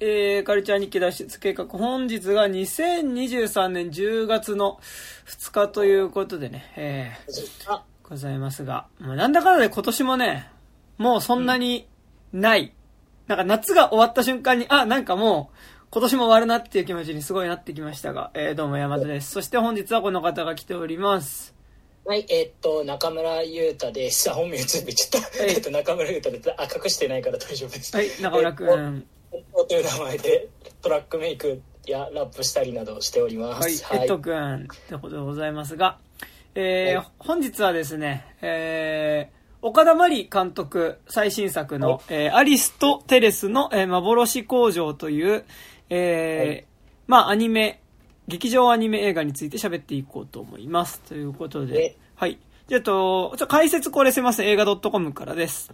えー、カルチャー日記脱出計画、本日が2023年10月の2日ということでね、えー、ございますが、まあ、なんだかんだで今年もね、もうそんなにない。うん、なんか夏が終わった瞬間に、あ、なんかもう、今年も終わるなっていう気持ちにすごいなってきましたが、えー、どうも山田です。そして本日はこの方が来ております。はい、えー、っと、中村優太です。あ、本名全部言っちゃった。はい、えっと、中村優太です。あ、隠してないから大丈夫です。はい、中村くん。えっと、という名前でトラックメイクやラップしたりなどしております。はい、えっとくんってことでございますが、えー、はい、本日はですね、えー、岡田真理監督最新作の、はい、えー、アリスとテレスの、えー、幻工場という、えー、はい、まあアニメ劇場アニメ映画について喋っていこうと思います。ということで、はい。じゃあと、ちょ解説これすいません、映画 .com からです。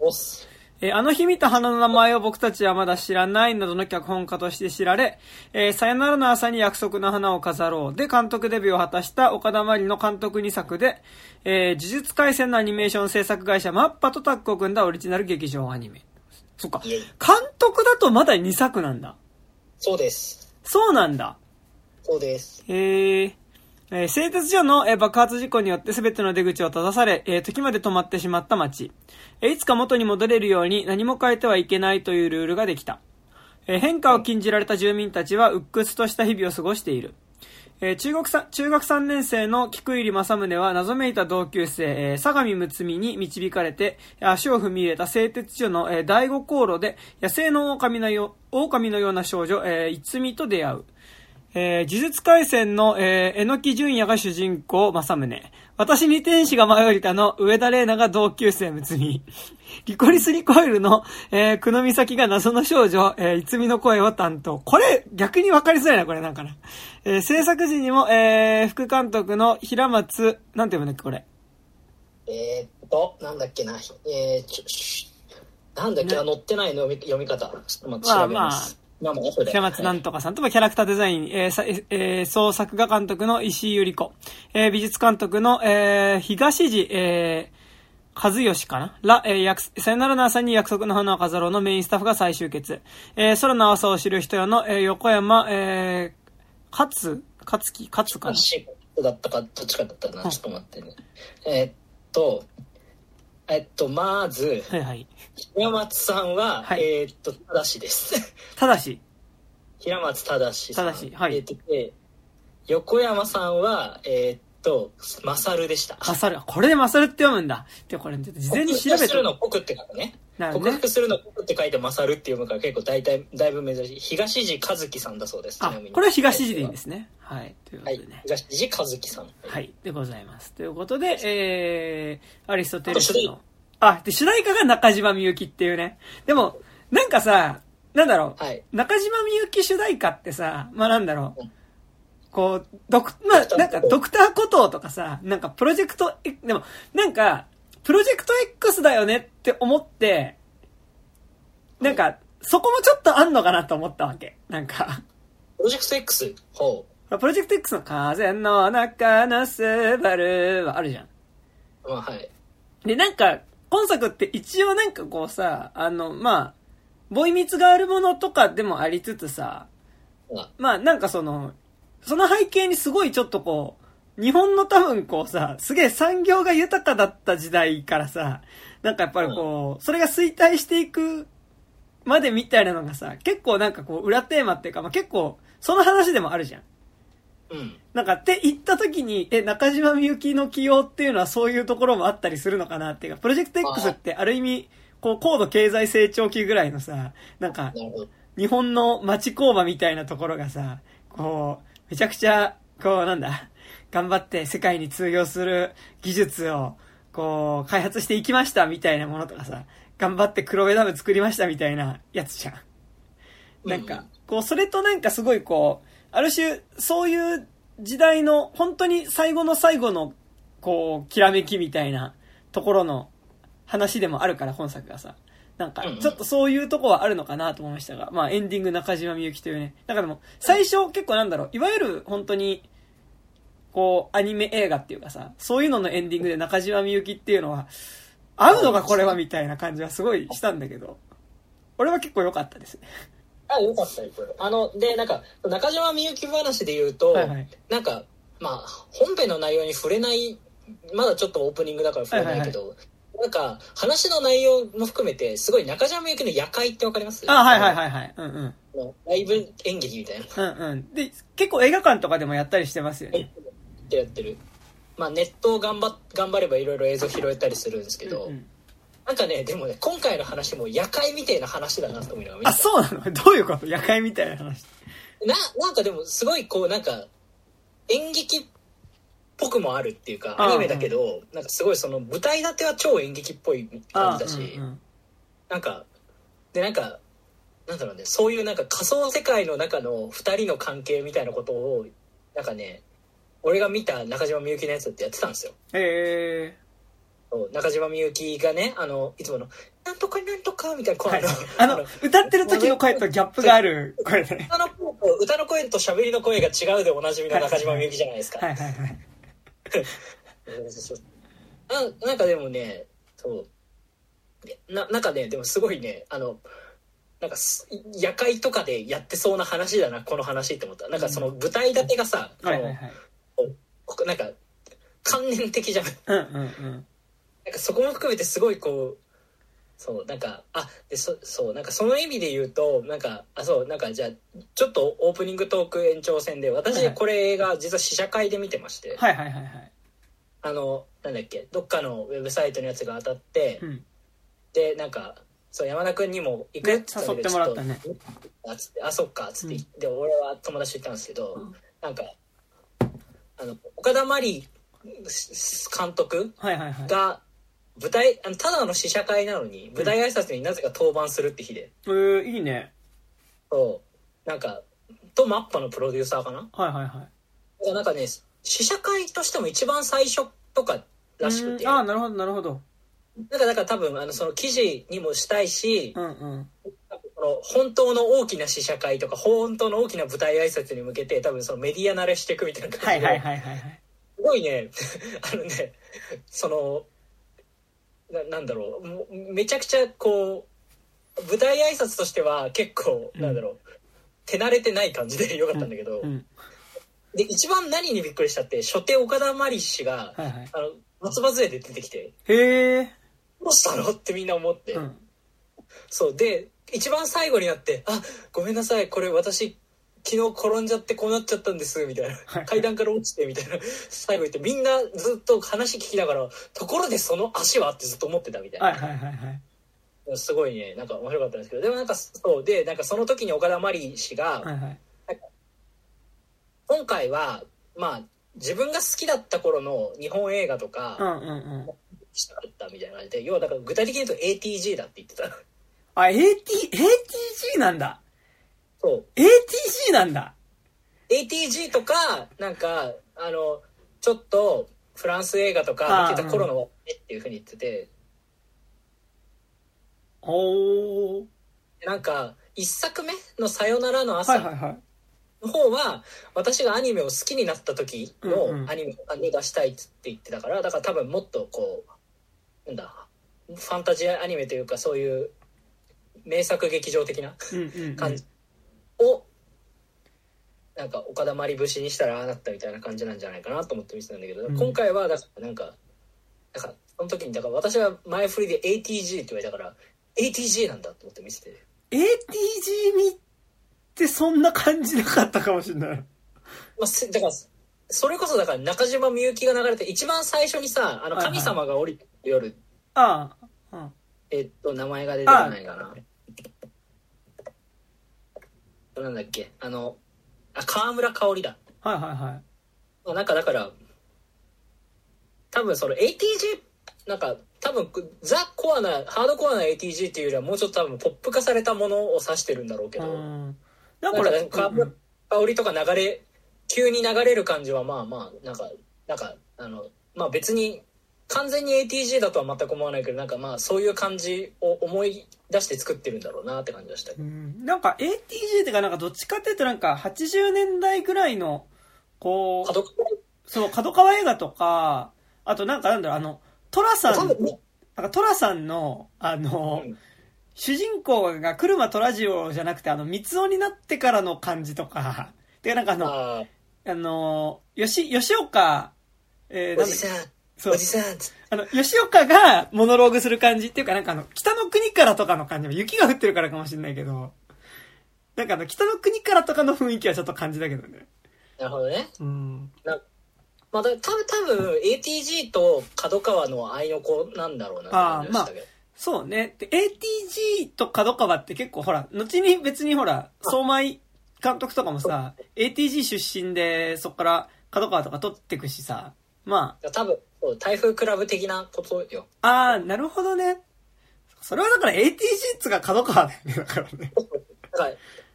おっす。えー、あの日見た花の名前を僕たちはまだ知らないなどの脚本家として知られ、えー、さよならの朝に約束の花を飾ろうで監督デビューを果たした岡田真理の監督2作で、えー、呪術廻戦のアニメーション制作会社マッパとタッグを組んだオリジナル劇場アニメ。そっか。監督だとまだ2作なんだ。そうです。そうなんだ。そうです。へえー、製鉄所の、え爆発事故によって全ての出口を閉ざされ、えー、時まで止まってしまった街。えいつか元に戻れるように何も変えてはいけないというルールができた。え変化を禁じられた住民たちは鬱屈とした日々を過ごしている。え中国さ中学3年生の菊入正宗は謎めいた同級生、え、相模睦美に導かれて足を踏み入れた製鉄所の、えー、第五航路で野生の狼のよ狼のような少女、えー、逸美と出会う。えー、呪術廻戦の、えー、えのき純也が主人公、正宗。私に天使が舞い降りたの、上田玲奈が同級生、むつみ。リコリスリコイルの、えー、くのみさきが謎の少女、えー、いつみの声を担当。これ、逆に分かりづらいな、これなんかな。えー、制作時にも、えー、副監督の平松、なんて読むんだっけ、これ。えー、っと、なんだっけな、えー、ちょ、なんだっけ、ね、載ってないの読み方。ちょっと待って、調べます。まあまあ平松なんとかさんともキャラクターデザイン、えーえー、総作画監督の石井ゆり子、えー、美術監督の、えー、東地、えー、和義かな？ら、えー、さよならの朝に約束の花を飾ろうのメインスタッフが再集結。えー、空の朝を知る人よの、えー、横山、えー、勝、勝木、勝かな？だったか、どっちかだったな？ちょっと待ってね。えー、っと、えっと、まず、はいはい。平松さんは、はい、えー、っと、ただしです。ただし平松ただしさん。ただし、はい。えー、っと、で、横山さんは、えー、っと、マサルでした。マサル。これでマサルって読むんだ。で、これ、事前に調べて。するの僕って書くね。ね告白するの僕って書いてマサルって読むから結構大体、だいぶ珍しい。東地和樹さんだそうです。あ、これは東地でいいんですね。はい。ということでね。はい、東地和樹さん。はい。でございます。ということで、えー、アリストテレスの。あ、で、主題歌が中島みゆきっていうね。でも、なんかさ、なんだろう。はい、中島みゆき主題歌ってさ、まあなんだろう。こう、ドク、まあ、なんか、ドクターコトーとかさ、なんか、プロジェクト、でも、なんか、プロジェクト X だよねって思って、なんか、そこもちょっとあんのかなと思ったわけ。なんか。プロジェクト X? ほう。プロジェクト X の風の中のスバルはあるじゃん。まあ、はい。で、なんか、今作って一応なんかこうさ、あの、まあ、ボイミツがあるものとかでもありつつさ、まあなんかその、その背景にすごいちょっとこう、日本の多分こうさ、すげえ産業が豊かだった時代からさ、なんかやっぱりこう、それが衰退していくまでみたいなのがさ、結構なんかこう、裏テーマっていうか、まあ結構、その話でもあるじゃん。うん。なんかって言った時に、え、中島みゆきの起用っていうのはそういうところもあったりするのかなっていうか、プロジェクト X ってある意味、こう、高度経済成長期ぐらいのさ、なんか、日本の町工場みたいなところがさ、こう、めちゃくちゃ、こう、なんだ、頑張って世界に通用する技術を、こう、開発していきましたみたいなものとかさ、頑張って黒部ダム作りましたみたいなやつじゃん。なんか、こう、それとなんかすごいこう、ある種、そういう時代の、本当に最後の最後の、こう、きらめきみたいなところの話でもあるから、本作がさ。なんか、ちょっとそういうとこはあるのかなと思いましたが、まあ、エンディング中島みゆきというね。だからでも、最初結構なんだろう、いわゆる本当に、こう、アニメ映画っていうかさ、そういうののエンディングで中島みゆきっていうのは、合うのかこれはみたいな感じはすごいしたんだけど、俺は結構良かったですね。あ、よかったよ、これ。あの、で、なんか、中島みゆき話で言うと、はいはい。なんか、まあ、本編の内容に触れない、まだちょっとオープニングだから触れないけど、なんか、話の内容も含めて、すごい中島みゆきの夜会ってわかります？あ、はいはいはいはい。うんうん。ライブ演劇みたいな。うんうん。で、結構映画館とかでもやったりしてますよね。ってやってる。まあ、ネットを頑張っ頑張ればいろいろ映像拾えたりするんですけど、うんうんなんかね、でもね、今回の話も夜会みたいな話だなと思いながらあ、そうなの？どういうこと？夜会みたいな話。な、なんかでもすごいこうなんか演劇っぽくもあるっていうか、アニメだけど、なんかすごいその舞台立ては超演劇っぽい感じだし、うんうんなんか、でなんか、なんだろうね、そういうなんか仮想世界の中の二人の関係みたいなことを、なんかね、俺が見た中島みゆきのやつってやってたんですよ。へえそう中島みゆきがね、あの、いつもの、なんとかなんとかみたいな、はいあの、歌ってる時の声とギャップがある声でね。歌の声と歌の声と喋りの声が違うでおなじみの中島みゆきじゃないですか。はいはいはい。ななんかでもねそうでななんかねでもすごいねあのなんかす夜会とかでやってそうな話だなこの話って思ったなんかその舞台立てがさ、そのはいはいはい。ここなんか観念的じゃんうんうんうん。なんかそこも含めてすごいこうそうなんかあでそそうなんかその意味で言うとなんかあそうなんかじゃあちょっとオープニングトーク延長戦で私これが実は試写会で見てまして、はいはいはいはい。あのなんだっけどっかのウェブサイトのやつが当たって、うん。でなんかそう山田君にも行くねっつったんだけど誘ってもらったねあつってあそっかっつって言って、俺は友達と行ったんですけど、んなんかあの岡田真理監督はいはいはい。が舞台あのただの試写会なのに舞台挨拶になぜか登板するって日で、えー、いいね。そうなんかとマッパのプロデューサーかな？はいはいはい。なんかね試写会としても一番最初とからしくてうんああ、なるほどなるほど。なんかだから多分あのその記事にもしたいし、うんうん。この本当の大きな試写会とか本当の大きな舞台挨拶に向けて多分そのメディア慣れしていくみたいな感じで、はいはいはいはいはい。すごいね あのねそのななんだろうめちゃくちゃこう舞台挨拶としては結構、うんなんだろう手慣れてない感じで よかったんだけど、うん。で一番何にびっくりしたって初手岡田真理氏が、はいはい。あの松葉杖で出てきてへえ。「どうしたの?」ってみんな思って。うん。そうで一番最後になって「あごめんなさいこれ私昨日転んじゃってこうなっちゃったんです」みたいなはい階段から落ちてみたいな最後言ってみんなずっと話聞きながら「ところでその足は?」ってずっと思ってたみたいな、はいはいはいはい。すごいねなんか面白かったんですけどでもなんかそうでなんかその時に岡田真理氏が、はいはい。今回はまあ自分が好きだった頃の日本映画とうかんうんうん。したかったみたいな感じで要はだから具体的に言うと ATG だって言ってたあ、AT、ATG なんだ。そう ATG なんだ。ATG とかなんかあのちょっとフランス映画とか見てた頃の絵っていうふうに言ってておー。なんか一作目の「さよならの朝」はいはいはい。の方は私がアニメを好きになった時うんうんのアニメを出したいって言ってたからだから多分もっとこうなんだファンタジーアニメというかそういう名作劇場的なうんうんうん。感じをなんか岡田まり節にしたらああなったみたいな感じなんじゃないかなと思って見てたんだけど、うん今回はだからなんかだからその時にだから私は前振りで ATG って言われたから ATG なんだと思って見てて ATG 見ってそんな感じなかったかもしれない。まあ、せだからそれこそだから中島みゆきが流れて一番最初にさ「あのはいはい神様が降りてくる夜」ああ。うん。えっと名前が出てこないかななんだっけ？あのあ川村香織だはいはいはい。まあなんかだから多分その ATG なんか多分ザ・コアなハードコアな ATG っていうよりはもうちょっと多分ポップ化されたものを指してるんだろうけど、うん。なんかね川村香りとか流れ急に流れる感じはまあまあなんかなんかあのまあ別に完全に ATG だとは全く思わないけどなんかまあそういう感じを思い出して作ってるんだろうなって感じがした。うん。なんか ATG っていうかなんかどっちかっていうとなんか80年代ぐらいの、こう、角そう、角川映画とか、あとなんかなんだろう、あの、トラさん、なんかトラさんの、あの、うん。主人公が車虎次郎じゃなくて、あの、三つ男になってからの感じとか、で、なんかあの、ああの、吉、吉岡、えー、なんだっけ？おじさん、そうおじさん、あの、吉岡がモノローグする感じっていうか、なんかあの、北の国からとかの感じも雪が降ってるからかもしれないけど、なんかあの、北の国からとかの雰囲気はちょっと感じだけどね。なるほどね。うん。まあ、だ多分、多分 ATG と角川の愛の子なんだろうなって感じがしたけど。そうね。で、ATG と角川って結構ほら、後に別にほら、相馬監督とかもさ、ATG 出身で、そっから角川とか取ってくしさ、ま多分、そう台風クラブ的なことよ。あ、ああ、なるほどね。それはだから ATG っつうか角川だよね、だからね。だから、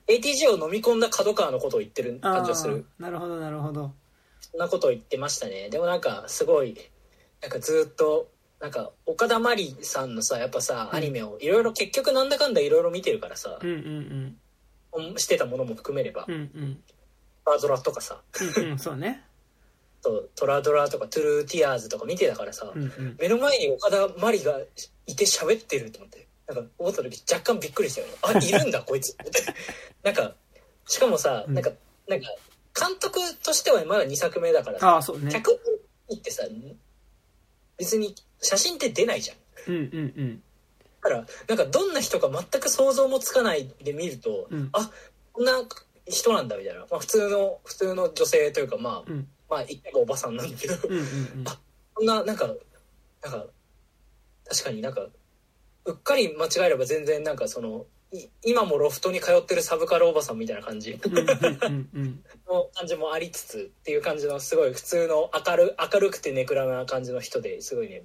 ATG を飲み込んだ角川のことを言ってる感じがする。なるほど、なるほど。そんなことを言ってましたね。でもなんか、すごい、なんかずっと、なんか、岡田真理さんのさ、やっぱさ、アニメをいろいろ、結局なんだかんだいろいろ見てるからさう、んうんしてたものも含めればうん。う、んうん。バードラとかさ、うんうん、そうね。そうトラドラとかトゥルーティアーズとか見てたからさ、うんうん。目の前に岡田真理がいて喋ってると思ってなんか思った時若干びっくりしたよねあいるんだ こいつ なんかしかもさ、うんなんかなんか監督としてはまだ2作目だからさああ、そうね。脚本ってさ別に写真って出ないじゃんうんうんうん。だからなんかどんな人か全く想像もつかないで見ると、うんあこんな人なんだみたいな、まあ、普通の普通の女性というかまあ、うん。まあ言ってもおばさんなんだけど、うんうんうん。あこんななんかなんか確かになんかうっかり間違えれば全然なんかそのい今もロフトに通ってるサブカルおばさんみたいな感じうんうんうんうん。の感じもありつつっていう感じのすごい普通の明る明るくてネクラな感じの人ですごいね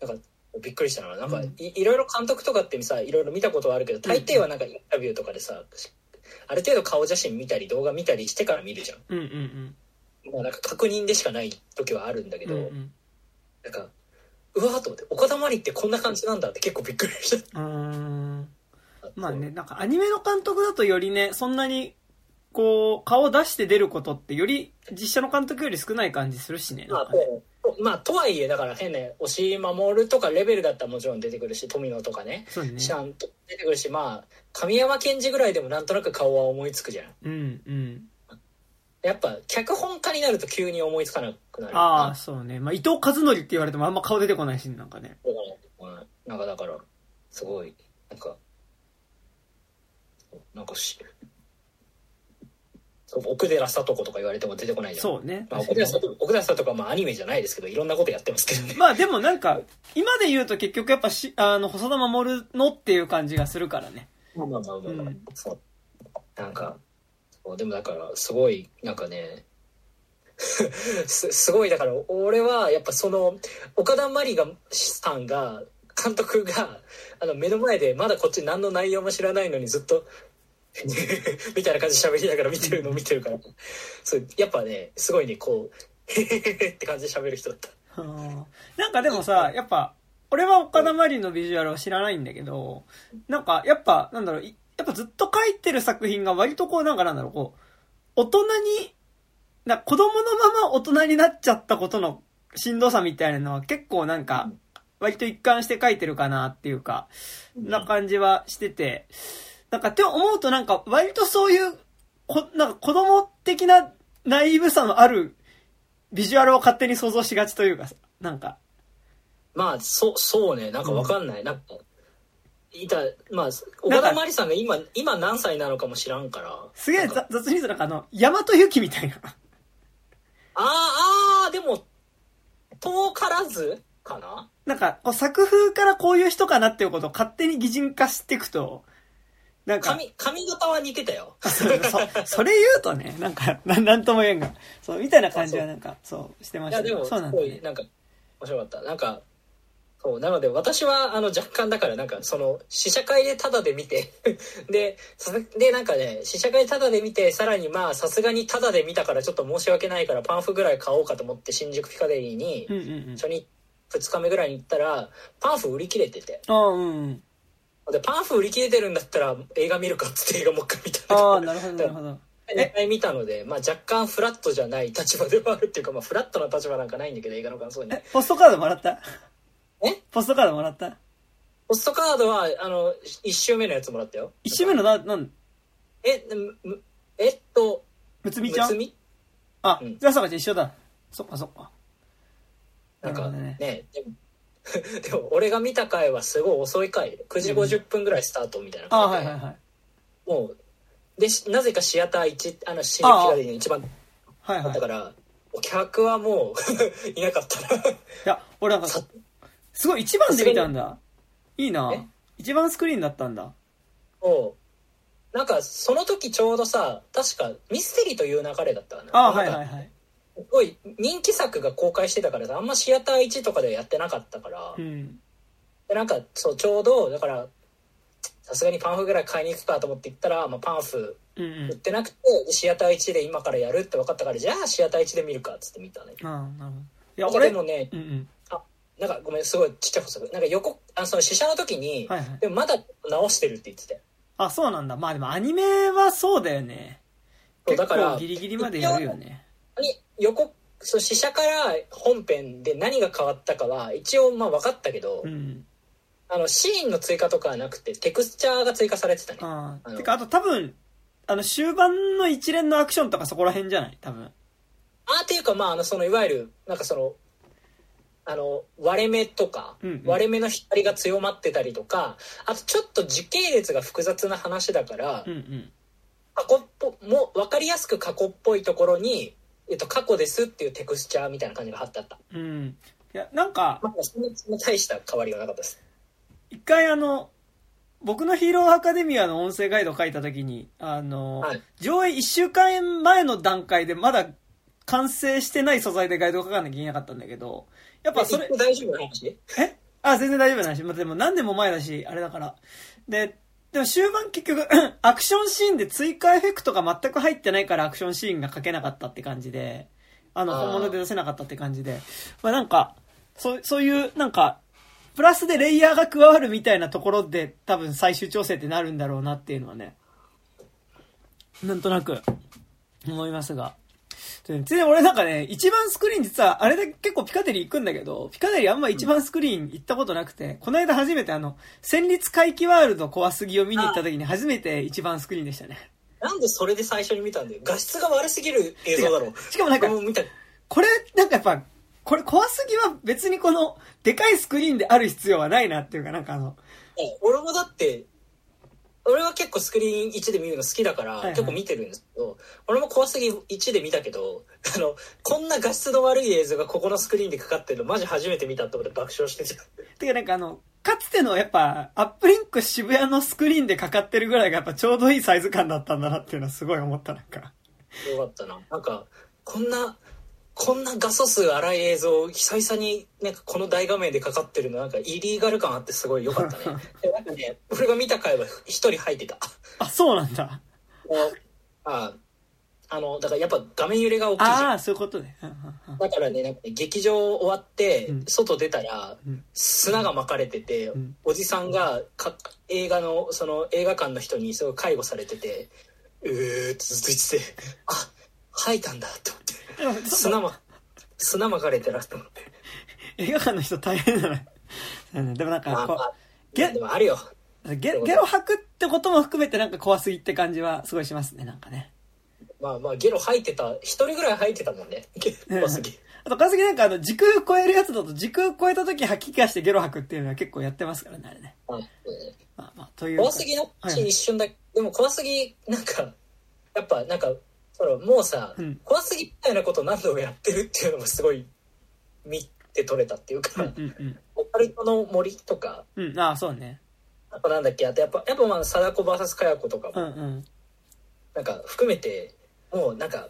なんかびっくりしたななんかうんいいろいろ監督とかってさいろいろ見たことはあるけど大抵はなんかインタビューとかでさある程度顔写真見たり動画見たりしてから見るじゃん。うんうんまあなんか確認でしかない時はあるんだけうん。ど、うんうんなんかうわーと思って岡田真理ってこんな感じなんだって結構びっくりした。うーん。まあね、なんかアニメの監督だとよりね、そんなに、こう、顔を出して出ることってより実写の監督より少ない感じするしね。まあまあとはいえだから変な押井守とかレベルだったらもちろん出てくるし富野とかねそうね。ちゃんと出てくるしまあ神山健二ぐらいでもなんとなく顔は思いつくじゃんうんうん。やっぱ脚本家になると急に思いつかなくなるああ、そうね。まあ伊藤和則って言われてもあんま顔出てこないし、なんかね。なんかだからすごいなんかなんかし奥寺聡子とか言われても出てこないじゃんそうね。まあ、奥寺聡奥寺聡子はまあアニメじゃないですけどいろんなことやってますけどねまあでもなんか、今で言うと結局やっぱし、あの、細田守のっていう感じがするからね。まあまあまあまあ、うんそうなんかでもだからすごいなんかね すすごいだから俺はやっぱその岡田真理がさんが監督があの目の前でまだこっち何の内容も知らないのにずっと みたいな感じで喋りながら見てるのを見てるから。そうやっぱねすごいねこう へへへって感じで喋る人だった。なんかでもさ、やっぱ、俺は岡田真理のビジュアルを知らないんだけど、なんかやっぱ、なんだろう、やっぱずっと描いてる作品が割とこう、なんかなんだろう、こう、大人に、な子供のまま大人になっちゃったことのしんどさみたいなのは結構なんか、割と一貫して描いてるかなっていうか、な感じはしてて、なんかって思うとなんか割とそういう、こなんか子供的なナイーブさのあるビジュアルを勝手に想像しがちというかさ、なんか、まあそうそうね。なんかわかんない、なんかいたまあ岡田真理さんが今今何歳なのかも知らんから。すげえ雑に言うとなんかあの、大和由紀みたいな。あーあーでも遠からずかな？なんか、こう作風からこういう人かなっていうことを勝手に擬人化していくと、なんか、髪髪型は似てたよ。そそれ言うとね、なんか、ななんとも言えんが、そう、みたいな感じはなんか、そう、してましたけどいやでもそうなんだね。すごいなんか面白かった。なんかそうなので私はあの若干だからなんかその試写会でタダで見て でさでなんかね試写会タダで見てさらにまあさすがにタダで見たからちょっと申し訳ないからパンフぐらい買おうかと思って新宿ピカデリーに。初日2日目ぐらいに行ったらパンフ売り切れててああ、うんうん。でパンフ売り切れてるんだったら映画見るかっつって映画もう一回見たああ、なるほど、なるほど。2回見たので、まあ、若干フラットじゃない立場ではあるっていうか、まあ、フラットな立場なんかないんだけど映画の感想にえ、ポストカードもらった？え？ポストカードもらった？ポストカードは、あの、1周目のやつもらったよ。一周目のな、なん、え、むえっと、むつみちゃん？むつみ？あ、うんじゃあそうか、じゃあ一緒だ。そっかそっか。なんかなるほどねね、でも、でも俺が見た回はすごい遅い回。9時50分ぐらいスタートみたいなあ、感じで。はいはいはい。もう、で、しなぜかシアター1、あの、新規が一番はいはい。いだから、お客はもう いなかったな。や、俺なんかさ、すごい一番で見たんだ。いいなえ？一番スクリーンだったんだ。もう、なんかその時ちょうどさ、確かミステリーという流れだったかな。あ、なんかはいはいはい。すごい人気作が公開してたからさあんまシアター1とかではやってなかったから、うん。でなんかそうちょうどだからさすがにパンフぐらい買いに行くかと思って行ったら、まあ、パンフうんう売っん。てなくてでシアター1で今からやるって分かったからじゃあシアター1で見るかっつって見たねあなるほど。いや、俺、でもねうんうん。なんかごめんすごいちっちゃい補足なんか横あのその試写の時に、はいはい。でもまだ直してるって言っててあ、そうなんだ。まあでもアニメはそうだよね。結そうだから構ギリギリまでやるよね。に横そう試写から本編で何が変わったかは一応まあ分かったけど、うん。あのシーンの追加とかはなくてテクスチャーが追加されてたねあのああ。てか、あと多分、あの、終盤の一連のアクションとかそこら辺じゃない？多分。あーっていうかまああのそのいわゆるなんかそのあの割れ目とか、うんうん割れ目の光が強まってたりとかあとちょっと時系列が複雑な話だから、うんうん。過去っぽも分かりやすく過去っぽいところに、えっと、過去ですっていうテクスチャーみたいな感じが貼ってあったうん。いや、なんか、まあそんな大した変わりがなかったです一回あの、僕のヒーローアカデミアの音声ガイドを書いたときに、あの、はい上映一週間前の段階でまだ完成してない素材でガイドを書かなきゃいけなかったんだけど、やっぱそれえ、大丈夫な話？え？あ、全然大丈夫な話。まあ、でも何年も前だし、あれだから。で、でも終盤結局、アクションシーンで追加エフェクトが全く入ってないからアクションシーンが書けなかったって感じで、あの、本物で出せなかったって感じで、まあなんか、そう、そういう、なんか、プラスでレイヤーが加わるみたいなところで多分最終調整ってなるんだろうなっていうのはね、なんとなく思いますが。でついで俺なんかね、一番スクリーン実は、あれで結構ピカデリー行くんだけど、ピカデリーあんま一番スクリーン行ったことなくて、この間初めてあの、戦慄回帰ワールド怖すぎを見に行った時に初めて一番スクリーンでしたね。なんでそれで最初に見たんだよ。画質が悪すぎる映像だろ。しかもなんかこれ、なんかやっぱ、これ怖すぎは別にこの、でかいスクリーンである必要はないなっていうかなんかあの、え俺もだって俺は結構スクリーン1で見るの好きだから、結構見てるんですけど俺も怖すぎ1で見たけどあのこんな画質の悪い映像がここのスクリーンでかかってるのマジ初めて見たって爆笑してたてかなんかあの、かつてのやっぱ、アップリンク渋谷のスクリーンでかかってるぐらいがやっぱちょうどいいサイズ感だったんだなっていうのはすごい思ったなんか。よかったな。なんかこんなこんな画素数荒い映像久々になんかこの大画面でかかってるのなんかイリーガル感あってすごい良かったね。でなんかね俺が見た回は一人入ってた。あ、そうなんだ。あ あのだからやっぱ画面揺れが大きいじゃん。ああ、そういうことね。だからね、なんかね劇場終わってうん、外出たらうん、砂が巻かれてて、ん。おじさんがか映画の、その映画館の人にすごい介護されてて、うーってずっと言ってて、あ、吐いたんだって思って。砂ま、砂巻かれてらと思って。映画館の人大変だね。うんでもなんかこまあまあ、ゲでもあるよ。う、ゲゲロ吐くってことも含めてなんか怖すぎって感じはすごいしますね、なんかね。まあまあ、ゲロ吐いてた、一人ぐらい吐いてたもんね。怖すぎ。あと、川崎なんかあの、時空超えるやつだと時空超えた時吐き気がしてゲロ吐くっていうのは結構やってますからね、あれね。あうんまあまあ、という。怖すぎの一瞬だけ、でも怖すぎなんかやっぱなんかそのもうさ、うん怖すぎみたいなことを何度もやってるっていうのもすごい見て取れたっていうか、うんうんうん。オカルトの森とかうん、ああ、そうね。あとなんだっけあとやっぱやっぱまあ貞子 VS かや子とかも、うんうん。なんか含めてもうなんか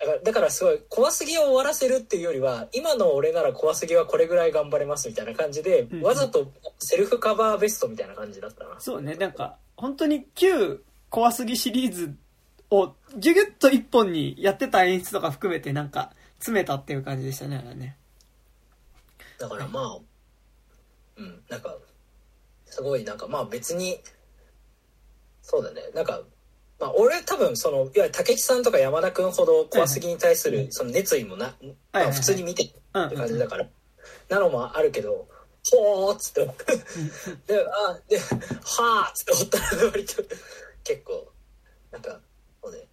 だからだからすごい怖すぎを終わらせるっていうよりは今の俺なら怖すぎはこれぐらい頑張れますみたいな感じで、うんわざとセルフカバーベストみたいな感じだったなそうね、なんか、本当に旧怖すぎシリーズをギュギュッと一本にやってた演出とか含めてなんか詰めたっていう感じでしたね、あれね。だからまあうんなんかすごいなんかまあ別にそうだねなんかまあ俺多分そのいわゆる武智さんとか山田君ほど怖すぎに対するその熱意もな、はいまあ、普通に見てって感じだから、なのもあるけどほーっつって、で、あ、で、はーっつって思ったら割と結構、なんか。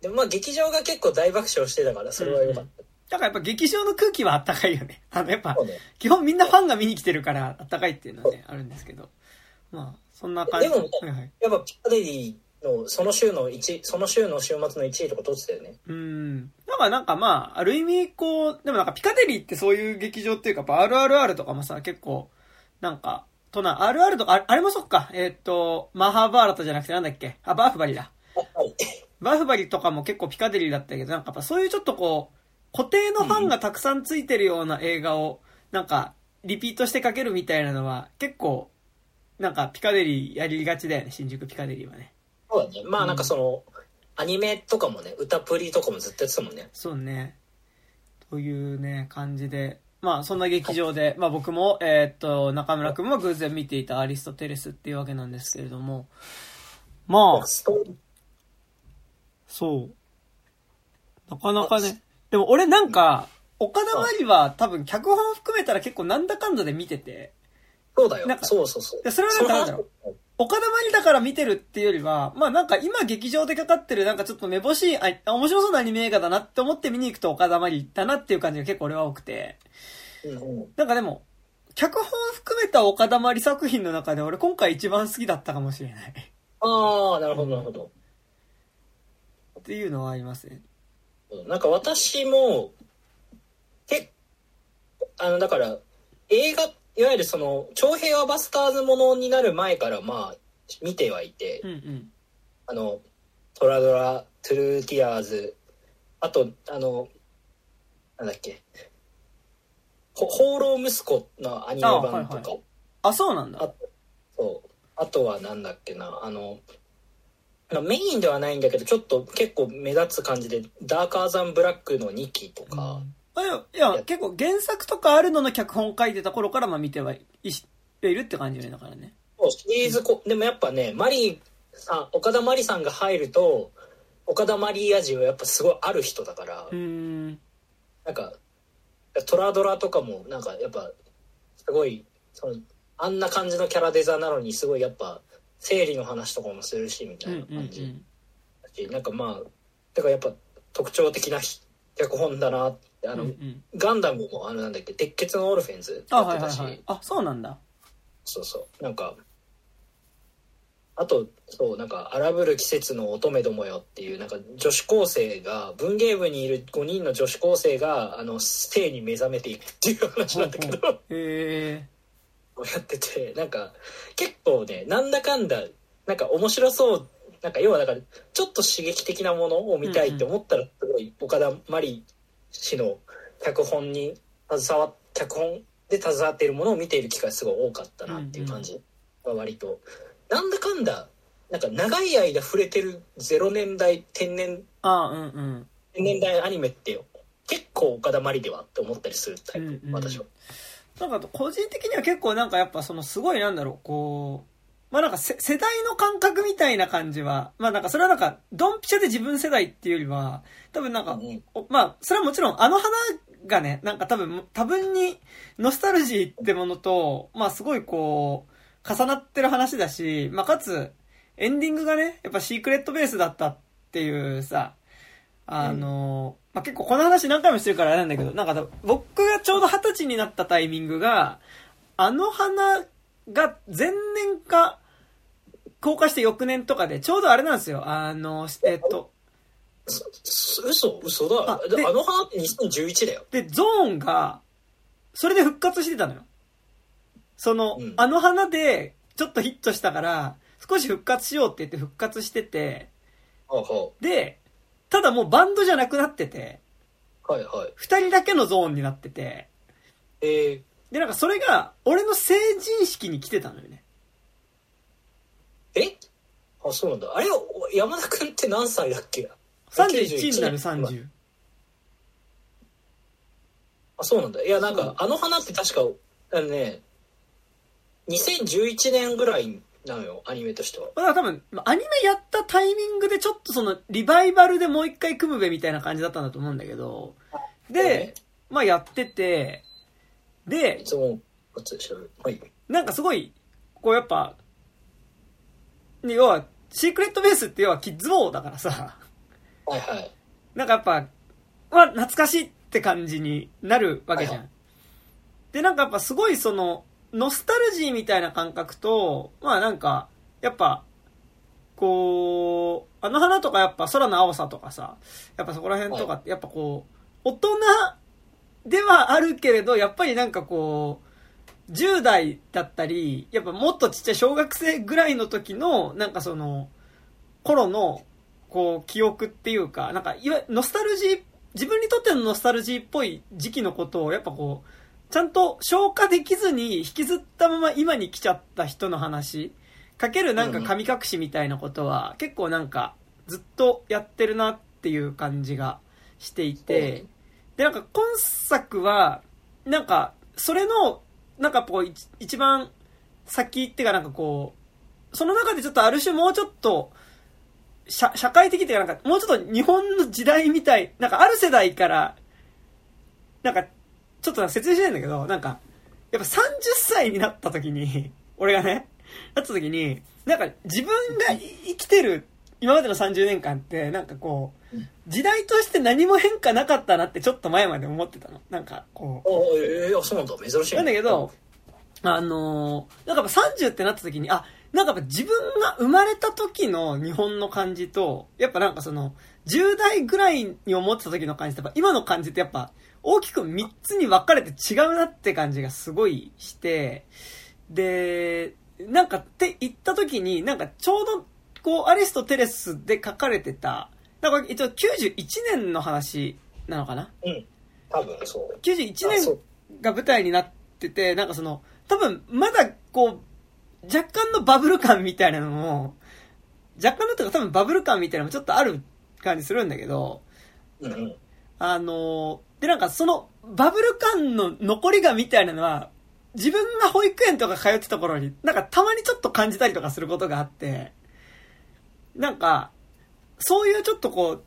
でもまあ劇場が結構大爆笑してたから、それは良かった。だからやっぱ劇場の空気はあったかいよね。あの、やっぱ、ね、基本みんなファンが見に来てるからあったかいっていうのはね、あるんですけど。まあ、そんな感じでも、はいはい、やっぱピカデリーの、その週の1、その週の週末の1位とか取ってたよね。うん。だからなんかまあ、ある意味こう、でもなんかピカデリーってそういう劇場っていうか、RRR とかもさ、結構、なんか、とな、RR とか、あれもそっか、えー、っと、マハーバーラタじゃなくてなんだっけ？あ、バーフバリだ。バーフバリとかも結構ピカデリーだったけど、なんかやっぱそういうちょっとこう、固定のファンがたくさんついてるような映画を、なんか、リピートしてかけるみたいなのは、結構、なんかピカデリーやりがちだよね、新宿ピカデリーはね。そうだね。まあなんかその、うん、アニメとかもね、歌プリとかもずっとやってたもんね。そうね。というね、感じで。まあそんな劇場で、まあ僕も、えー、っと、中村くんも偶然見ていたアリストテレスっていうわけなんですけれども、まあ、そう。なかなかね。でも俺なんか、岡田まりは多分脚本含めたら結構なんだかんだで見てて。そうだよ。なんかそうそうそう。それはなんかなんだろう。岡田まりだから見てるっていうよりは、まあなんか今劇場でかかってるなんかちょっとめぼしい、あ、面白そうなアニメ映画だなって思って見に行くと岡田まりだなっていう感じが結構俺は多くて。なんかでも、脚本含めた岡田まり作品の中で俺今回一番好きだったかもしれない。ああ、なるほどなるほど。っていうのはありますね。なんか私も、けあの、だから、映画、いわゆるその、長平和バスターズものになる前から、まあ、見てはいて、うんうん、あの、トラドラ、トゥルーティアーズ、あと、あの、なんだっけ、放浪息子のアニメ版とか。あはいはい、あ、そうなんだ。あそう。あとはなんだっけな、あの、メインではないんだけどちょっと結構目立つ感じで「ダーカーザンブラック」の2期とか、うん、いやいや結構原作とかあるのの脚本書いてた頃からまあ見てはいいるって感じだからね。シリーズこ、でもやっぱねマリーさん岡田真理さんが入ると岡田マリー味はやっぱすごいある人だから。うん。なんかトラドラとかもなんかやっぱすごいそのあんな感じのキャラデザなのにすごいやっぱ生理の話とかもするしみたいな感じ、うんうん、なんかまあだからやっぱ特徴的な脚本だなってあの、うんうん、ガンダムもあのなんだっけ鉄血のオルフェンズやってたしあ,、はいはいはい、あそうなんだ。そうそう。なんかあとそうなんか「荒ぶる季節の乙女どもよ」っていうなんか女子高生が文芸部にいる5人の女子高生があの性に目覚めていくっていう話なんだけど。へえやっててなんか結構ねなんだかんだなんか面白そうなんか要はだからちょっと刺激的なものを見たいって思ったらすごい岡田真理氏の脚本に携わ脚本で携わっているものを見ている機会すごい多かったなっていう感じが割と、なんだかんだなんか長い間触れてる0年代天然あうんうん、天然代アニメって結構岡田真理ではって思ったりするタイプ、うんうん、私は。なんか個人的には結構なんかやっぱそのすごいなんだろう、こう、まあなんか世代の感覚みたいな感じは、まあなんかそれはなんかドンピシャで自分世代っていうよりは、多分なんか、まあそれはもちろんあの花がね、なんか多分多分にノスタルジーってものと、まあすごいこう、重なってる話だし、まあかつ、エンディングがね、やっぱシークレットベースだったっていうさ、あの、まあ、結構この話何回もしてるからあれなんだけど、なんか僕がちょうど二十歳になったタイミングが、あの花が前年か、公開して翌年とかで、ちょうどあれなんですよ。あの、えっと、嘘嘘だ。ああの花って2011だよ。で、ゾーンが、それで復活してたのよ。その、うん、あの花で、ちょっとヒットしたから、少し復活しようって言って復活してて、で、ただもうバンドじゃなくなってて、はいはい。二人だけのゾーンになってて、えー、で、なんかそれが、俺の成人式に来てたのよね。え？あ、そうなんだ。あれ、山田君って何歳だっけ ?31 になる30。あ、そうなんだ。いや、なんか、あの花って確か、あのね、2011年ぐらいなのよ、アニメとしては。だから多分、アニメやったタイミングでちょっとその、リバイバルでもう一回組むべみたいな感じだったんだと思うんだけど、で、まあやってて、で、いつも、はい。なんかすごい、こうやっぱ、要は、シークレットベースって要はキッズボーだからさ、はいはい。なんかやっぱ、は懐かしいって感じになるわけじゃん。はいはい、で、なんかやっぱすごいその、ノスタルジーみたいな感覚と、まあなんか、やっぱ、こう、あの花とかやっぱ空の青さとかさ、やっぱそこら辺とかってやっぱこう、大人ではあるけれど、やっぱりなんかこう、10代だったり、やっぱもっとちっちゃい小学生ぐらいの時の、なんかその、頃の、こう、記憶っていうか、なんか、いわノスタルジー、自分にとってのノスタルジーっぽい時期のことを、やっぱこう、ちゃんと消化できずに引きずったまま今に来ちゃった人の話。かけるなんか神隠しみたいなことは、結構なんかずっとやってるなっていう感じがしていて、で、なんか今作は、なんか、それの、なんかこう、一番先っていうかなんかこう、その中でちょっとある種もうちょっと、社社会的っていうかなんか、もうちょっと日本の時代みたい、なんかある世代から、なんか、ちょっと説明しないんだけど、なんか、やっぱ30歳になった時に、俺がね、なった時に、なんか自分が生きてる今までの30年間って、なんかこう、時代として何も変化なかったなってちょっと前まで思ってたの。なんかこう。あ、ええー、そうなんだ。珍しい。なんだけど、あのー、なんかやっぱ30ってなった時に、あ、なんかやっぱ自分が生まれた時の日本の感じと、やっぱなんかその、10代ぐらいに思ってた時の感じと、今の感じってやっぱ、大きく3つに分かれて違うなって感じがすごいして、で、なんかって言った時に、なんかちょうど、こう、アリストテレスで書かれてた、だから一応91年の話なのかな？うん。多分そう。91年が舞台になってて、なんかその、多分まだこう、若干のバブル感みたいなのも、若干のというか多分バブル感みたいなのもちょっとある感じするんだけど、うん、あの、でなんかそのバブル感の残りがみたいなのは、自分が保育園とか通ってた頃に、なんかたまにちょっと感じたりとかすることがあって、なんか、そういうちょっとこう、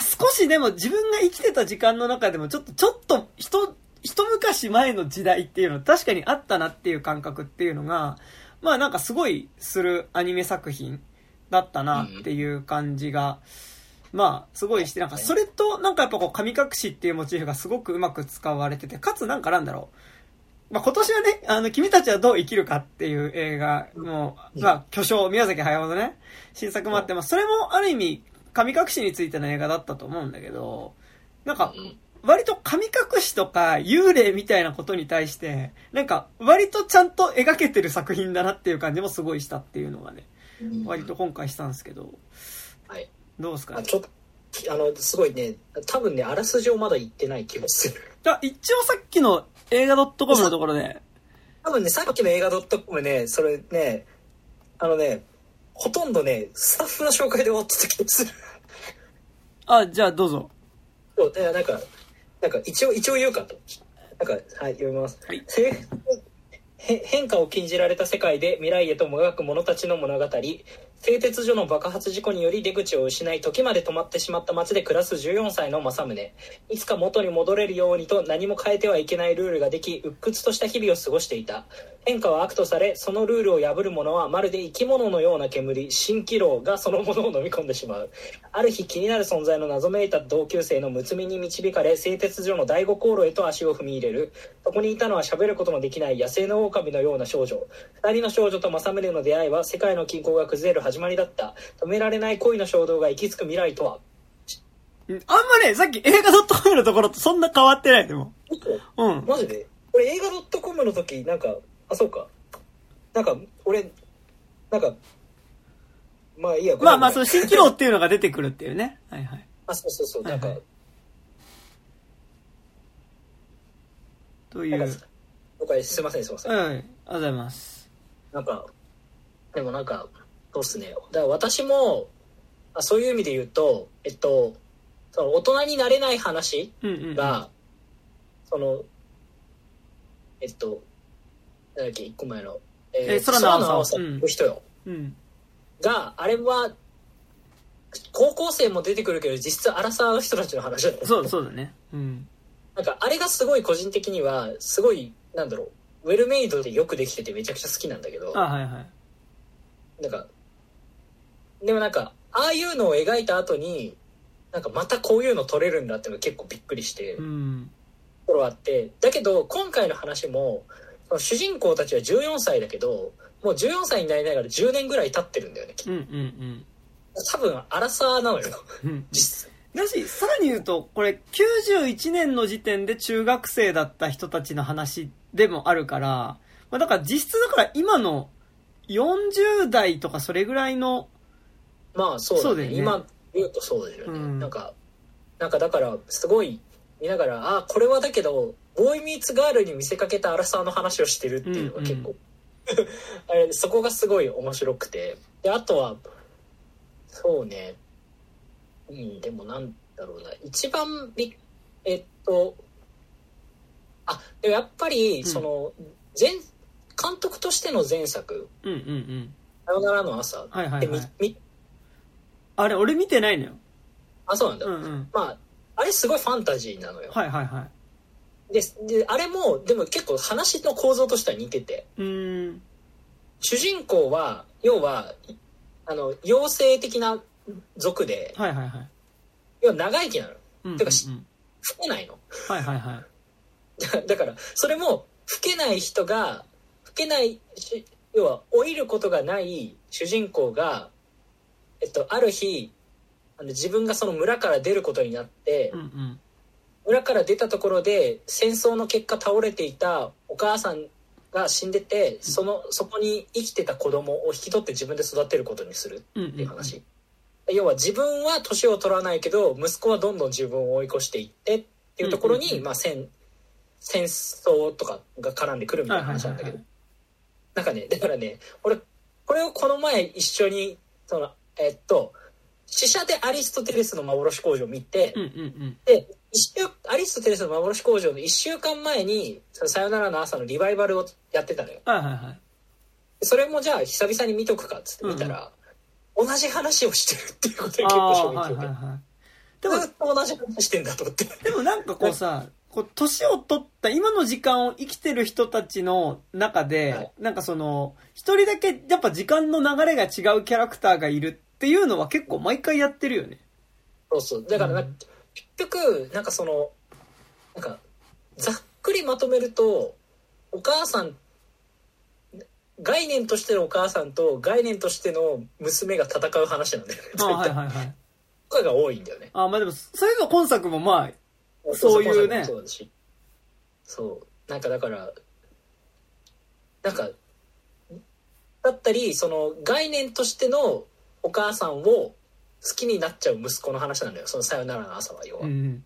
少しでも自分が生きてた時間の中でもちょっと、ちょっと一、一昔前の時代っていうの確かにあったなっていう感覚っていうのが、まあなんかすごいするアニメ作品だったなっていう感じが、まあすごいして、なんかそれとなんかやっぱこう神隠しっていうモチーフがすごくうまく使われてて、かつなんかなんだろう、まあ、今年はね、あの、君たちはどう生きるかっていう映画の、まあ、巨匠、宮崎駿のね、新作もあって、まあ、それもある意味、神隠しについての映画だったと思うんだけど、なんか、割と神隠しとか幽霊みたいなことに対して、なんか、割とちゃんと描けてる作品だなっていう感じもすごいしたっていうのがね、割と今回したんですけど、はい。どうですか？ね。ちょっとあの、すごいね、多分ね、あらすじをまだ言ってない気がする。あ、一応さっきの映画 .com のところで。多分ね、さっきの映画 .com ね、それね、あのね、ほとんどね、スタッフの紹介で終わってた気がする。あ、じゃあどうぞ。そう、なんか、なんか一応、一応言うかと。なんか、はい、読みます。はい、変化を禁じられた世界で未来へともがく者たちの物語製鉄所の爆発事故により出口を失い時まで止まってしまった町で暮らす14歳の政宗。いつか元に戻れるようにと何も変えてはいけないルールができ鬱屈とした日々を過ごしていた。変化は悪とされそのルールを破る者はまるで生き物のような煙。蜃気楼がそのものを飲み込んでしまう。ある日気になる存在の謎めいた同級生のむつみに導かれ製鉄所の第五航路へと足を踏み入れる。そこにいたのは喋ることのできない野生の狼のような少女。2人の少女と政宗の出会いは世界の均衡が崩れる始まりだった。止められない恋の衝動が行き着く未来とは？あんまね、さっき映画 .com のところとそんな変わってないでも。うん。マジで？俺映画 .com の時、なんか、あ、そうか。なんか、俺、なんか、まあいいや。まあまあ、その新機能っていうのが出てくるっていうね。はいはい。あ、そうそうそう。なんか、はいはい、という。了解、すいません、すいません。はい。ありがとうございます。なんか、でもなんか、そうっすね。だから私も、あそういう意味で言うと、えっと、その大人になれない話が、うんうんうん、その、えっと、なんだっけ、一個前の、えー、空の青さ、の人よ。うん、が、あれは、高校生も出てくるけど、実質荒さの人たちの話だそう、そうだね。うん。なんか、あれがすごい個人的には、すごい、なんだろう、ウェルメイドでよくできててめちゃくちゃ好きなんだけど。あはいはい。なんかでもなんかああいうのを描いた後になんかまたこういうの撮れるんだっていうのが結構びっくりして、うん。ところあって。だけど今回の話も主人公たちは14歳だけどもう14歳になりながら10年ぐらい経ってるんだよね。うんうん多分アラサーなのよ。うんうん。実際。だしさらに言うとこれ91年の時点で中学生だった人たちの話でもあるから、まあ、だから実質だから今の40代とかそれぐらいのまあそうだね。ね。今言うとそうですよね、うん。なんかなんかだからすごい見ながらあこれはだけどボーイミーツガールに見せかけたアラサーの話をしてるっていうのが結構、あれそこがすごい面白くて。であとはそうね。うんでもなんだろうな。一番びえっとあでもやっぱりその、前監督としての前作。うんうんうん「さよならの朝」でみはいはい。はいみあれ俺見てないのよ。あそうなんだ、うんうん。まああれすごいファンタジーなのよ、はいはいはい。でであれもでも結構話の構造としては似てて。うーん。主人公は要はあの妖精的な族ではいはいはい。要は長生きなの。うんうんうん。てかし老けないの。はいはいはい。だ だからそれも老けない人が老けないし要は老いることがない主人公が、えっと、ある日あの自分がその村から出ることになって、うんうん。村から出たところで戦争の結果倒れていたお母さんが死んでてそのそこに生きてた子供を引き取って自分で育てることにするうんっていう話、要は自分は年を取らないけど息子はどんどん自分を追い越していってっていうところに、まあ、戦戦争とかが絡んでくるみたいな話なんだけど、はいなんかねだからね俺これをこの前一緒にそのえっと死者でアリストテレスの幻工場を見て、うんうんうん。でアリストテレスの幻工場の1週間前に「そのさよならの朝」のリバイバルをやってたのよ。はいはいはい。それもじゃあ久々に見とくかっつって見たら、同じ話をしてるっていうことで結構衝撃を受けて、はいはいはい。でもずっと同じ話してんだと思って。でもなんかこうさ、こう、年を取った今の時間を生きてる人たちの中で、はい。なんかその、一人だけやっぱ時間の流れが違うキャラクターがいるっていうのは結構毎回やってるよね。そうそう。だからな、うん。結局なんかそのなんかざっくりまとめるとお母さん概念としてのお母さんと概念としての娘が戦う話なんだよね。あはいはいはい。とかが多いんだよね。あまあでも、それが今作もまあ、そういうね。そうだし。そう。なんかだからなんかだったりその概念としてのお母さんを好きになっちゃう息子の話なんだよ。その「さよならの朝」は要は、うんうん。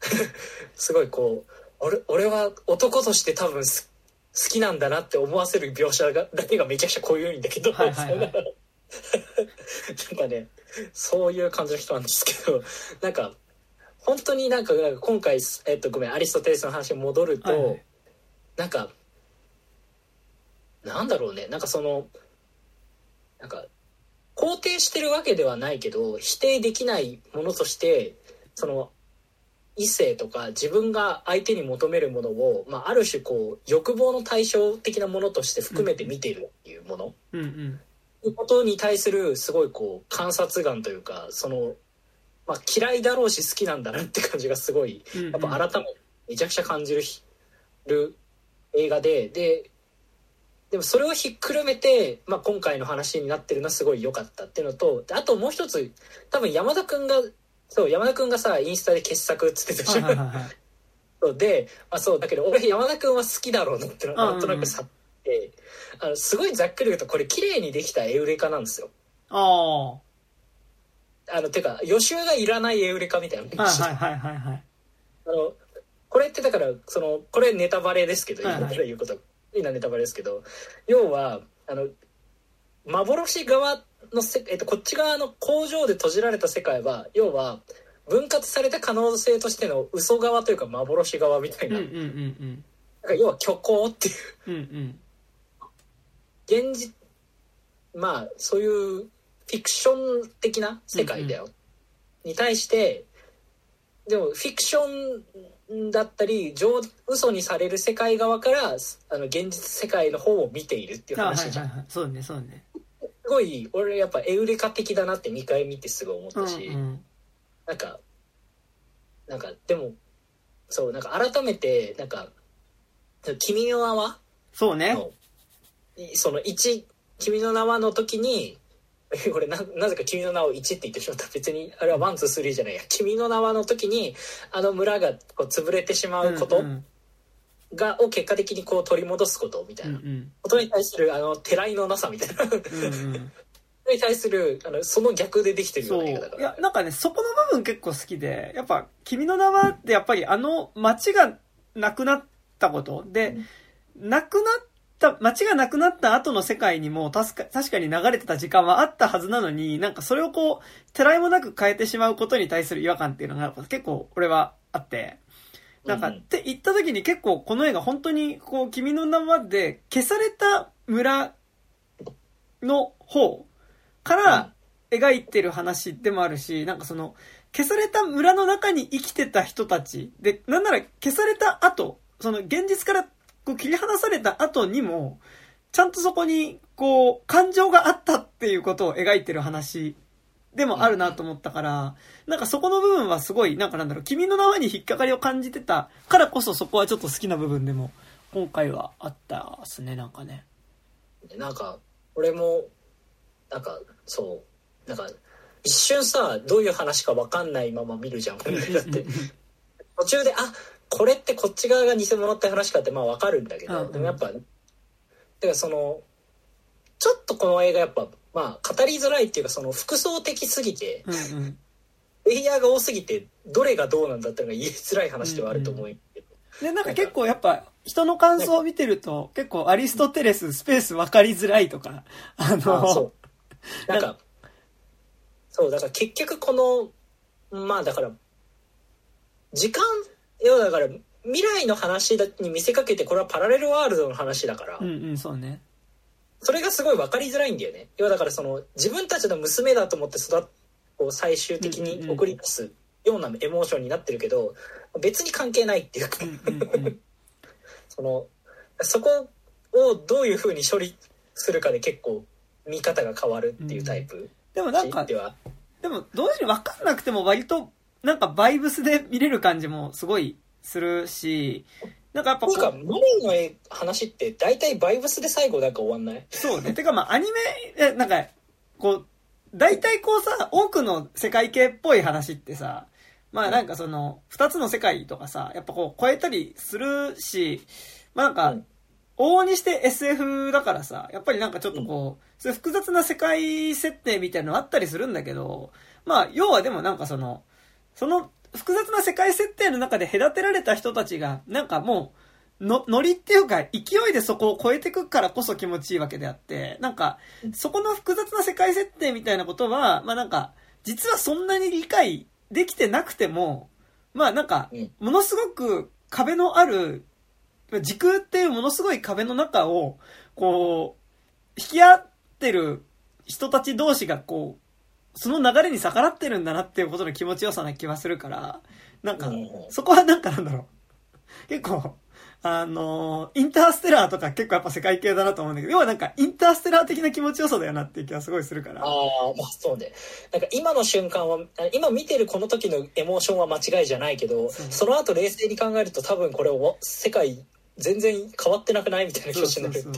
すごいこう俺俺は男として多分す好きなんだなって思わせる描写がだけがめちゃくちゃ濃いんだけど、はいはいはい。なんかねそういう感じの人なんですけど なんか本当になんかなんか今回、えっと、ごめんアリストテレスの話に戻ると、はいはい。なんかなんだろうね。なんかそのなんか肯定してるわけではないけど否定できないものとしてその異性とか自分が相手に求めるものを、まあ、ある種こう欲望の対象的なものとして含めて見ているっていうもの、うんうん。いうことに対するすごいこう観察眼というかその、まあ、嫌いだろうし好きなんだなって感じがすごいやっぱ改めてめちゃくちゃ感じるひる映画でででもそれをひっくるめて、まあ、今回の話になってるのはすごい良かったっていうのとであともう一つ多分山田君がそう山田君がさインスタで傑作っつってたじゃん、はいで、まあ、そうだけど俺山田君は好きだろうなってなんとなくさって、あのすごいざっくり言うとこれ綺麗にできたエウレカなんですよ。ああのてか予習がいらないエウレカみたいなあ。はいはいはいはいはい。あのこれってだからそのこれネタバレですけどはいはいうことなネタバレですけど要はあの幻側のせ、えっと、こっち側の工場で閉じられた世界は要は分割された可能性としての嘘側というか幻側みたいな,、うんうんうんなんか要は虚構っていううん。うんうん。現実まあそういうフィクション的な世界だよ、に対してでもフィクションだったり上嘘にされる世界側からあの現実世界の方を見ているっていう話じゃん、はいはいはい、そうねそうね。すごい俺やっぱエウレカ的だなって2回見てすごい思ったし、うんうん、なんかなんかでもそうなんか改めてなんか「君の名は?」そうね。その1「君の名は」の時に 俺ななぜか「君の名を1」って言ってしまった。別にあれは one two three じゃないや「君の名は」の時にあの村がこう潰れてしまうことが、を結果的にこう取り戻すことみたいな。ことに対するあのてらいのなさみたいな。に対するあのその逆でできてるような映画だから、いやなんかねそこの部分結構好きでやっぱ「君の名は」ってやっぱりあの街がなくなったこと。で、うん、なくなった街がなくなった後の世界にも確か確かに流れてた時間はあったはずなのになんかそれをこうてらいもなく変えてしまうことに対する違和感っていうのが結構俺はあって。なんか、って言った時に結構この映画本当にこう君の名はで消された村の方から描いてる話でもあるし、なんかその、消された村の中に生きてた人たち、で、なんなら消された後、その現実からこう切り離された後にも、ちゃんとそこに、こう、感情があったっていうことを描いてる話でもあるなと思ったから、なんかそこの部分はすごい、なんかなんだろう、君の名はに引っかかりを感じてたからこそそこはちょっと好きな部分でも、今回はあったっすね、なんかね。なんか、俺も、なんか、そう。なんか、一瞬さ、どういう話か分かんないまま見るじゃん、だって。途中で、あ、これってこっち側が偽物って話かってまあ分かるんだけど、うんうん、でもやっぱ、だからその、ちょっとこの映画やっぱ、まあ語りづらいっていうかその複層的すぎて、うんうん、レイヤーが多すぎて、どれがどうなんだっていうのが言いづらい話ではあると思う。うんうんで、なんか結構やっぱ人の感想を見てると結構アリストテレススペース分かりづらいとか、あの、なんか、そう、だから結局この、まあだから、時間、要はだから未来の話に見せかけてこれはパラレルワールドの話だから、うんうん、そうね。それがすごい分かりづらいんだよね。要はだからその自分たちの娘だと思って育っこう最終的に送り出すようなエモーションになってるけど、別に関係ないっていうか。その、そこをどういうふうに処理するかで結構見方が変わるっていうタイプ、うん、でもなんかでも同時に分かんなくても割となんかバイブスで見れる感じもすごいするしなんかやっぱなんかマリーの話って大体バイブスで最後なんか終わんない？そうね。てかまあアニメなんかこう大体こうさ多くの世界系っぽい話ってさまあなんかその二つの世界とかさやっぱこう超えたりするしまあなんか往々にして SF だからさ、やっぱりなんかちょっとこう、そういう複雑な世界設定みたいなのあったりするんだけど、まあ、要はでもなんかその、その複雑な世界設定の中で隔てられた人たちが、なんかもう、の、ノリっていうか、勢いでそこを超えてくからこそ気持ちいいわけであって、なんか、そこの複雑な世界設定みたいなことは、まあなんか、実はそんなに理解できてなくても、まあなんか、ものすごく壁のある時空っていうものすごい壁の中を、こう、引き合ってる人たち同士がこう、その流れに逆らってるんだなっていうことの気持ちよさな気はするから、なんか、そこはなんかなんだろう。結構、あのインターステラーとか結構やっぱ世界系だなと思うんだけど、要はなんかインターステラー的な気持ちよさだよなっていう気はすごいするから。ああ、まあそうね。なんか今の瞬間は、今見てるこの時のエモーションは間違いじゃないけど、その後冷静に考えると多分これを世界全然変わってなくないみたいな気持ちになると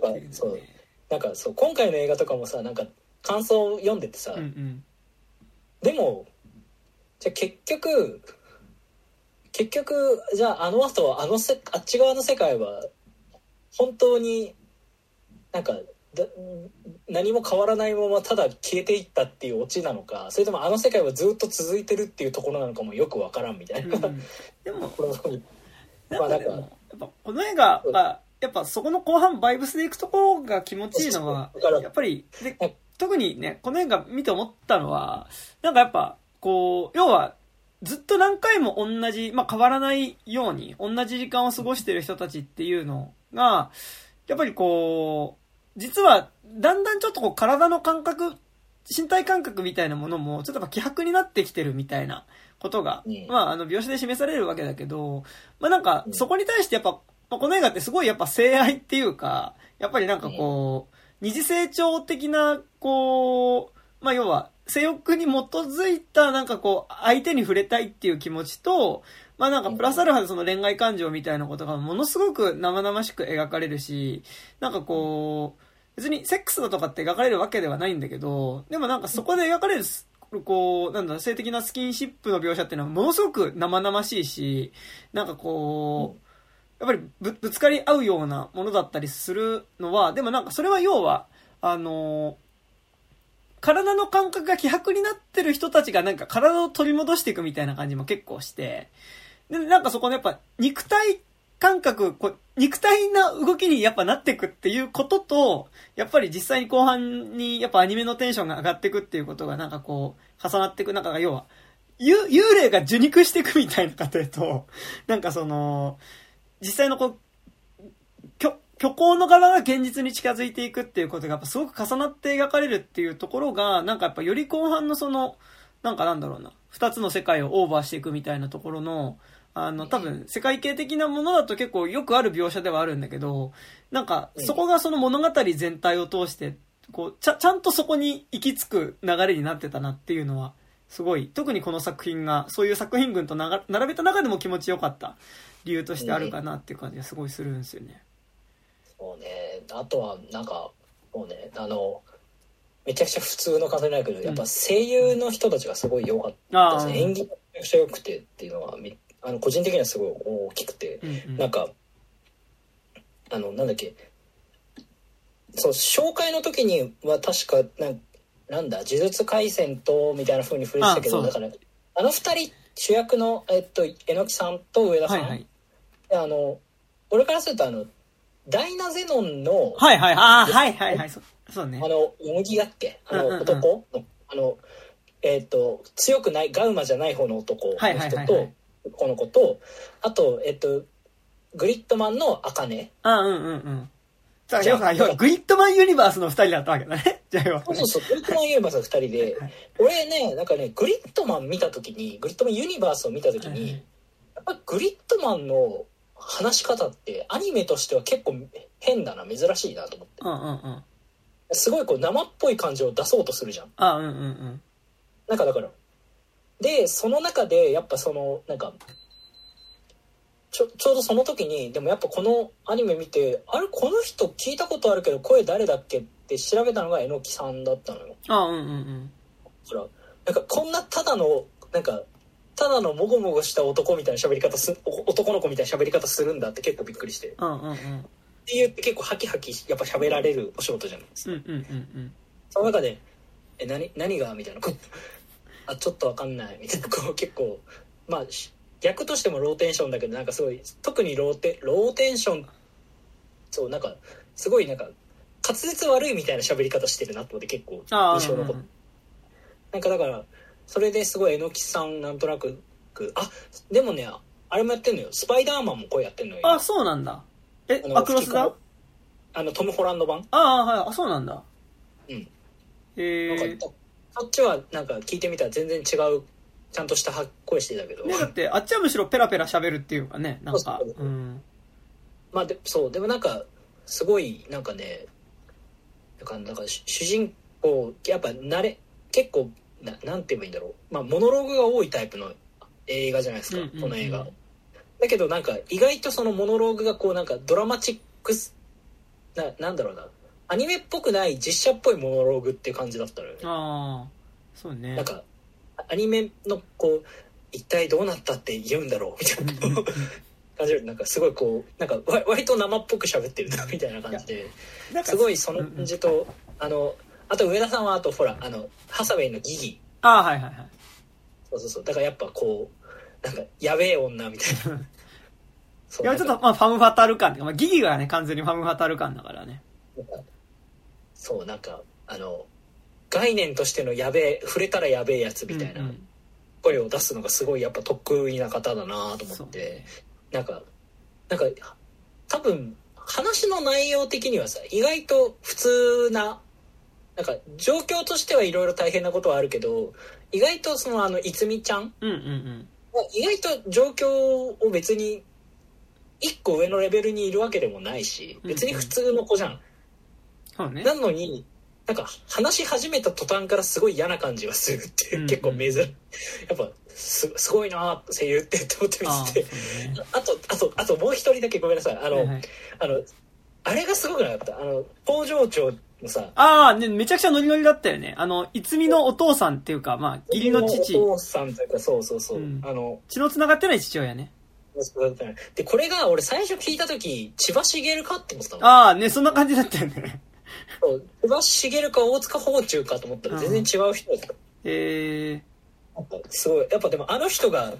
かそうなんかそう今回の映画とかもさなんか感想を読んでてさ、うんうん、でもじゃあ結局結局じゃああの後あのせあっち側の世界は本当になんかだ何も変わらないままただ消えていったっていうオチなのかそれともあの世界はずっと続いてるっていうところなのかもよく分からんみたいな、うん、でも まあなんか。やっぱこの映画がやっぱそこの後半バイブスでいくところが気持ちいいのはやっぱりで特にねこの映画見て思ったのはなんかやっぱこう要はずっと何回も同じ、まあ、変わらないように同じ時間を過ごしてる人たちっていうのがやっぱりこう実はだんだんちょっとこう体の感覚身体感覚みたいなものも、ちょっとやっぱ希薄になってきてるみたいなことが、うん、まあ、あの、描写で示されるわけだけど、まあなんか、そこに対してやっぱ、まあ、この映画ってすごいやっぱ性愛っていうか、やっぱりなんかこう、二次成長的な、こう、まあ要は、性欲に基づいたなんかこう、相手に触れたいっていう気持ちと、まあなんかプラスアルファでその恋愛感情みたいなことがものすごく生々しく描かれるし、なんかこう、別にセックスだとかって描かれるわけではないんだけど、でもなんかそこで描かれる、こう、なんだ、性的なスキンシップの描写っていうのはものすごく生々しいし、なんかこう、やっぱりぶぶつかり合うようなものだったりするのは、でもなんかそれは要は、あの体の感覚が希薄になってる人たちがなんか体を取り戻していくみたいな感じも結構して、で、なんかそこのやっぱ肉体感覚、こう、肉体な動きにやっぱなっていくっていうことと、やっぱり実際に後半にやっぱアニメのテンションが上がっていくっていうことがなんかこう、重なっていく、なんか要は、幽霊が受肉していくみたいな過程と、なんかその、実際のこう、虚構の側が現実に近づいていくっていうことがやっぱすごく重なって描かれるっていうところが、なんかやっぱより後半のその、なんかなんだろうな、二つの世界をオーバーしていくみたいなところの、あの、多分、世界系的なものだと結構よくある描写ではあるんだけど、なんか、そこがその物語全体を通して、こう、ちゃ、ちゃんとそこに行き着く流れになってたなっていうのは、すごい、特にこの作品が、そういう作品群と並べた中でも気持ちよかった理由としてあるかなっていう感じがすごいするんですよね。そうね。あとは、なんか、もうね、あの、めちゃくちゃ普通の方だけど、やっぱ声優の人たちがすごい良かった。ですね。演技がめちゃくちゃ良くてっていうのはあの個人的にはすごい大きくて、うんうん、なんかあのなんだっけ。そう紹介の時には確かななんだ呪術廻戦とみたいなふうに触れてたけどだからあの二人主役の、えっと、榎木さんと上田さん、はいはい、あの俺からするとあのダイナゼノンのはいはい。ああはいはいはい。そうね。あのヨギだっけ？あの、男？のあのえっ、と強くないガウマじゃない方の男の人と、はいはいはいはい。この子と、あと、えっと、グリッドマンのアカネ。あうんうんうん。さあ、要は、要は、グリッドマンユニバースの二人だったわけだね。じゃあ、そうそうそう、グリッドマンユニバースの二人で、俺ね、なんかね、グリッドマン見たときに、グリッドマンユニバースを見たときに、やっぱグリッドマンの話し方って、アニメとしては結構変だな、珍しいなと思って。うんうんうん。すごいこう生っぽい感じを出そうとするじゃん。あうんうんうん。なんかだから、でその中でやっぱそのなんかちょちょうどその時にでもやっぱこのアニメ見てあれこの人聞いたことあるけど声誰だっけって調べたのが榎木さんだったのよ。あうんうんうんほらなんかこんなただのなんかただのもごもごした男みたいな喋り方す男の子みたいな喋り方するんだって結構びっくりして。うんうんうん、っていう結構ハキハキやっぱ喋られるお仕事じゃないですか。うんうんうんうん、その中で「え何何が?」みたいな あちょっとわかんないみたいなこう結構まあ逆としてもローテンションだけどなんかすごい特にローテローテンションそうなんかすごいなんか滑舌悪いみたいな喋り方してるなって結構印象残って、なんかだからそれですごい榎木さんなんとなくあでもねあれもやってんのよ。スパイダーマンも声やってんのよ。あそうなんだ。えアクロスだ？あのトム・ホランド版？ああはいあそうなんだ。うん。へえあっちはなんか聞いてみたら全然違うちゃんとした声してたけど、ね、だってあっちはむしろペラペラ喋るっていうかねなんか。うん、まあでそう。でもなんかすごいなんかねなんかなんか主人公やっぱ慣れ結構ななんて言えばいいんだろう、まあ、モノローグが多いタイプの映画じゃないですか、この映画。だけどなんか意外とそのモノローグがこうなんかドラマチックスななんだろうな。アニメっぽくない実写っぽいモノローグっていう感じだったのよあ、そうね。なんか、アニメのこう、一体どうなったって言うんだろうみたいな感じで、なんかすごいこう、なんか割と生っぽく喋ってるなみたいな感じで、すごいその感じと、あの、あと上田さんはあとほら、あの、ハサウェイのギギ。ああ、はいはいはい。そうそうそう。だからやっぱこう、なんか、やべえ女みたいな。いや、ちょっとまあファムファタル感っていうか、まあギギがね、完全にファムファタル感だからね。そうなんかあの概念としてのやべえ触れたらやべえやつみたいな声を出すのがすごいやっぱ得意な方だなと思って、なんかなんか多分話の内容的にはさ意外と普通ななんか状況としてはいろいろ大変なことはあるけど意外とそのあのいつみちゃんうんうんうん。意外と状況を別に一個上のレベルにいるわけでもないし別に普通の子じゃん。そうね。なのになんか話し始めた途端からすごい嫌な感じがするっていう、うん結構珍しいやっぱすすごいな声優ってって思って見てて。あとあとあともう一人だけごめんなさいあの、はいはいあのあれがすごくなかったあの工場長のさ。ああ、ね、めちゃくちゃノリノリだったよね。あの、いつみのお父さんっていうか、まあ、義理の父、お父さんというかそうそうそう、うん。あの血の繋がってない父親ね。でこれが俺最初聞いた時千葉茂かって思ってたの。ああ、ね、そんな感じだったよね。そう。千葉茂か大塚芳忠かと思ったら全然違う人だった、えなんかすごい。やっぱでもあの人が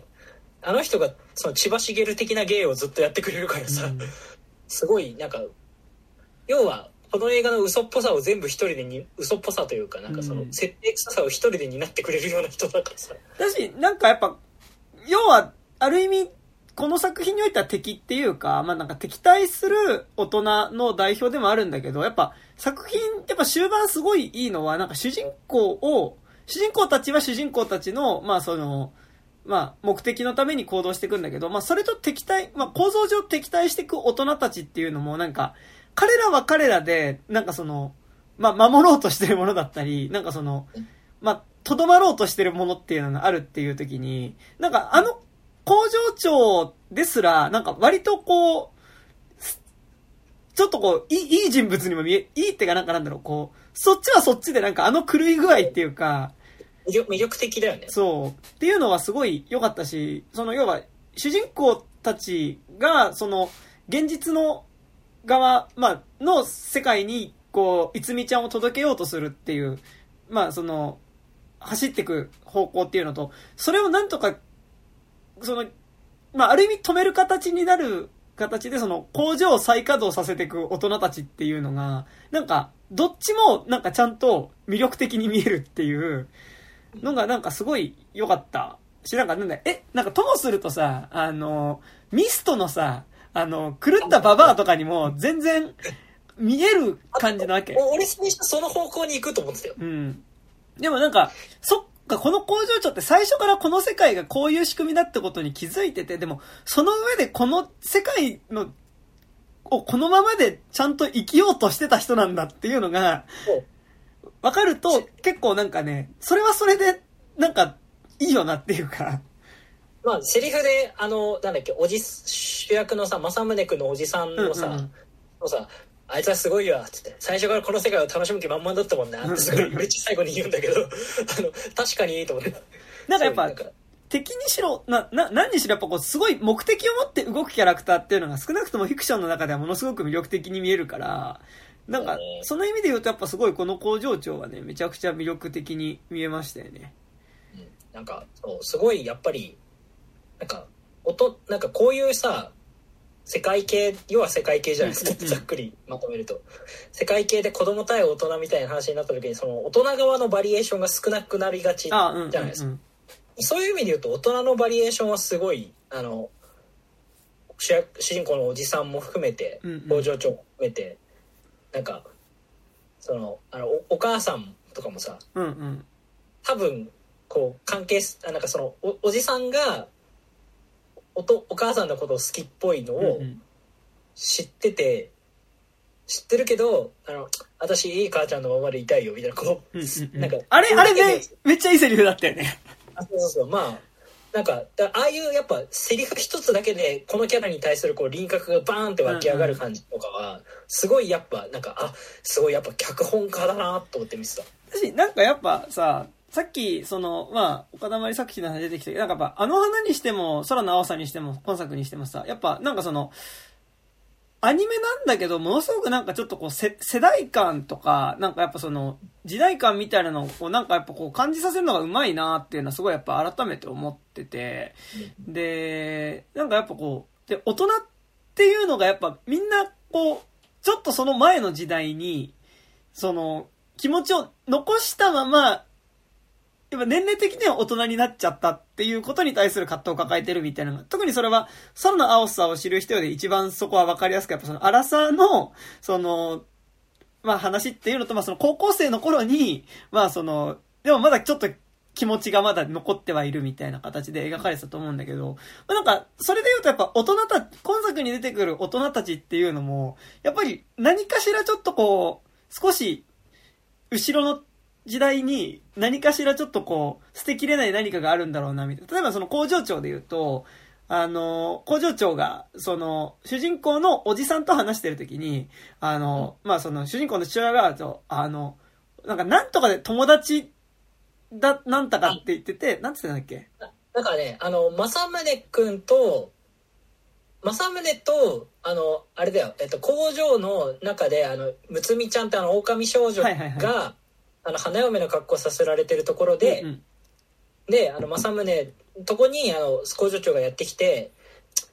あの人がその千葉茂的な芸をずっとやってくれるからさ、うん。すごいなんか要はこの映画の嘘っぽさを全部一人でに嘘っぽさというかなんかそのうん。設定臭さを一人で担ってくれるような人だからさ。ー、だし、なんかやっぱ、要は、ある意味、この作品においては敵っていうか、まあなんか敵対する大人の代表でもあるんだけど、やっぱ作品、やっぱ終盤すごいいいのは、なんか主人公を、主人公たちは主人公たちの、まあその、まあ目的のために行動していくんだけど、まあそれと敵対、まあ構造上敵対していく大人たちっていうのもなんか、彼らは彼らで、なんかその、まあ守ろうとしてるものだったり、なんかその、まあ、とどまろうとしてるものっていうのがあるっていう時に、なんかあの工場長ですら、なんか割とこう、すちょっとこう、いい、いい人物にも見え、いいってかなんかなんだろう、こう、そっちはそっちでなんかあの狂い具合っていうか、魅力的だよねそう。っていうのはすごい良かったし、その要は、主人公たちが、その、現実の側、まあ、の世界に、こう、いつみちゃんを届けようとするっていう、まあ、その、走っていく方向っていうのと、それをなんとか、その、まあ、ある意味止める形になる形で、その、工場を再稼働させていく大人たちっていうのが、なんか、どっちも、なんかちゃんと魅力的に見えるっていうのが、なんかすごい良かった。し、なんかなんだ、え、なんかともするとさ、あの、ミストのさ、あの、狂ったババアとかにも全然見える感じなわけ。お俺最初その方向に行くと思ってたようん。でもなんか、そっか、この工場長って最初からこの世界がこういう仕組みだってことに気づいてて、でも、その上でこの世界の、をこのままでちゃんと生きようとしてた人なんだっていうのが、わかると、結構なんかね、それはそれで、なんか、いいよなっていうか、まあセリフであのなんだっけおじ主役のさ政宗君のおじさんのさ、うんうんうん。のさあいつはすごいわっつって。最初からこの世界を楽しむ気満々だったもんなってすごいめっちゃ最後に言うんだけど。あの確かにいいと思ってなんかやっぱ敵にしろ、な、な、何にしろやっぱこう、すごい目的を持って動くキャラクターっていうのが少なくともフィクションの中ではものすごく魅力的に見えるから、なんかその意味で言うとやっぱすごいこの工場長はね、めちゃくちゃ魅力的に見えましたよね。うん。なんかそうすごいやっぱりなんか音なんかこういうさ世界系要は世界系じゃないですか。うんざっくりまとめると。世界系で子供対大人みたいな話になった時にその大人側のバリエーションが少なくなりがちじゃないですか。うん。そういう意味で言うと大人のバリエーションはすごいあの主役主人公のおじさんも含めてうんうん。工場長も含めてなんかそのあのおお母さんとかもさうん、うん。多分こう関係すあなんかそのおおじさんがおとお母さんのことを好きっぽいのを知ってて、知ってるけどあの私いい母ちゃんのままでいたいよみたいなこう、なんかあれ、あれねね、めっちゃいいセリフだったよね。あそうそうそう。まあなんかだああいうやっぱセリフ一つだけでこのキャラに対するこう輪郭がバーンって湧き上がる感じとかはすごいやっぱなんかあすごいやっぱ脚本家だなと思って見てた。私、なんかやっぱさ、さっき、その、まあ、岡田まり作品の話出てきたけど、なんかやっぱ、あの花にしても、空の青さにしても、今作にしてもさ、やっぱ、なんかその、アニメなんだけど、ものすごくなんかちょっとこう、せ世代感とか、なんかやっぱその、時代感みたいなのを、こう、なんかやっぱこう、感じさせるのがうまいなっていうのはすごいやっぱ改めて思ってて、で、なんかやっぱこう、で、大人っていうのがやっぱみんなこう、ちょっとその前の時代に、その、気持ちを残したまま、やっぱ年齢的には大人になっちゃったっていうことに対する葛藤を抱えてるみたいな、特にそれは、空の青さを知る人より一番そこは分かりやすく、やっぱその荒さの、その、まあ話っていうのと、まあその高校生の頃に、まあその、でもまだちょっと気持ちがまだ残ってはいるみたいな形で描かれてたと思うんだけど、まあ、なんか、それで言うとやっぱ大人たち、今作に出てくる大人たちっていうのも、やっぱり何かしらちょっとこう、少し、後ろの時代に何かしらちょっとこう、捨てきれない何かがあるんだろうな、みたいな。例えばその工場長で言うと、あの、工場長が、その、主人公のおじさんと話してる時に、あの、まあその、主人公の父親が、あの、なんか、なんとかで友達だ、なんたかって言ってて、なんつってたんだっけ？なんかね、あの、正宗くんと、正宗と、あの、あれだよ、えっと、工場の中で、あの、むつみちゃんってあの、狼少女が、はいはいはい、あの、花嫁の格好させられてるところで、うんうん、で、あの、正宗とこに、あの、工場長がやってきて、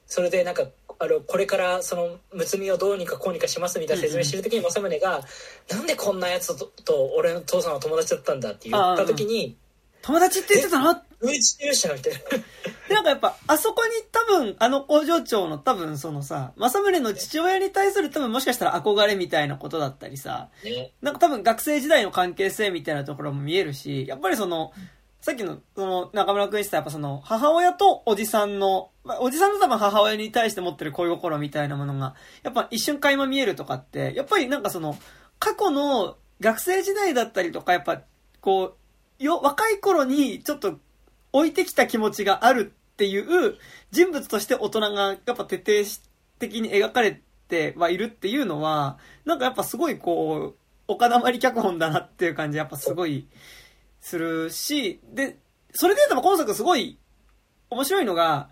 それでなんか、あの、これからその、むつみをどうにかこうにかしますみたいな説明してる時に正宗が、なんでこんなやつとと俺の父さんは友達だったんだって言った時に、友達って言ってたの？上地勇者みたいな。なんかやっぱ、あそこに多分、あの工場長の多分そのさ、政宗の父親に対する多分もしかしたら憧れみたいなことだったりさ、ね、なんか多分学生時代の関係性みたいなところも見えるし、やっぱりその、さっきの、その、中村くん言ってた、やっぱその、母親とおじさんの、まあ、おじさんの多分母親に対して持ってる恋心みたいなものが、やっぱ一瞬垣間見えるとかって、やっぱりなんかその、過去の学生時代だったりとか、やっぱ、こう、よ、若い頃にちょっと置いてきた気持ちがあるっていう人物として大人がやっぱ徹底的に描かれてはいるっていうのは、なんかやっぱすごいこう、岡田まり脚本だなっていう感じやっぱすごいするし、で、それで言うと今作すごい面白いのが、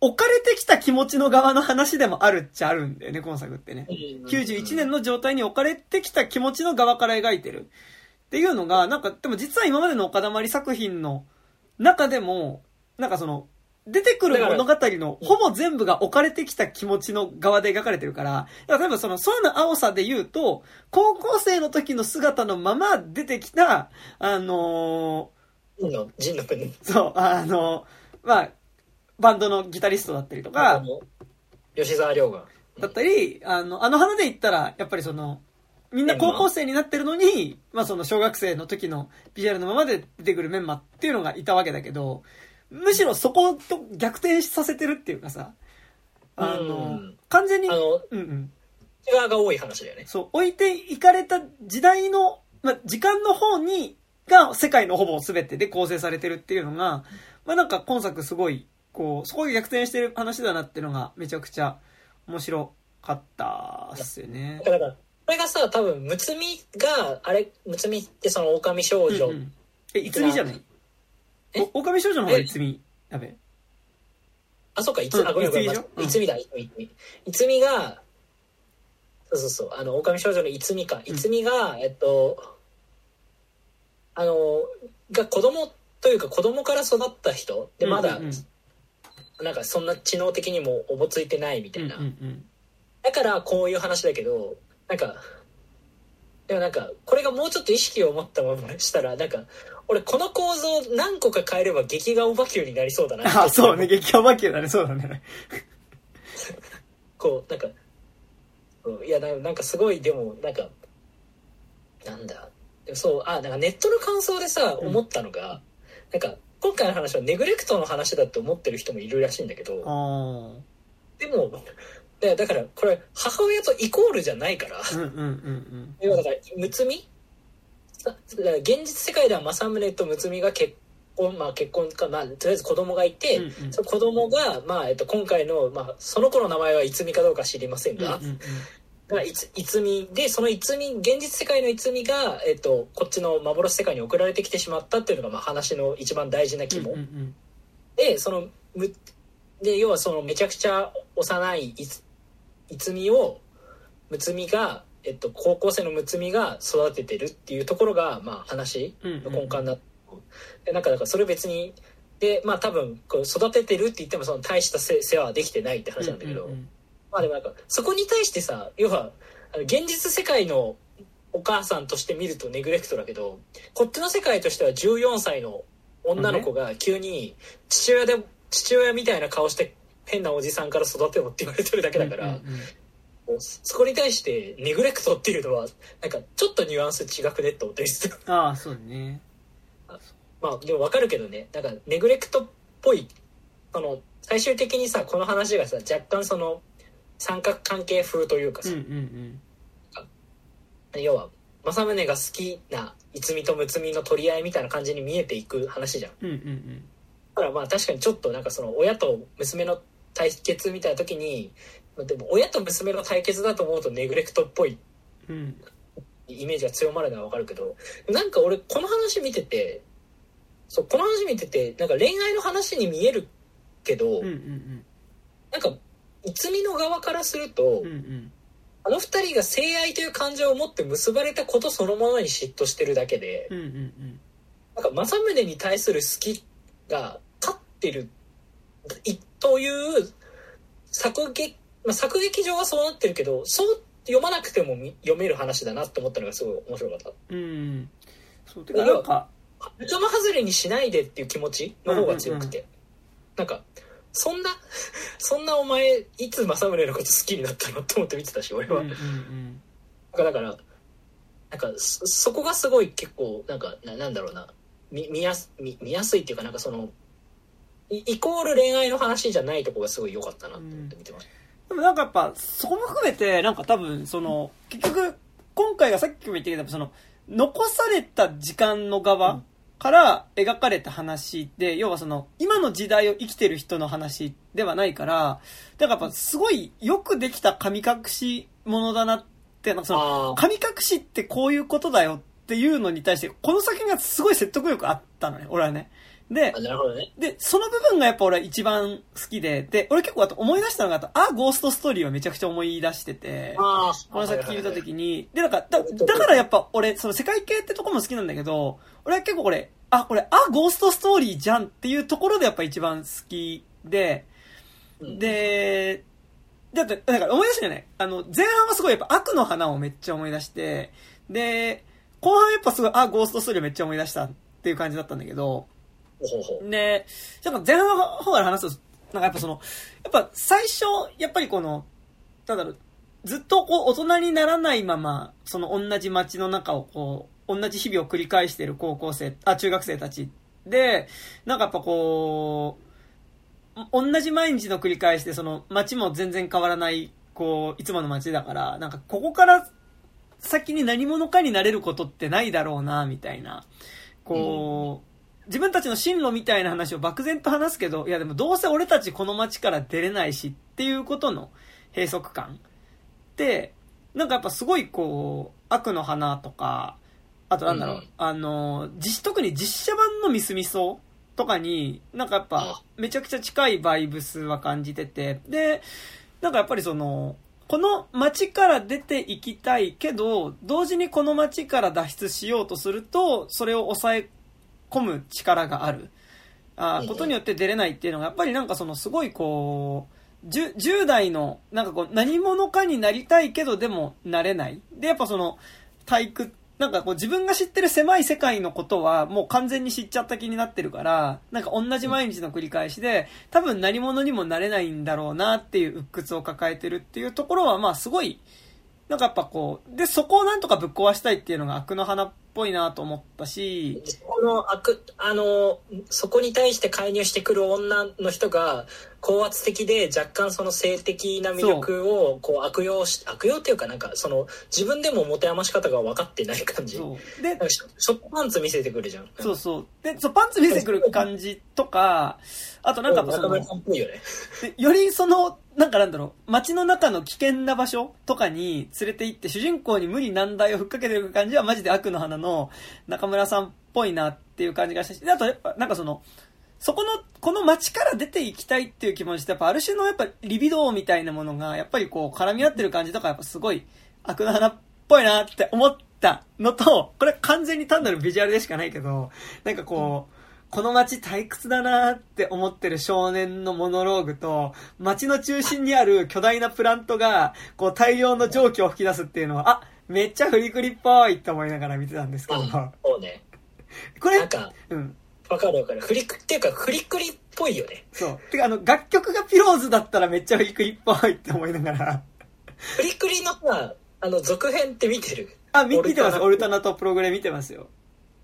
置かれてきた気持ちの側の話でもあるっちゃあるんだよね、今作ってね。91年の状態に置かれてきた気持ちの側から描いてる。っていうのが、なんか、でも実は今までの岡田まり作品の中でも、なんかその、出てくる物語のほぼ全部が置かれてきた気持ちの側で描かれてるから、例えばその空の青さで言うと、高校生の時の姿のまま出てきた、あのー、ジンの国。そう、あのー、まあ、バンドのギタリストだったりとか、吉沢亮が。だったり、あの、あの花で言ったら、やっぱりその、みんな高校生になってるのに、まあその小学生の時のビジュアルのままで出てくるメンマっていうのがいたわけだけど、むしろそこと逆転させてるっていうかさ、あの、完全に、あの、うんうん。が多い話だよね。そう、置いていかれた時代の、まあ、時間の方に、が世界のほぼ全てで構成されてるっていうのが、まあなんか今作すごい、こう、そこ逆転してる話だなっていうのがめちゃくちゃ面白かったっすよね。だから、これがさ、多分、むつみが、あれ、むつみってその狼少女。うんうん、え、いつみじゃない？え？狼少女の方がいつみ。やべあ、そっか、いつ、あ、ごめんごめん。いつみだ、いつみ、いつみ。いつみが、そうそうそう、あの、狼少女のいつみか。いつみが、えっと、あの、が子供というか子供から育った人で、まだ、なんかそんな知能的にもおぼついてないみたいな。だからこういう話だけど、なんか、でもなんか、これがもうちょっと意識を持ったまましたら、なんか、俺この構造何個か変えれば劇画オバキューになりそうだなあ、そうね、劇画オバキューだね、そうだね。こう、なんか、いや、なんかすごい、でも、なんか、なんだ、そう、あ、なんかネットの感想でさ、思ったのが、うん、なんか、今回の話はネグレクトの話だって思ってる人もいるらしいんだけど、でも、でだからこれ母親とイコールじゃないから、うんうんうんうん、要はだからむつみ？現実世界では政宗とむつみが結婚まあ結婚かまあとりあえず子供がいて、うんうん、その子供がまあえっと今回のまあその子の名前はいつみかどうか知りませんが、うんうんうん。がいついつみでそのいつみ現実世界のいつみが、えっと、こっちの幻世界に送られてきてしまったっていうのが、まあ、話の一番大事な肝、うんうんうん、でそのむで要はそのめちゃくちゃ幼いいついつみをむつみが、えっと、高校生のむつみが育ててるっていうところが、まあ、話の根幹だ、うなんかだからそれ別にでまあ多分こう育ててるって言ってもその大した世話はできてないって話なんだけど、まあでもなんかそこに対してさ要は現実世界のお母さんとして見るとネグレクトだけどこっちの世界としては14歳の女の子が急に父親で父親みたいな顔して変なおじさんから育てろって言われてるだけだから、そこに対してネグレクトっていうのはなんかちょっとニュアンス違くねって思ったりする。ああそうね。まあでも分かるけどねなんかネグレクトっぽいその最終的にさこの話がさ若干その三角関係風というかさ、要は政宗が好きな逸見と睦美の取り合いみたいな感じに見えていく話じゃん。だからまあ確かにちょっとなんかその親と娘の対決みたいな時にでも親と娘の対決だと思うとネグレクトっぽいうん。イメージが強まるのはわかるけどなんか俺この話見ててそうこの話見ててなんか恋愛の話に見えるけど、うんうんうん。なんか逸見の側からすると、うんうん。あの二人が性愛という感情を持って結ばれたことそのままに嫉妬してるだけで、うんうんうん。なんか政宗に対する好きが勝ってるいという作劇、まあ、作劇上はそうなってるけどそう読まなくてもみ読める話だなって思ったのがすごい面白かった。うん。そうてかなんか仲間外れにしないでっていう気持ちの方が強くて、なんかそんな そんなお前いつ政宗のこと好きになったのって思って見てたし俺は、うんうんうん。だからなんかそそこがすごい結構なんかななんだろうな。見見やす見見やすいっていうかなんかそのイイコール恋愛の話じゃないとこがすごい良かったなって思って見てました、でもなんかやっぱそこも含めてなんか多分その結局今回がさっきも言ったけどその残された時間の側から描かれた話で要はその今の時代を生きてる人の話ではないからだからやっぱすごいよくできた神隠しものだなってなんかそのあ神隠しってこういうことだよっていうのに対してこの作品がすごい説得力あったのね俺はねでね。で、その部分がやっぱ俺は一番好きで、で、俺結構あと思い出したのがあと、あ、ゴーストストーリーはめちゃくちゃ思い出してて、この作品見た時に、で、なんか、だ、だからやっぱ俺、その世界系ってとこも好きなんだけど、俺は結構これ、あ、これ、あ、ゴーストストーリーじゃんっていうところでやっぱ一番好きで、で、だって、だから思い出したよね。あの、前半はすごいやっぱ悪の花をめっちゃ思い出して、で、後半やっぱすごい、あ、ゴーストストーリーめっちゃ思い出したっていう感じだったんだけど、で、なんか前半の方から話すと、なんかやっぱその、やっぱ最初、やっぱりこの、なんだろう、ずっとこう大人にならないまま、その同じ街の中をこう、同じ日々を繰り返している高校生、あ、中学生たちで、なんかやっぱこう、同じ毎日の繰り返しで、その街も全然変わらない、こう、いつもの街だから、なんかここから先に何者かになれることってないだろうな、みたいな、こう、自分たちの進路みたいな話を漠然と話すけど、いやでもどうせ俺たちこの街から出れないしっていうことの閉塞感って、なんかやっぱすごいこう、悪の花とか、あとなんだろう、うんあの、実、特に実写版のミスミソとかに、なんかやっぱあ。めちゃくちゃ近いバイブスは感じてて、で、なんかやっぱりその、この街から出ていきたいけど、同時にこの街から脱出しようとすると、それを抑え込む力がある。あことによって出れないっていうのが、やっぱりなんかそのすごいこう、10, 10代の、なんかこう、何者かになりたいけどでもなれない。で、やっぱその、体育、なんかこう自分が知ってる狭い世界のことはもう完全に知っちゃった気になってるから、なんか同じ毎日の繰り返しで、多分何者にもなれないんだろうなっていう鬱屈を抱えてるっていうところは、まあすごい、なんかやっぱこう、で、そこをなんとかぶっ壊したいっていうのが悪の花っぽいなと思ったし、この悪あのそこに対して介入してくる女の人が高圧的で若干その性的な魅力をこう悪用し悪用っていうかなんかその自分でも持て余し方が分かってない感じ。でショットパンツ見せてくるじゃんそうそう。で、そう、パンツ見せてくる感じとか、あとなんかそのねでよりその、なんかなんだろう、街の中の危険な場所とかに連れて行って主人公に無理難題をふっかけてる感じはマジで悪の花の中村さんっぽいなっていう感じがしたし、あとやっぱなんかその、そこの、この街から出ていきたいっていう気持ちってやっぱある種のやっぱリビドーみたいなものがやっぱりこう絡み合ってる感じとかやっぱすごい悪の花っぽいなって思ったのと、これ完全に単なるビジュアルでしかないけど、なんかこう、この街退屈だなって思ってる少年のモノローグと、街の中心にある巨大なプラントが、こう大量の蒸気を吹き出すっていうのは、あ、めっちゃフリクリっぽいって思いながら見てたんですけど、あそうね。これ、なんかうん。分かる分かる。フリックっていうかフリックリっぽいよね。そう。てかあの、楽曲がピローズだったらめっちゃフリクリっぽいって思いながら、フリクリのさ、あの、続編って見てる？あ、見見てます。オルタナとプログレ見てますよ。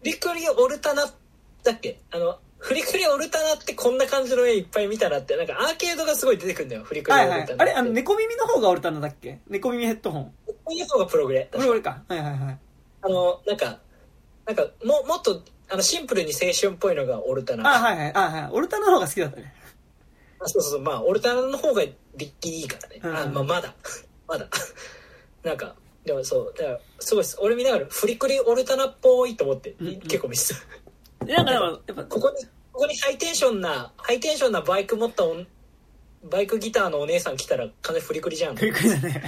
フリクリオルタナだっけ？あの、フリクリオルタナってこんな感じの絵いっぱい見たらって、なんかアーケードがすごい出てくるんだよ、フリクリオルタナ。はいはい。あれ、あの、猫耳の方がオルタナだっけ？猫耳ヘッドホン。猫耳の方がプログレ。プログレか。はいはいはい。あの、なんか、なんか、も、もっと、あの、シンプルに青春っぽいのがオルタナ。あ、はいはい。あ、はい。オルタナの方が好きだったね。あそうそうそう。まあ、オルタナの方がびっきりいいからね。うん、あ、まあ、まだ。まだ。なんか、でもそう、だから、すごいです。俺見ながら、フリクリオルタナっぽいと思って、うんうん、結構見せた。なんかでも、やっぱ、ここに、ここにハイテンションな、ハイテンションなバイク持ったバイクギターのお姉さん来たら、完全フリクリじゃん。フリクリだね。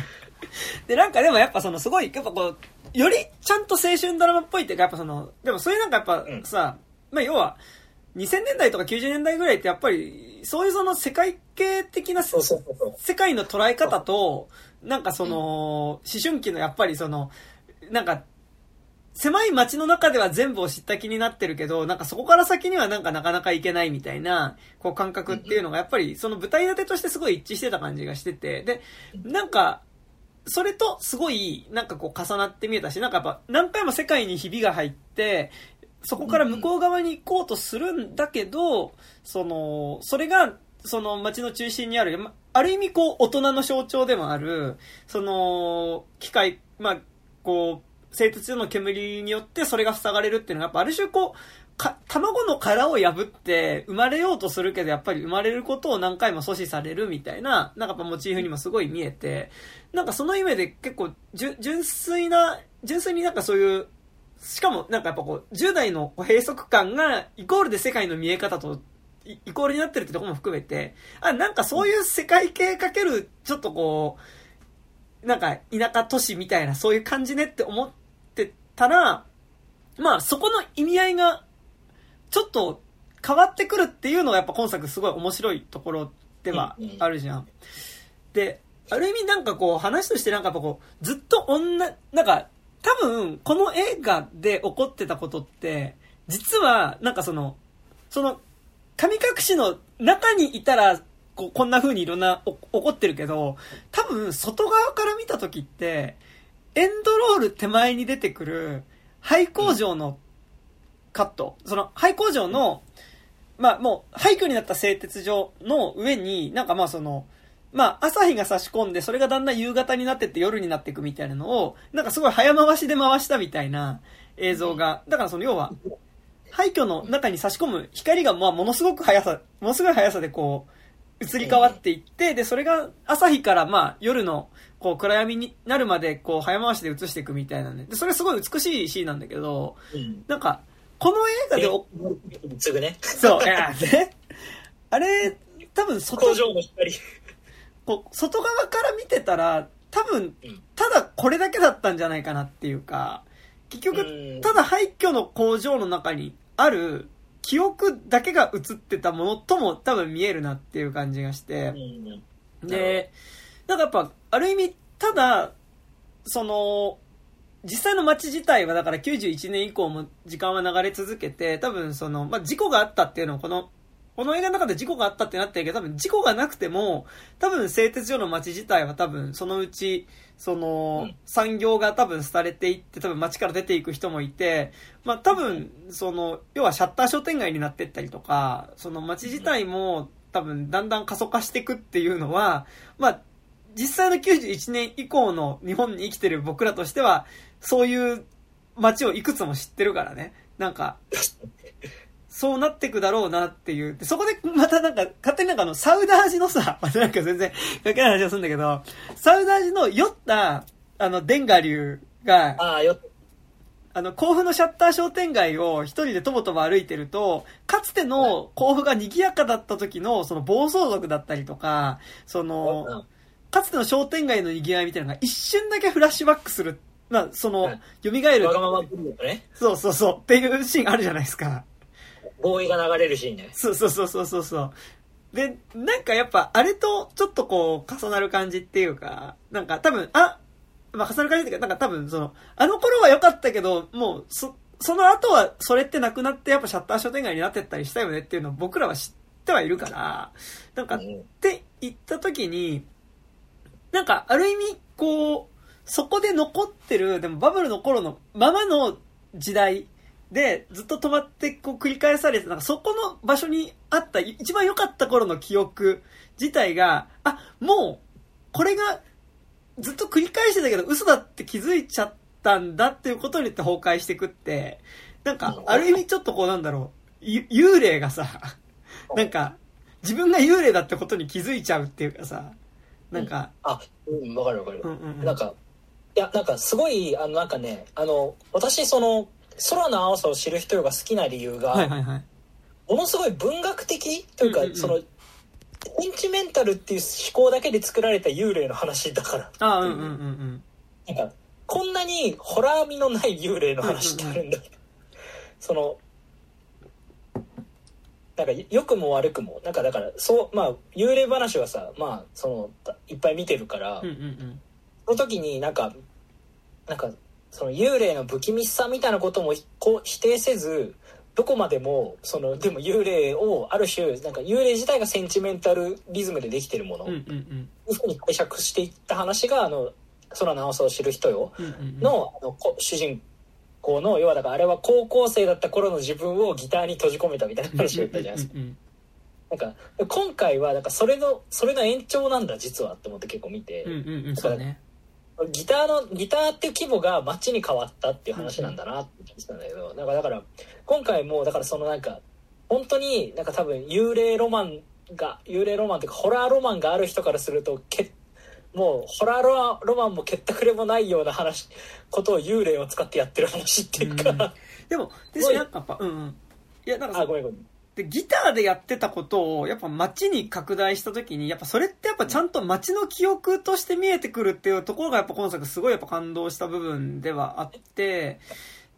で、なんかでもやっぱそのすごい、やっぱこう、よりちゃんと青春ドラマっぽいっていうか、やっぱその、でもそういうなんかやっぱさ、うん、まあ要は、2000年代とか90年代ぐらいってやっぱり、そういうその世界系的な世界の捉え方と、なんかその、思春期のやっぱりその、なんか、狭い街の中では全部を知った気になってるけど、なんかそこから先にはなんかなかなかいけないみたいな、こう感覚っていうのがやっぱりその舞台立てとしてすごい一致してた感じがしてて、で、なんか、それとすごいなんかこう重なって見えたし、なんかやっぱ何回も世界にひびが入って、そこから向こう側に行こうとするんだけど、その、それが、その街の中心にある、ある意味こう大人の象徴でもある、その、機械、まあ、こう、製鉄所の煙によってそれが塞がれるっていうのが、やっぱある種こう、か、卵の殻を破って生まれようとするけど、やっぱり生まれることを何回も阻止されるみたいな、なんかやっぱモチーフにもすごい見えて、なんかその意味で結構、純粋な、純粋になんかそういうしかもなんかやっぱこう、10代の閉塞感がイコールで世界の見え方とイコールになってるってところも含めて、あ、なんかそういう世界系かける、ちょっとこう、なんか田舎都市みたいなそういう感じねって思ってたら、まあそこの意味合いがちょっと変わってくるっていうのがやっぱ今作すごい面白いところではあるじゃん。で、ある意味なんかこう話としてなんかこう、ずっと女、なんか多分、この映画で起こってたことって、実は、なんかその、その、神隠しの中にいたら、ここんな風にいろんな起こってるけど、多分、外側から見た時って、エンドロール手前に出てくる、廃工場のカット。その、廃工場の、まあもう、廃墟になった製鉄所の上に、なんかまあその、まあ、朝日が差し込んで、それがだんだん夕方になってって夜になっていくみたいなのを、なんかすごい早回しで回したみたいな映像が、だからその要は、廃墟の中に差し込む光がまあものすごく速さ、ものすごい速さでこう、移り変わっていって、で、それが朝日からまあ夜のこう暗闇になるまでこう早回しで映していくみたいなね。で、それすごい美しいシーンなんだけど、なんか、この映画でお、すぐね。そう、いや、ね。あれ、多分外、工場の光。こう、外側から見てたら、多分、ただこれだけだったんじゃないかなっていうか、結局、ただ廃墟の工場の中にある記憶だけが映ってたものとも多分見えるなっていう感じがして、で、なんかやっぱ、ある意味、ただ、その、実際の街自体はだから91年以降も時間は流れ続けて、多分その、まあ、事故があったっていうのをこのこの映画の中で事故があったってなってるけど、多分事故がなくても、多分製鉄所の街自体は多分そのうち、その、産業が多分廃れていって、多分街から出ていく人もいて、まあ多分、その、要はシャッター商店街になってったりとか、その街自体も多分だんだん過疎化していくっていうのは、まあ、実際の91年以降の日本に生きてる僕らとしては、そういう街をいくつも知ってるからね。なんか、そうなってくだろうなっていう。でそこでまたなんか、勝手になんかあの、サウダージのさ、またなんか全然関係ない話をするんだけど、サウダージの酔った、あの、デンガ流が、ああの、甲府のシャッター商店街を一人でとぼとぼ歩いてると、かつての甲府が賑やかだった時の、その暴走族だったりとか、その、かつての商店街の賑わいみたいなのが一瞬だけフラッシュバックする。まあ、その、蘇る。わがままね。そうそうそう。っていうシーンあるじゃないですか。ボーイが流れるシーンね。そうそうそうそうそう。で、なんかやっぱ、あれとちょっとこう、重なる感じっていうか、なんか多分、あ、まあ重なる感じっていうか、なんか多分その、あの頃は良かったけど、もう、そ、その後はそれってなくなってやっぱシャッター商店街になってったりしたよねっていうのを僕らは知ってはいるから、なんか、って言った時に、なんか、ある意味、こう、そこで残ってる、でもバブルの頃のままの時代で、ずっと止まってこう繰り返されて、なんかそこの場所にあった一番良かった頃の記憶自体が、あ、もう、これがずっと繰り返してたけど嘘だって気づいちゃったんだっていうことによって崩壊してくって、なんか、ある意味ちょっとこうなんだろう、幽霊がさ、なんか、自分が幽霊だってことに気づいちゃうっていうかさ、なんか。うん、あ、うん、わかるわかる。うんうんうん、なんか、いや、なんかすごい、あの、なんかね、あの、私、その、空の青さを知る人が好きな理由が、はいはいはい、ものすごい文学的というか、うんうんうん、その、センチメンタルっていう思考だけで作られた幽霊の話だから。あうんうんうんうん。なんか、こんなにホラー味のない幽霊の話ってあるんだ。その、なんか良くも悪くもなんかだからそうまあ幽霊話はさまあそのいっぱい見てるから、うんうんうん、その時になんかなんかその幽霊の不気味さみたいなこともこう否定せずどこまでもそのでも幽霊をある種なんか幽霊自体がセンチメンタルリズムでできてるもの、うんうんうん、いうふうに解釈していった話が「あの空の青さを知る人よの」あの主人公の要はだからあれは高校生だった頃の自分をギターに閉じ込めたみたいな話を言ったじゃないですか。なんか今回はなんかそれのそれの延長なんだ実はって思って結構見て、ギターのギターっていう規模が街に変わったっていう話なんだなって言ってたんだけど、なんかだから今回もだからそのなんか本当になんか多分幽霊ロマンが幽霊ロマンというかホラーロマンがある人からするとけもうホラーロロマンもけったくれもないような話ことを幽霊を使ってやってる話っていうか、うん、でもでなんかやっぱうんうん。いやなんかあごめんごめん。で、ギターでやってたことを、やっぱ街に拡大した時に、やっぱそれってやっぱちゃんと街の記憶として見えてくるっていうところがやっぱ今作すごいやっぱ感動した部分ではあって、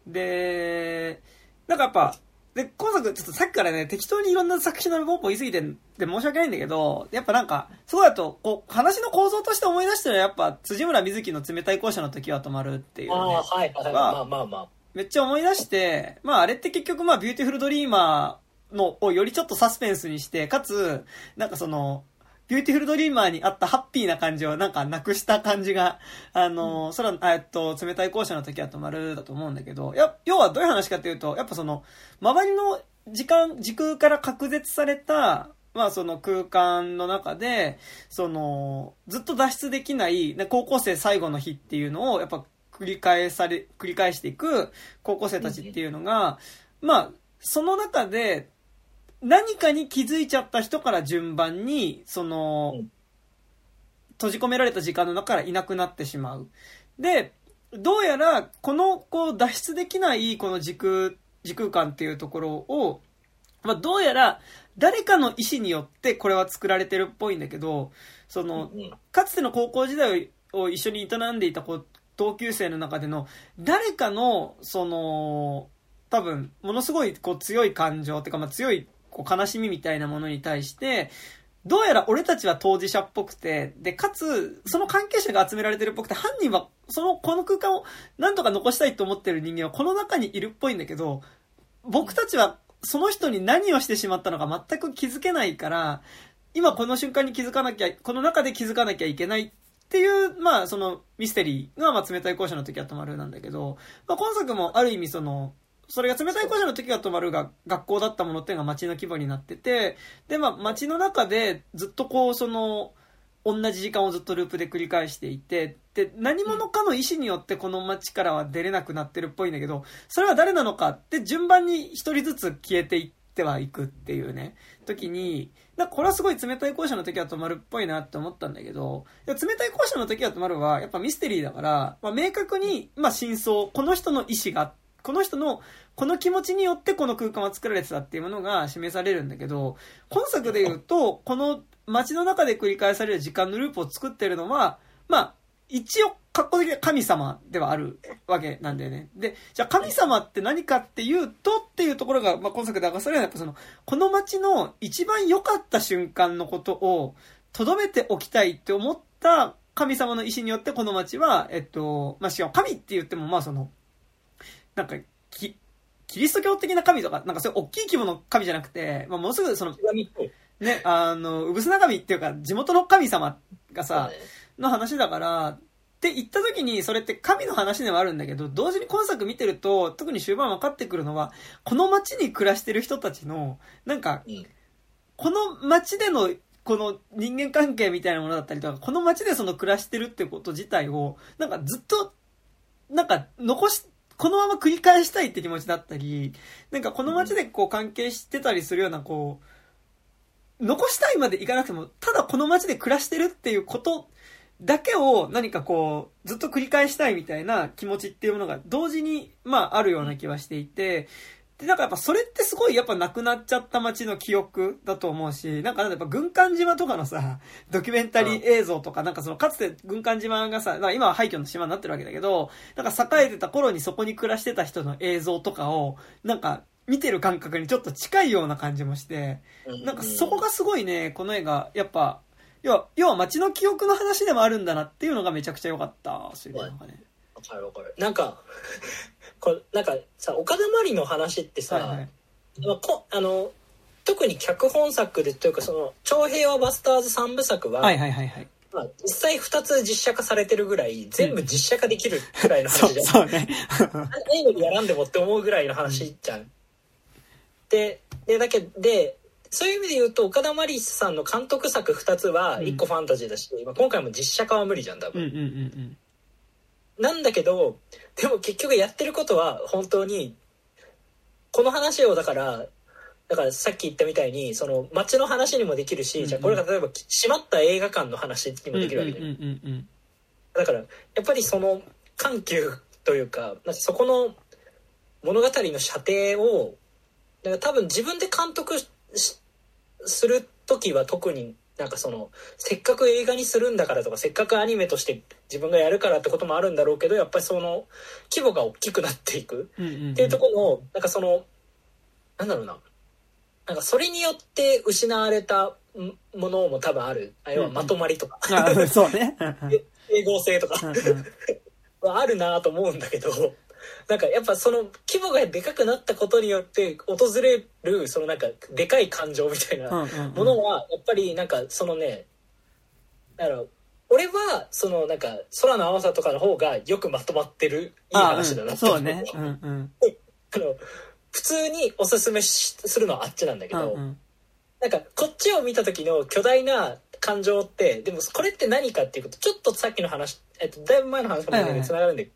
で、なんかやっぱ、で、今作ちょっとさっきからね、適当にいろんな作品の例ポンポン言い過ぎてで申し訳ないんだけど、やっぱなんか、そうだと、こう、話の構造として思い出したらやっぱ、辻村深月の冷たい校舎の時は止まるっていう、ね。ああ、はい、はい、まあまあまあ。めっちゃ思い出して、まああれって結局まあビューティフルドリーマー、のをよりちょっとサスペンスにして、かつ、なんかその、ビューティフルドリーマーにあったハッピーな感じをなんかなくした感じが、あの、空、うん、えっと、冷たい校舎の時は止まるだと思うんだけど、や、要はどういう話かというと、やっぱその、周りの時間、時空から隔絶された、まあその空間の中で、その、ずっと脱出できない、高校生最後の日っていうのを、やっぱ繰り返され、繰り返していく高校生たちっていうのが、まあ、その中で、何かに気づいちゃった人から順番に、その、閉じ込められた時間の中からいなくなってしまう。で、どうやら、この、こう、脱出できないこの時空、時空間っていうところを、まあ、どうやら、誰かの意思によってこれは作られてるっぽいんだけど、その、かつての高校時代を一緒に営んでいた同級生の中での、誰かの、その、多分、ものすごいこう強い感情っていうか、まあ、強いこう悲しみみたいなものに対して、どうやら俺たちは当事者っぽくて、で、かつ、その関係者が集められてるっぽくて、犯人は、その、この空間を何とか残したいと思ってる人間はこの中にいるっぽいんだけど、僕たちはその人に何をしてしまったのか全く気づけないから、今この瞬間に気づかなきゃ、この中で気づかなきゃいけないっていう、まあ、そのミステリーが、まあ、冷たい校舎の時は止まるなんだけど、まあ、今作もある意味その、それが冷たい校舎の時が止まるが学校だったものっていうのが街の規模になってて、で、まあ街の中でずっとこう、その、同じ時間をずっとループで繰り返していて、で、何者かの意思によってこの街からは出れなくなってるっぽいんだけど、それは誰なのかって順番に一人ずつ消えていってはいくっていうね、時に、なこれはすごい冷たい校舎の時は止まるっぽいなって思ったんだけど、冷たい校舎の時は止まるは、やっぱミステリーだから、まあ、明確に、まあ、真相、この人の意思があって、この人のこの気持ちによってこの空間は作られてたっていうものが示されるんだけど、今作で言うと、この街の中で繰り返される時間のループを作ってるのは、まあ、一応、格好的な神様ではあるわけなんだよね。で、じゃあ神様って何かっていうとっていうところが、まあ、今作で明かされるのは、やっぱその、この街の一番良かった瞬間のことを、留めておきたいって思った神様の意志によってこの街は、えっと、まあ、しかも神って言っても、まあその、なんか、き、キリスト教的な神とか、なんかそういう大きい規模の神じゃなくて、まあ、ものすぐその、ね、あの、うぶすな神っていうか、地元の神様がさ、の話だから、って言った時に、それって神の話ではあるんだけど、同時に今作見てると、特に終盤分かってくるのは、この街に暮らしてる人たちの、なんか、この街での、この人間関係みたいなものだったりとか、この街でその暮らしてるってこと自体を、なんかずっと、なんか残し、このまま繰り返したいって気持ちだったり、なんかこの街でこう関係してたりするような、こう、残したいまで行かなくても、ただこの街で暮らしてるっていうことだけを何かこう、ずっと繰り返したいみたいな気持ちっていうものが同時に、まああるような気はしていて、で、なんかやっぱそれってすごいやっぱなくなっちゃった街の記憶だと思うし、なんかやっぱ軍艦島とかのさ、ドキュメンタリー映像とか、なんかそのかつて軍艦島がさ、今は廃墟の島になってるわけだけど、なんか栄えてた頃にそこに暮らしてた人の映像とかを、なんか見てる感覚にちょっと近いような感じもして、なんかそこがすごいね、この映画、やっぱ要は、要は街の記憶の話でもあるんだなっていうのがめちゃくちゃ良かったそうい。うのがね。わかるわかる。なんか、これ、なんかさ、岡田まりの話ってさ、はいはい、まあ、こあの、特に脚本作でというか、その、長平和バスターズ三部作は、はいはいはいはい。まあ、実際2つ実写化されてるぐらい、全部実写化できるぐらいの話じゃん。そうね。映画でやらんでもって思うぐらいの話じゃん。で、で、だけで、そういう意味で言うと岡田真理さんの監督作2つは1個ファンタジーだし、うん、今回も実写化は無理じゃん多分、うんうんうん、なんだけどでも結局やってることは本当にこの話をだからだからさっき言ったみたいにその街の話にもできるし、うんうん、じゃあこれが例えば閉まった映画館の話にもできるわけで、だからやっぱりその緩急というかそこの物語の射程をだから多分自分で監督する時は特になんかそのせっかく映画にするんだからとかせっかくアニメとして自分がやるからってこともあるんだろうけどやっぱりその規模が大きくなっていくっていうところのなんかそのなんだろうな。なんかそれによって失われたものも多分ある。あ要はまとまりとか、そうね。整合性とか。はあるなと思うんだけどなんかやっぱその規模がでかくなったことによって訪れるそのなんかでかい感情みたいなものはやっぱりなんかそのねだから俺はそのなんか空の青さとかの方がよくまとまってるいい話だなって思う。そうね。うんうん、あの普通におすすめするのはあっちなんだけど、うんうん、なんかこっちを見た時の巨大な感情ってでもこれって何かっていうことちょっとさっきの話、えっと、だいぶ前の話もつながるんで、はいはい、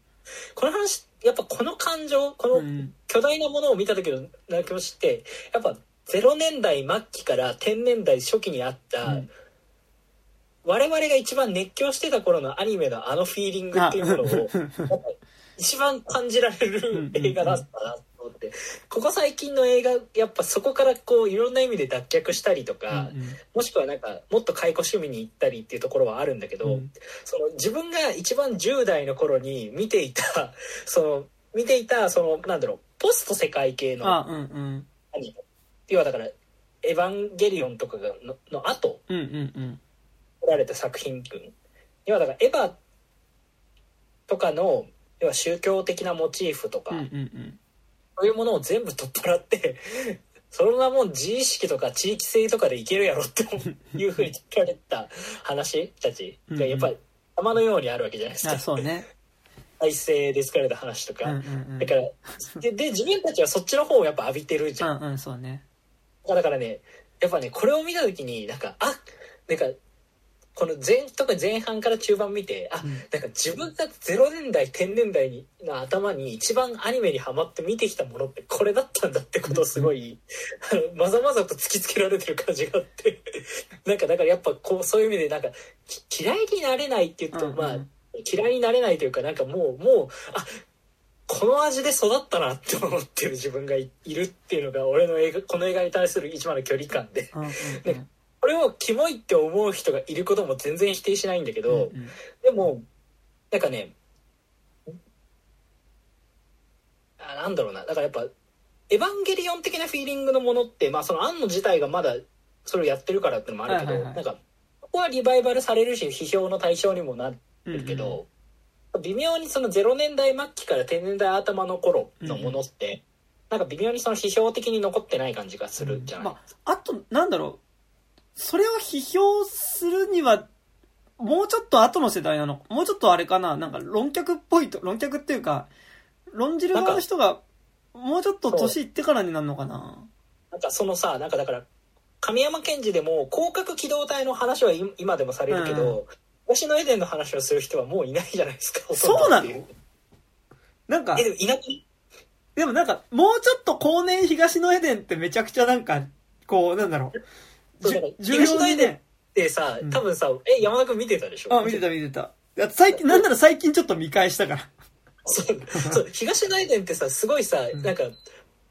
この話やっぱこの感情この巨大なものを見た時の気持ちってやっぱ0年代末期から10年代初期にあった、うん、我々が一番熱狂してた頃のアニメのあのフィーリングっていうものを一番感じられる映画だったな思ってここ最近の映画やっぱそこからこういろんな意味で脱却したりとか、うんうん、もしくはなんかもっと解雇趣味に行ったりっていうところはあるんだけど、うん、その自分が一番10代の頃に見ていた その見ていたそのなんだろうポスト世界系のアニメ、要はだから「エヴァンゲリオン」とかがのの後、うんうんうん、撮られた作品群。要はだからエヴァとかの要は宗教的なモチーフとか、うんうんうんそういうものを全部取っ払って そのまま自意識とか地域性とかでいけるやろっていうふうに聞かれた話たちがやっぱり山のようにあるわけじゃないですか。そうね。体制で作られた話とか。だからで、で、自分たちはそっちの方をやっぱ浴びてるじゃん。うんうん、そうね。だからね、やっぱね、これを見た時になんか、あなんかこの前とか前半から中盤見てあ、うん、なんか自分が0年代10年代にの頭に一番アニメにハマって見てきたものってこれだったんだってことをすごい、うん、まざまざと突きつけられてる感じがあって なんかだからやっぱこうそういう意味でなんか嫌いになれないって言うと、うんうん、まあ嫌いになれないというかなんかもうもうあこの味で育ったなって思ってる自分がいるっていうのが俺の映画この映画に対する一番の距離感で、うんうんうん、これをキモいって思う人がいることも全然否定しないんだけど、うんうん、でもなんかねあなんだろうな。だからやっぱエヴァンゲリオン的なフィーリングのものってまあその庵野自体がまだそれをやってるからっていうのもあるけど、はいはいはい、なんかここはリバイバルされるし批評の対象にもなってるけど、うんうん、微妙にその0年代末期から10年代頭の頃のものって、うんうん、なんか微妙にその批評的に残ってない感じがするじゃない、うん。まあ、あとなんだろうそれを批評するには、もうちょっと後の世代なのもうちょっとあれかななんか論客っぽいと、論客っていうか、論じる側の人が、もうちょっと年いってからになるのかななんかそのさ、なんかだから、神山賢治でも広角機動隊の話は今でもされるけど、星野エデンの話をする人はもういないじゃないですか。そうなの？なんか、え、でもいなくでもなんか、もうちょっと後年東のエデンってめちゃくちゃなんか、こう、なんだろう。重要にね。ってさ、多分さ、え、山田君見てたでしょ？あ、見てた見てた。最近、なんなら最近ちょっと見返したから。そう、そう、東のエデンってさ、すごいさ、なんか、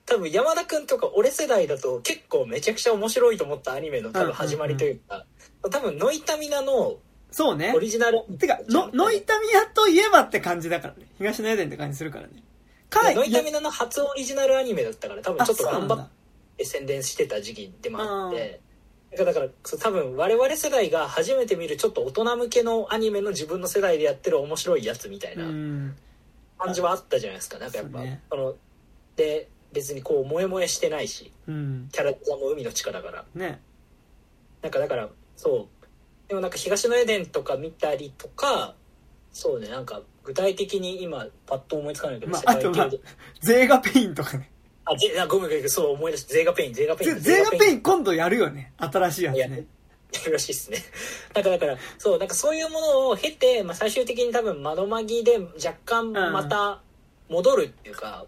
多分山田君とか俺世代だと結構めちゃくちゃ面白いと思ったアニメの多分始まりというか、多分ノイタミナのそうね。オリジナル。てか、の、ノイタミナといえばって感じだからね。東のエデンって感じするからね。かノイタミナの初オリジナルアニメだったから多分ちょっと頑張って宣伝してた時期でもあって。だから多分我々世代が初めて見るちょっと大人向けのアニメの自分の世代でやってる面白いやつみたいな感じはあったじゃないですか。なんかやっぱ、ね、その、で、別にこう萌え萌えしてないし、うん、キャラクターも海の力から。ね。なんかだから、そう。でもなんか東のエデンとか見たりとか、そうね、なんか具体的に今パッと思いつかないけど、まあ、あとまあ、ゼーガペインとかね。あ、ゼあごめんごめん、そう思い出した。ゼーガペイン、ゼーガペイン。ゼーガペイン今度やるよね。新しいやつね。やるらしいですね。だから、だから、そう、なんかそういうものを経て、まあ最終的に多分まどマギで若干また戻るっていうか、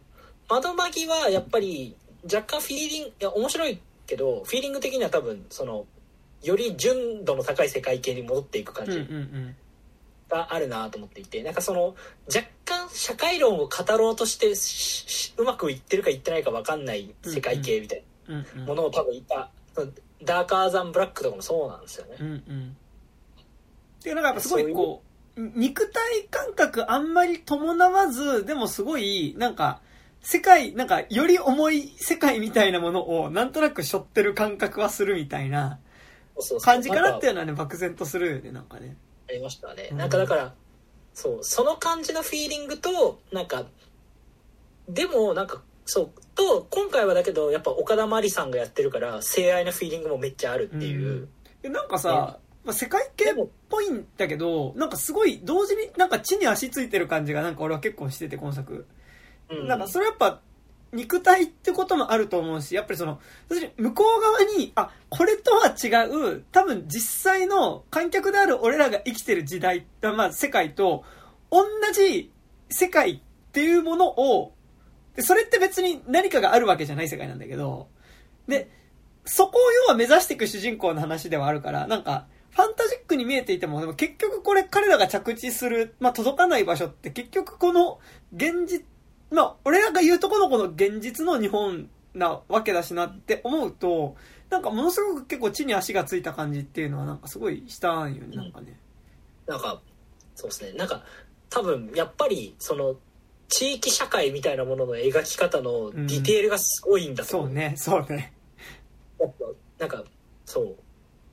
うん、まどマギはやっぱり若干フィーリング、いや面白いけど、フィーリング的には多分その、より純度の高い世界系に戻っていく感じがあるなと思っていて、なんかその若干社会論を語ろうとしてうまくいってるかいってないか分かんない世界系みたいなものを多分いた、ダーカーザンブラックとかもそうなんですよね。うんうん、ていうなんかやっぱすごいこう肉体感覚あんまり伴わずでもすごいなんか世界なんかより重い世界みたいなものをなんとなく背負ってる感覚はするみたいな感じかなっていうのはね漠然とするよねなんかねありましたね、うん、なんかだからそうその感じのフィーリングとなんかでもなんかそうと今回はだけどやっぱ岡田真理さんがやってるから性愛のフィーリングもめっちゃあるっていう、うん、なんかさ、まあ、世界系っぽいんだけどなんかすごい同時になんか地に足ついてる感じがなんか俺は結構してて今作、うん、なんかそれやっぱ肉体ってこともあると思うし、やっぱりその、向こう側に、あ、これとは違う、多分実際の観客である俺らが生きてる時代、まあ世界と、同じ世界っていうものを、それって別に何かがあるわけじゃない世界なんだけど、で、そこを要は目指していく主人公の話ではあるから、なんか、ファンタジックに見えていても、でも結局これ彼らが着地する、まあ届かない場所って結局この現実まあ、俺らが言うとこのこの現実の日本なわけだしなって思うと、なんかものすごく結構地に足がついた感じっていうのはなんかすごいしたんよね、なんかね。なんか、そうですね。なんか、多分、やっぱり、その、地域社会みたいなものの描き方のディテールがすごいんだと思う、うん、そうね、そうね。なんか、そう。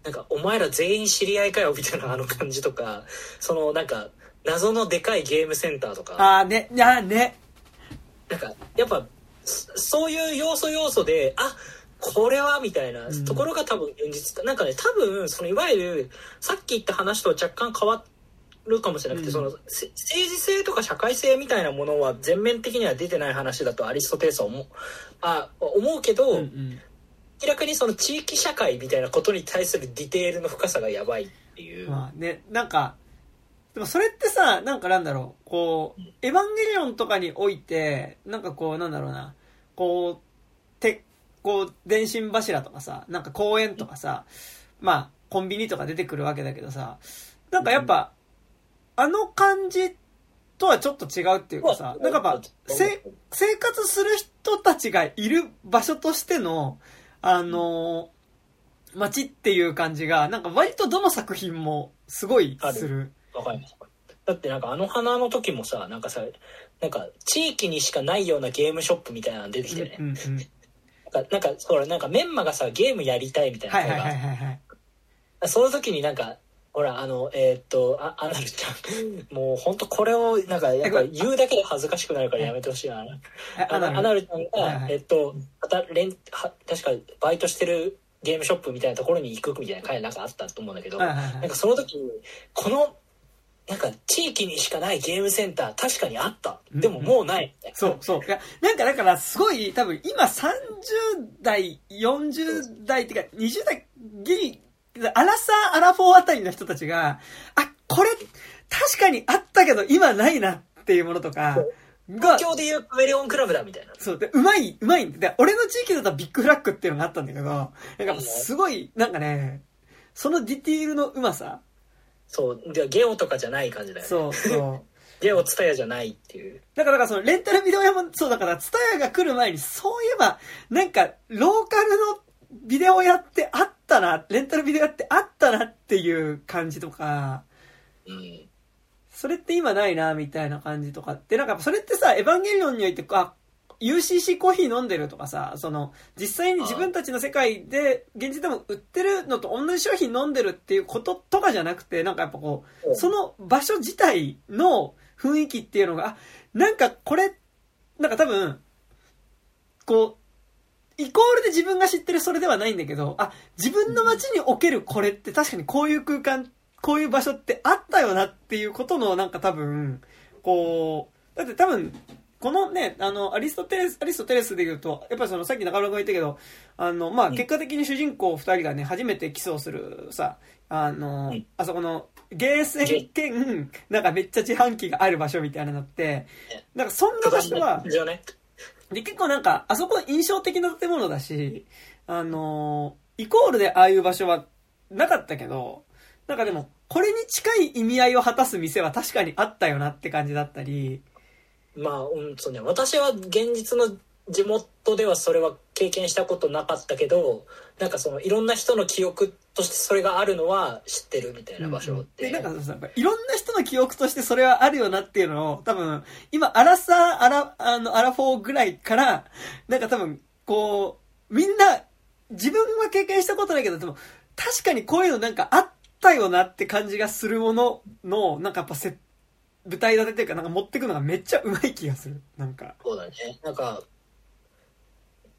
なんか、お前ら全員知り合いかよ、みたいなあの感じとか、その、なんか、謎のでかいゲームセンターとか。ああ、ね、いや、ね。なんかやっぱそういう要素要素であこれはみたいなところが多分現実、うん、なんかね多分そのいわゆるさっき言った話とは若干変わるかもしれなくて、うん、その政治性とか社会性みたいなものは全面的には出てない話だとアリストテレスは思う。あ思うけど、うんうん、明らかにその地域社会みたいなことに対するディテールの深さがやばいっていう。まあね、なんかでもそれってさ、なんかなんだろう、こう、エヴァンゲリオンとかにおいて、なんかこう、なんだろうな、こう、て、こう、電信柱とかさ、なんか公園とかさ、まあ、コンビニとか出てくるわけだけどさ、なんかやっぱ、あの感じとはちょっと違うっていうかさ、なんかやっぱ、せ、生活する人たちがいる場所としての、あの街っていう感じが、なんか割とどの作品もすごいする。わかります。だってなんかあの花の時もさ、なんかさ、なんか地域にしかないようなゲームショップみたいなの出てきてね。うんうん、なんか、なんか、ほら、なんかメンマがさ、ゲームやりたいみたいなはいはいはいはい、その時になんか、ほら、あの、えー、っと、あ、アナルちゃん。もう本当これを、なんか、やっぱ言うだけで恥ずかしくなるからやめてほしいな。アナルちゃんが、はいはい、えっと、はた、れん、は、確かバイトしてるゲームショップみたいなところに行くみたいな回なんかあったと思うんだけど、はいはいはいなんかその時にこのなんか地域にしかないゲームセンター確かにあった。でももうない。みたいなそうそう。いや、なんかだからすごい多分今30代、40代っていうか20代ギリ、アラサー、アラフォーあたりの人たちが、あ、これ確かにあったけど今ないなっていうものとかが東、京でいうカメレオンクラブだみたいな。そう、で、うまい、うまいんで、俺の地域だったらビッグフラッグっていうのがあったんだけど、なんかすごい、なんかね、そのディティールのうまさ、そう。でゲオとかじゃない感じだよね。そう、そう。ゲオツタヤじゃないっていう。だから、だからそのレンタルビデオ屋もそうだから、ツタヤが来る前に、そういえば、なんか、ローカルのビデオ屋ってあったな、レンタルビデオ屋ってあったなっていう感じとか、うん。それって今ないな、みたいな感じとかって、なんかそれってさ、エヴァンゲリオンにおいて、あ、UCC コーヒー飲んでるとかさ、その、実際に自分たちの世界で、現実でも売ってるのと同じ商品飲んでるっていうこととかじゃなくて、なんかやっぱこう、うん。その場所自体の雰囲気っていうのが、あ、なんかこれ、なんか多分、こう、イコールで自分が知ってるそれではないんだけど、あ、自分の街におけるこれって確かにこういう空間、こういう場所ってあったよなっていうことのなんか多分、こう、だって多分、このね、あの、アリストテレス、アリストテレスで言うと、やっぱりその、さっき中村君が言ったけど、あの、まあ、うん。結果的に主人公二人がね、初めてキスをするさ、あの、うん。あそこの、ゲーセン兼、なんかめっちゃ自販機がある場所みたいなのって、なんかそんな場所は、じゃね。で、結構なんか、あそこ印象的な建物だし、あのーイコールでああいう場所はなかったけど、なんかでも、これに近い意味合いを果たす店は確かにあったよなって感じだったり、まあ、うんそうね、私は現実の地元ではそれは経験したことなかったけどなんかそのいろんな人の記憶としてそれがあるのは知ってるみたいな場所って、で、なんかさ、いろんな人の記憶としてそれはあるよなっていうのを、多分、今、アラサー、アラ、あの、アラフォーぐらいから、なんか多分、こう、みんな、自分は経験したことないけど、でも、確かにこういうのなんかあったよなって感じがするものの、なんかやっぱせ、舞台立てっていうか、なんか持ってくのがめっちゃうまい気がする。なんか。そうだねなんか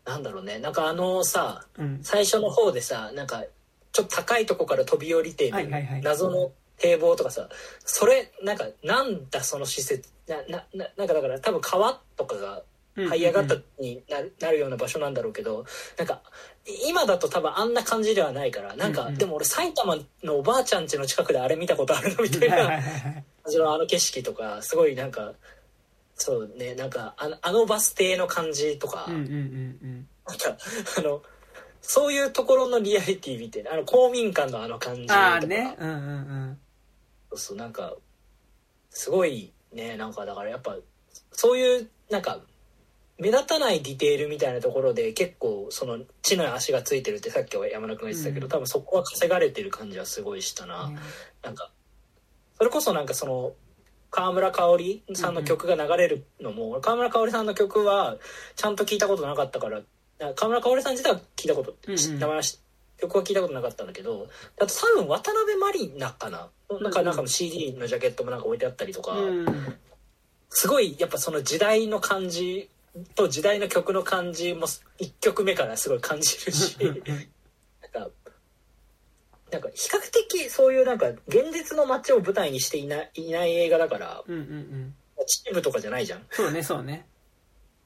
なんだろうねなんかあのさうん。最初の方でさなんかちょっと高いとこから飛び降りてるはいはいはい謎の堤防とかさそれなんかなんだその施設ななななんかだから多分川とかがうん這い上がったになるなるような場所なんだろうけどなんか今だと多分あんな感じではないからなんか、うんうんでも俺埼玉のおばあちゃん家の近くであれ見たことあるのみたいはいはいなはいはい。感じのあの景色とかすごいなんかそうねなんかあのあのバス停の感じとか、うんうんうんうん。なんかあのそういうところのリアリティみたいなあの公民館のあの感じとかああね。うんうんうん。そうそうなんかすごいねなんかだからやっぱそういうなんか目立たないディテールみたいなところで結構その地の足がついてるってさっきは山田君が言ってたけど、うん多分そこは稼がれてる感じはすごいしたな、なんかそれこそなんかその川村香織さんの曲が流れるのも、川村香織さんの曲はちゃんと聞いたことなかったからあ川村香織さん自体は聞いたこと、うんうん。名前は知曲は聞いたことなかったんだけどあと多分渡辺満里奈かな。なんかうん。なんかの CD のジャケットもなんか置いてあったりとか、うん。すごいやっぱその時代の感じと時代の曲の感じも1曲目からすごい感じるしなんかなんか比較的そういうなんか現実の街を舞台にしていないいない映画だからうんうんうん。秩父とかじゃないじゃん。そうね、そうね。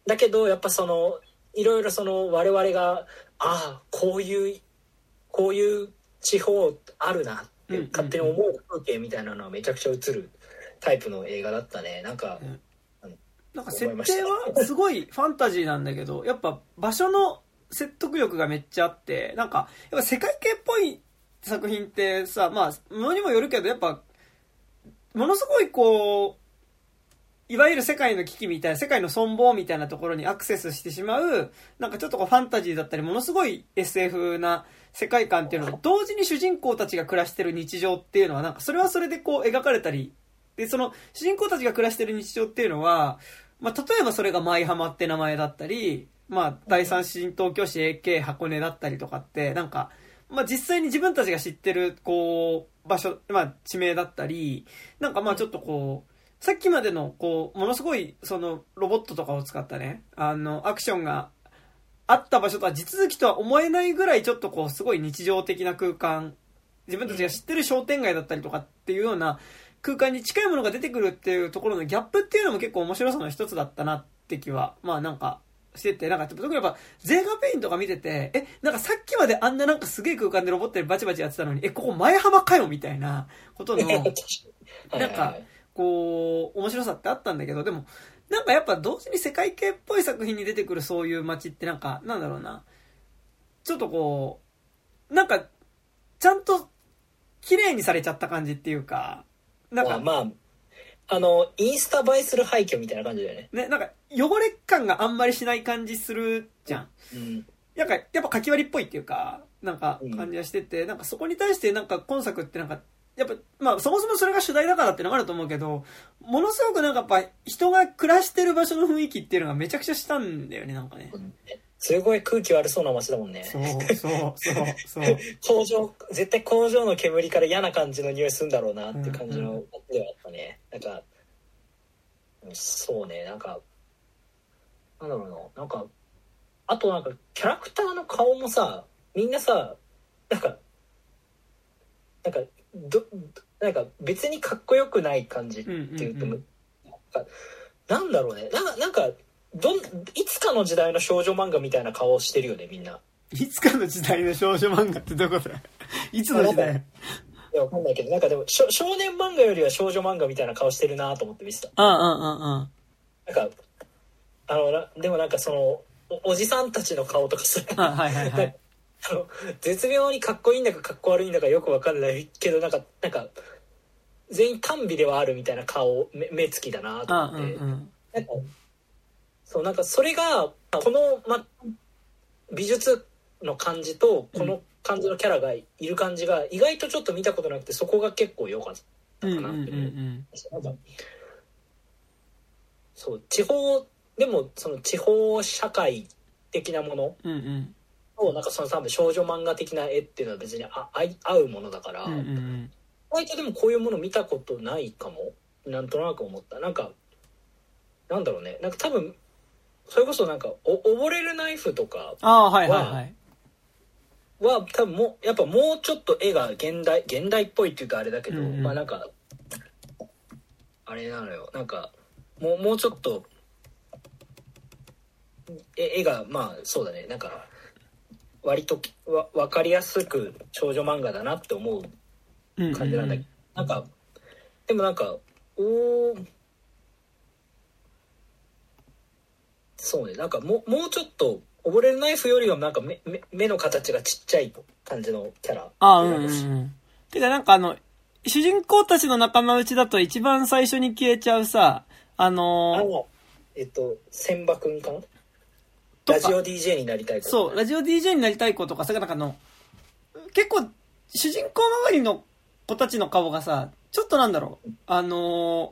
だけどやっぱそのいろいろその我々がああこういうこういう地方あるなって勝手に思う風景みたいなのはめちゃくちゃ映るタイプの映画だったねなんかうんなんか設定はすごいファンタジーなんだけど、やっぱ場所の説得力がめっちゃあって、なんか、やっぱ世界系っぽい作品ってさ、まあ、ものにもよるけど、やっぱ、ものすごいこう、いわゆる世界の危機みたいな、世界の存亡みたいなところにアクセスしてしまう、なんかちょっとこうファンタジーだったり、ものすごい SF な世界観っていうのと、同時に主人公たちが暮らしてる日常っていうのは、なんかそれはそれでこう描かれたり、で、その主人公たちが暮らしてる日常っていうのは、まあ、例えばそれが舞浜って名前だったり、まあ、第三新東京市 AK 箱根だったりとかって、なんか、まあ、実際に自分たちが知ってる、こう、場所、まあ、地名だったり、なんかまあちょっとこう、さっきまでの、こう、ものすごい、その、ロボットとかを使ったね、あの、アクションがあった場所とは地続きとは思えないぐらいちょっとこうすごい日常的な空間、自分たちが知ってる商店街だったりとかっていうような空間に近いものが出てくるっていうところのギャップっていうのも結構面白さの一つだったなって気は、まあなんかしてて、なんか、特にやっぱ、ゼーガペインとか見てて、え、なんかさっきまであんななんかすげえ空間でロボットでバチバチやってたのに、え、ここ前幅かよみたいなことの、なんか、こう、面白さってあったんだけど、でも、なんかやっぱ同時に世界系っぽい作品に出てくるそういう街ってなんか、なんだろうな、ちょっとこう、なんか、ちゃんと、綺麗にされちゃった感じっていうか、なんか、まあ、あの、インスタ映えする廃墟みたいな感じだよね。ね、なんか、汚れ感があんまりしない感じするじゃん。うん。なんか、やっぱかき割りっぽいっていうか、なんか、感じはしてて、うん、なんかそこに対してなんか今作ってなんか、やっぱ、まあそもそもそれが主題だからってのがあると思うけど、ものすごくなんかやっぱ人が暮らしてる場所の雰囲気っていうのがめちゃくちゃしたんだよね、なんかね。うんすごい空気悪そうな街だもんね。そう、そう、そう、そう。工場、絶対工場の煙から嫌な感じの匂いするんだろうなって感じのではあったね。うんうん、なんか、そうね、なんか、なんだろうな、なんか、あとなんか、キャラクターの顔もさ、みんなさ、なんか、なんか、ど、なんか別にかっこよくない感じっていうと、うんうんうん、なんだろうね、なんか、なんか、どん、いつかの時代の少女漫画みたいな顔してるよね、みんな。いつかの時代の少女漫画ってどこだ？いつの時代？いや、わかんないけど、なんかでも、少年漫画よりは少女漫画みたいな顔してるなと思って見てた。うんうんうんうん。なんか、あの、でもなんかその、おおじさんたちの顔とかさ、はいはいはい。あの、絶妙にかっこいいんだかかっこ悪いんだかよくわかんないけど、なんか、なんか、全員単美ではあるみたいな顔、目目つきだなと思って。うんうん、なんか、そう、なんかそれが、この、ま、美術の感じと、この感じのキャラがいる感じが意外とちょっと見たことなくてそこが結構良かったかなって。いうそう地方でもその地方社会的なもの。をなんかその多分少女漫画的な絵っていうのは別にあ合うものだから、意外とでもこういうもの見たことないかも。なんとなく思った。なんかなんだろうね。なんか多分それこそなんかお溺れるナイフとかは、はいはいはい、は多分もやっぱもうちょっと絵が現代現代っぽいっていうとあれだけど、うんうん、まあなんかあれなのよ。なんかもうもうちょっと絵がまあそうだね。なんか割とわ分かりやすく少女漫画だなって思う感じなんだけど、うんうんうん、なんかでもなんかおそうねなんかももうちょっと溺れるナイフよりはなんか目目目の形がちっちゃい感じのキャラ。ああ、うんうんうん。てかなんかあの、主人公たちの仲間内だと一番最初に消えちゃうさ、あのー、えっと、千葉くんかな？ラジオ DJ になりたい子。そう、ラジオ DJ になりたい子とかさ、なんかあの、結構、主人公周りの子たちの顔がさ、ちょっとなんだろう、あのー、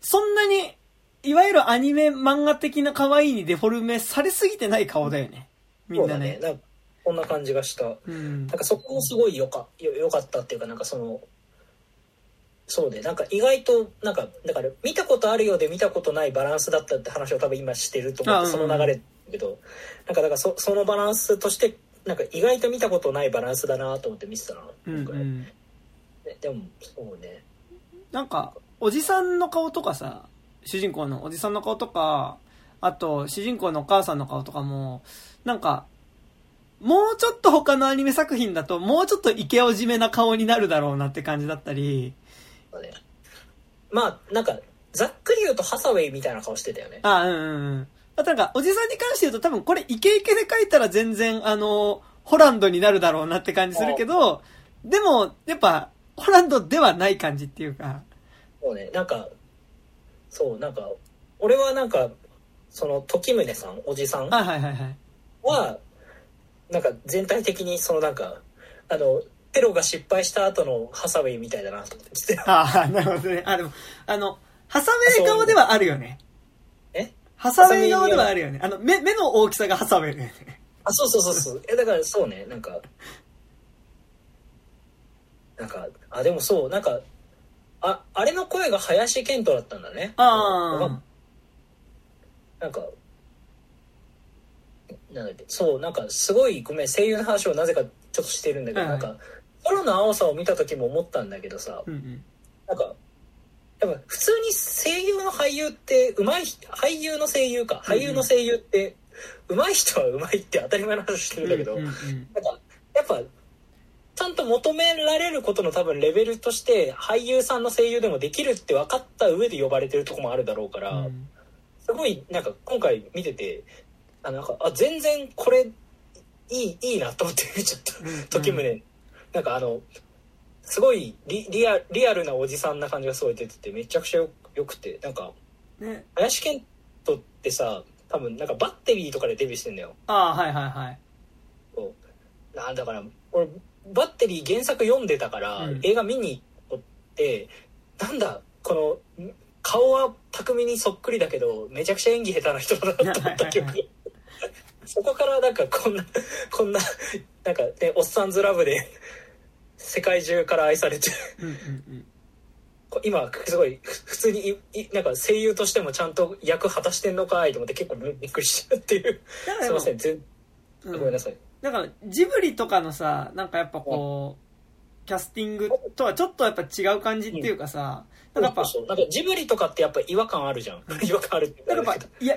そんなにいわゆるアニメ漫画的な可愛いにデフォルメされすぎてない顔だよね。みんなね。ねこんな感じがした。うん、なんかそこもすごいよかよよかったっていうか、なんかその、そうね、なんか意外と、なんか、だから見たことあるようで見たことないバランスだったって話を多分今してると思って、その流れだけど、なんかだからそそのバランスとして、なんか意外と見たことないバランスだなと思って見てたな。うんうん、ね、でも、そうね。なんか、おじさんの顔とかさ、主人公のおじさんの顔とか、あと、主人公のお母さんの顔とかも、なんか、もうちょっと他のアニメ作品だと、もうちょっとイケオジめな顔になるだろうなって感じだったり。まあ、なんか、ざっくり言うとハサウェイみたいな顔してたよね。あうんうんうん。あとなんか、おじさんに関して言うと多分これイケイケで描いたら全然、あの、ホランドになるだろうなって感じするけど、でも、やっぱ、ホランドではない感じっていうか。そうね、なんか、そうなんか俺はなんかその時宗さんおじさんはいはいはいはい。はなんか全体的にそのなんかあのテロが失敗した後のハサウェイみたいだなと思ってああなるほどね。あでもあのハサウェイ顔ではあるよね。え？ハサウェイ顔ではあるよね。あの目目の大きさがハサウェイね。あそうそうそうそう。えだからそうねなんかなんかあでもそうなんかあ、あれの声が林遣都だったんだね。ああ。なんか、なんだっけそうなんかすごいごめん声優の話をなぜかちょっとしてるんだけど、はいはいなんか「ロの青さ」を見た時も思ったんだけどさ、うんうん。なんかやっぱ普通に声優の俳優って上手い俳優の声優か俳優の声優って上手い人は上手いって当たり前の話してるんだけど、うんうんなんかやっぱちゃんと求められることの多分レベルとして俳優さんの声優でもできるって分かった上で呼ばれてるとこもあるだろうから、うん。すごいなんか今回見ててあなんかあ全然これいいいいなと思って見ちゃった。うん。時宗、なんかあのすごいリリアリアルなおじさんな感じがすごい出ててめちゃくちゃよよくてなんかね。林遣都ってさ多分なんかバッテリーとかでデビューしてんだよ。ああ、はいはいはい。そう。なんだから俺バッテリー原作読んでたから、うん。映画見に行ってなんだこの顔は巧にそっくりだけどめちゃくちゃ演技下手な人だなと思った 記憶。は いそこからなんかこんなこんななんかねおっさんずラブで世界中から愛されてうん今すごいふ普通にいいなんか声優としてもちゃんと役果たしてんのかいと思って結構びっくりしたっていう。すいません全うん。ごめんなさいだからジブリとかのさなんかやっぱこう、キャスティングとはちょっとやっぱ違う感じっていうかさ、なんかやっぱなんかジブリとかってやっぱ違和感あるじゃん。違和感あるって言なんかやっぱいや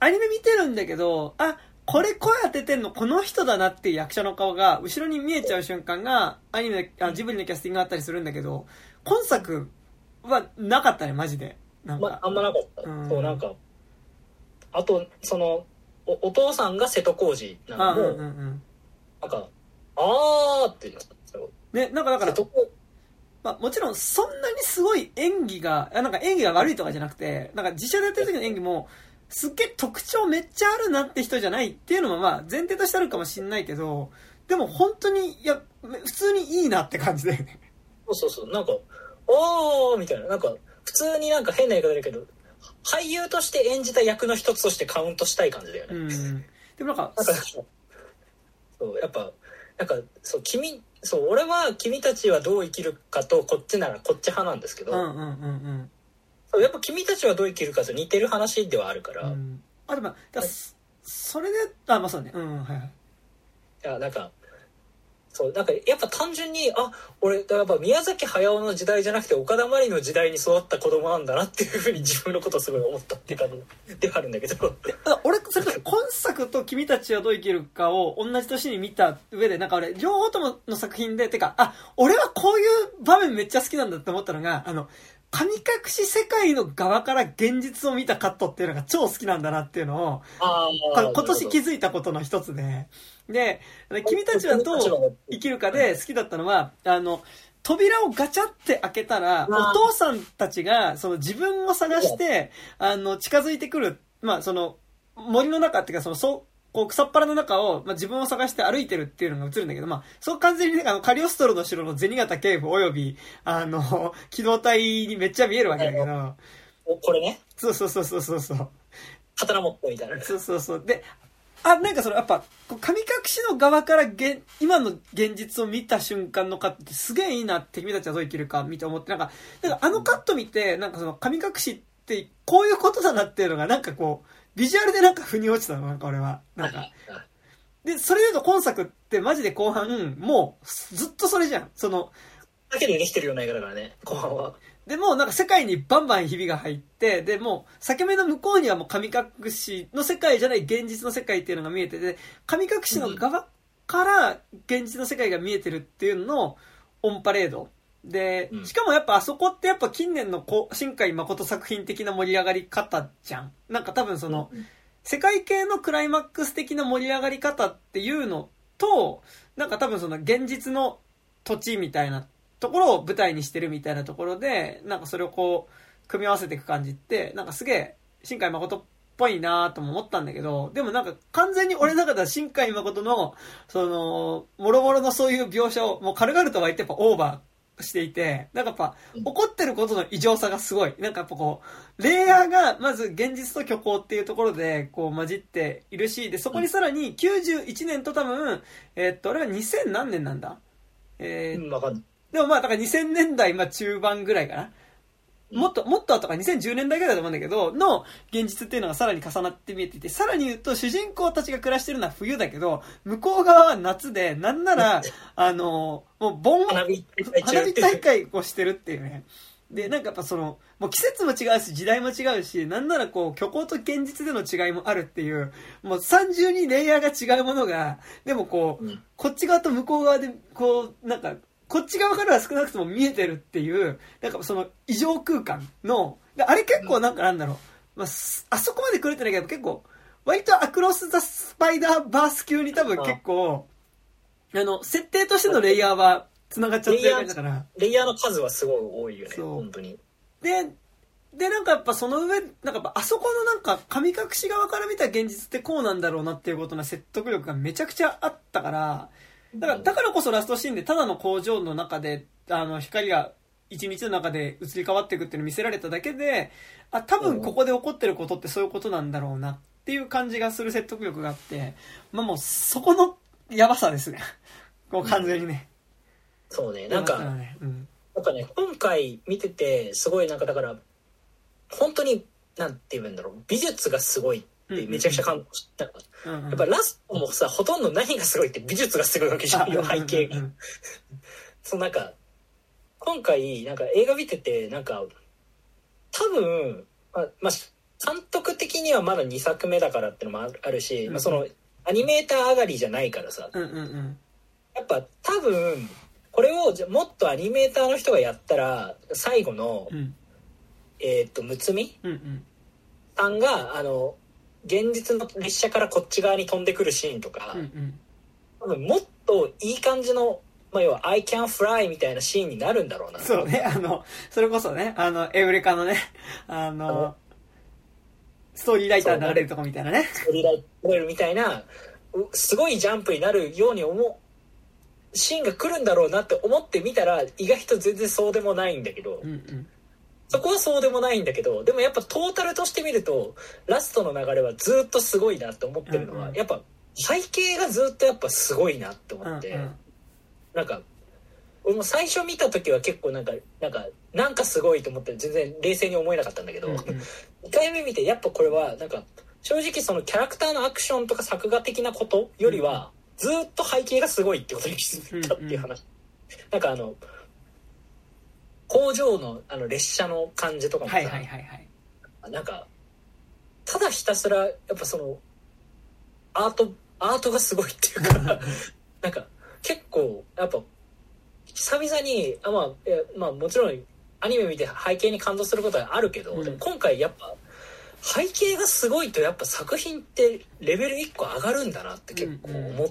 アニメ見てるんだけどあこれ声当ててんのこの人だなっていう役者の顔が後ろに見えちゃう瞬間がアニメあジブリのキャスティングがあったりするんだけど今作はなかったねマジで。なんか、まあんまなかった、うん。そうなんかあとそのおお父さんが瀬戸康史なあうんのも、うんうん。なんかあーって言ってたよ。ねなんかだからまあ、もちろんそんなにすごい演技が、あなんか演技が悪いとかじゃなくて、なんか自社でやってる時の演技も、すっげえ特徴めっちゃあるなって人じゃないっていうのもまあ前提としてあるかもしんないけど、でも本当に、いや、普通にいいなって感じだよね。そうそうそう。なんかおーみたいな。なんか普通になんか変な言い方だけど俳優として演じた役の一つとしてカウントしたい感じだよね、うん。でもなんか、そうやっぱなんかそう君そう俺は君たちはどう生きるかとこっちならこっち派なんですけど、うんうんうんそうやっぱ君たちはどう生きるかと似てる話ではあるから、うん。あ、でも、だからそそれで、あ、まあそうね。うん、はいはい。やなんかそうなんかやっぱ単純にあ俺やっぱ宮崎駿の時代じゃなくて岡田真理の時代に育った子供なんだなっていうふうに自分のことをすごい思ったっていう感じではあるんだけど。あ俺、それと今作と君たちはどう生きるかを同じ年に見た上で、なんか俺、両方ともの作品で、てか、あ、俺はこういう場面めっちゃ好きなんだって思ったのが、あの、神隠し世界の側から現実を見たカットっていうのが超好きなんだなっていうのを、今年気づいたことの一つで、で、君たちはどう生きるかで好きだったのは、あの、扉をガチャって開けたら、お父さんたちが、その自分を探して、あの、近づいてくる、まあ、その、森の中っていうか、その、そう、こう草っ腹の中を、まあ、自分を探して歩いてるっていうのが映るんだけど、まあ、そう完全にね、あの、カリオストロの城の銭形警部及び、あの、機動隊にめっちゃ見えるわけだけど、おこれね。そうそうそうそうそうそう。刀持ってみたいな。そうそうそう。で、あ、なんかそのやっぱ、神隠しの側から現今の現実を見た瞬間のカットってすげえいいなって君たちはどう生きるか見て思って、なんか、なんかあのカット見て、なんかその神隠しってこういうことだなっていうのがなんかこう、ビジュアルでなんか腑に落ちたの、なんか俺は。なんか。で、それで言うと今作ってマジで後半、もうずっとそれじゃん。その、だけでできてるような映画だからね後半はでもうなんか世界にバンバンひびが入って、でもう裂け目の向こうにはもう神隠しの世界じゃない現実の世界っていうのが見えてて、神隠しの側から現実の世界が見えてるっていうののオンパレード。でう、んしかもやっぱあそこってやっぱ近年の新海誠作品的な盛り上がり方じゃん。なんか多分その、世界系のクライマックス的な盛り上がり方っていうのと、なんか多分その現実の土地みたいなところを舞台にしてるみたいなところで、なんかそれをこう、組み合わせていく感じって、なんかすげえ、新海誠っぽいなとも思ったんだけど、でもなんか完全に俺の中では新海誠の、その、もろもろのそういう描写を、もう軽々とは言ってやっぱオーバーしていて、なんかやっぱ、怒ってることの異常さがすごい。なんかやっぱこう、レイヤーがまず現実と虚構っていうところでこう混じっているし、で、そこにさらに91年と多分、えーっと、あれは2000何年なんだ？えーわかんないでもまあ、だから2000年代、まあ中盤ぐらいかな。もっと、もっと後か2010年代ぐらいだと思うんだけど、の現実っていうのがさらに重なって見えていて、さらに言うと主人公たちが暮らしてるのは冬だけど、向こう側は夏で、なんなら、あの、もう盆、花火花火大会をしてるっていうね。で、なんかやっぱその、もう季節も違うし、時代も違うし、なんならこう、虚構と現実での違いもあるっていう、もう三重にレイヤーが違うものが、でもこう、うん、こっち側と向こう側で、こう、なんか、こっち側からは少なくとも見えてるっていう、なんかその異常空間の、あれ結構なんかなんだろう、まあ、あそこまで来れてないけど結構、割とアクロス・ザ・スパイダーバース級に多分結構、あの、設定としてのレイヤーは繋がっちゃってる感じだから。レイヤーの数はすごい多いよね、本当に。で、で、なんかやっぱその上、なんかやっぱあそこのなんか神隠し側から見た現実ってこうなんだろうなっていうことの説得力がめちゃくちゃあったから、だから、だからこそラストシーンでただの工場の中で、あの、光が一日の中で移り変わっていくっていうのを見せられただけで、あ、多分ここで起こってることってそういうことなんだろうなっていう感じがする説得力があって、まあもうそこのやばさですね。こう完全にね。そうね、なんか、ねうん、なんかね、今回見てて、すごいなんかだから、本当に、なんて言うんだろう、美術がすごいってめちゃくちゃ感動した。うんうん、やっぱラストもさ、ほとんど何がすごいって美術がすごいわけじゃんよ、背景。が。そうなんか、今回、なんか映画見てて、なんか、多分、まあ、まあ、監督的にはまだ2作目だからってのもあるし、うんうん、まあ、その、アニメーター上がりじゃないからさ、うんうんうん、やっぱ多分、これをじゃもっとアニメーターの人がやったら、最後の、うん、えっ、と、むつみ、うんうん、さんが、あの、現実の列車からこっち側に飛んでくるシーンとか、うんうん、もっといい感じの、まあ、要は「I can fly」みたいなシーンになるんだろうな。そうねあのそれこそねあのエウレカのねあのストーリーライターになれるとこみたいなね。ストーリーライターみたいなすごいジャンプになるように思うシーンが来るんだろうなって思ってみたら意外と全然そうでもないんだけど、うんうんそこはそうでもないんだけどでもやっぱトータルとして見るとラストの流れはずっとすごいなって思ってるのは、うんうん、やっぱ背景がずっとやっぱすごいなって思って、うんうん、なんか俺も最初見た時は結構なんかなんかなんかすごいと思って全然冷静に思えなかったんだけど、うんうん、2回目見てやっぱこれはなんか正直そのキャラクターのアクションとか作画的なことよりはずっと背景がすごいってことに気づいたっていう話、うんうん、なんかあの工場のあの列車の感じとかもさ、はいはいはいはい、なんかただひたすらやっぱそのアートアートがすごいっていうか なんか結構やっぱ久々にあ、まあ、まあもちろんアニメ見て背景に感動することはあるけど、うん、でも今回やっぱ背景がすごいとやっぱ作品ってレベル1個上がるんだなって結構思っ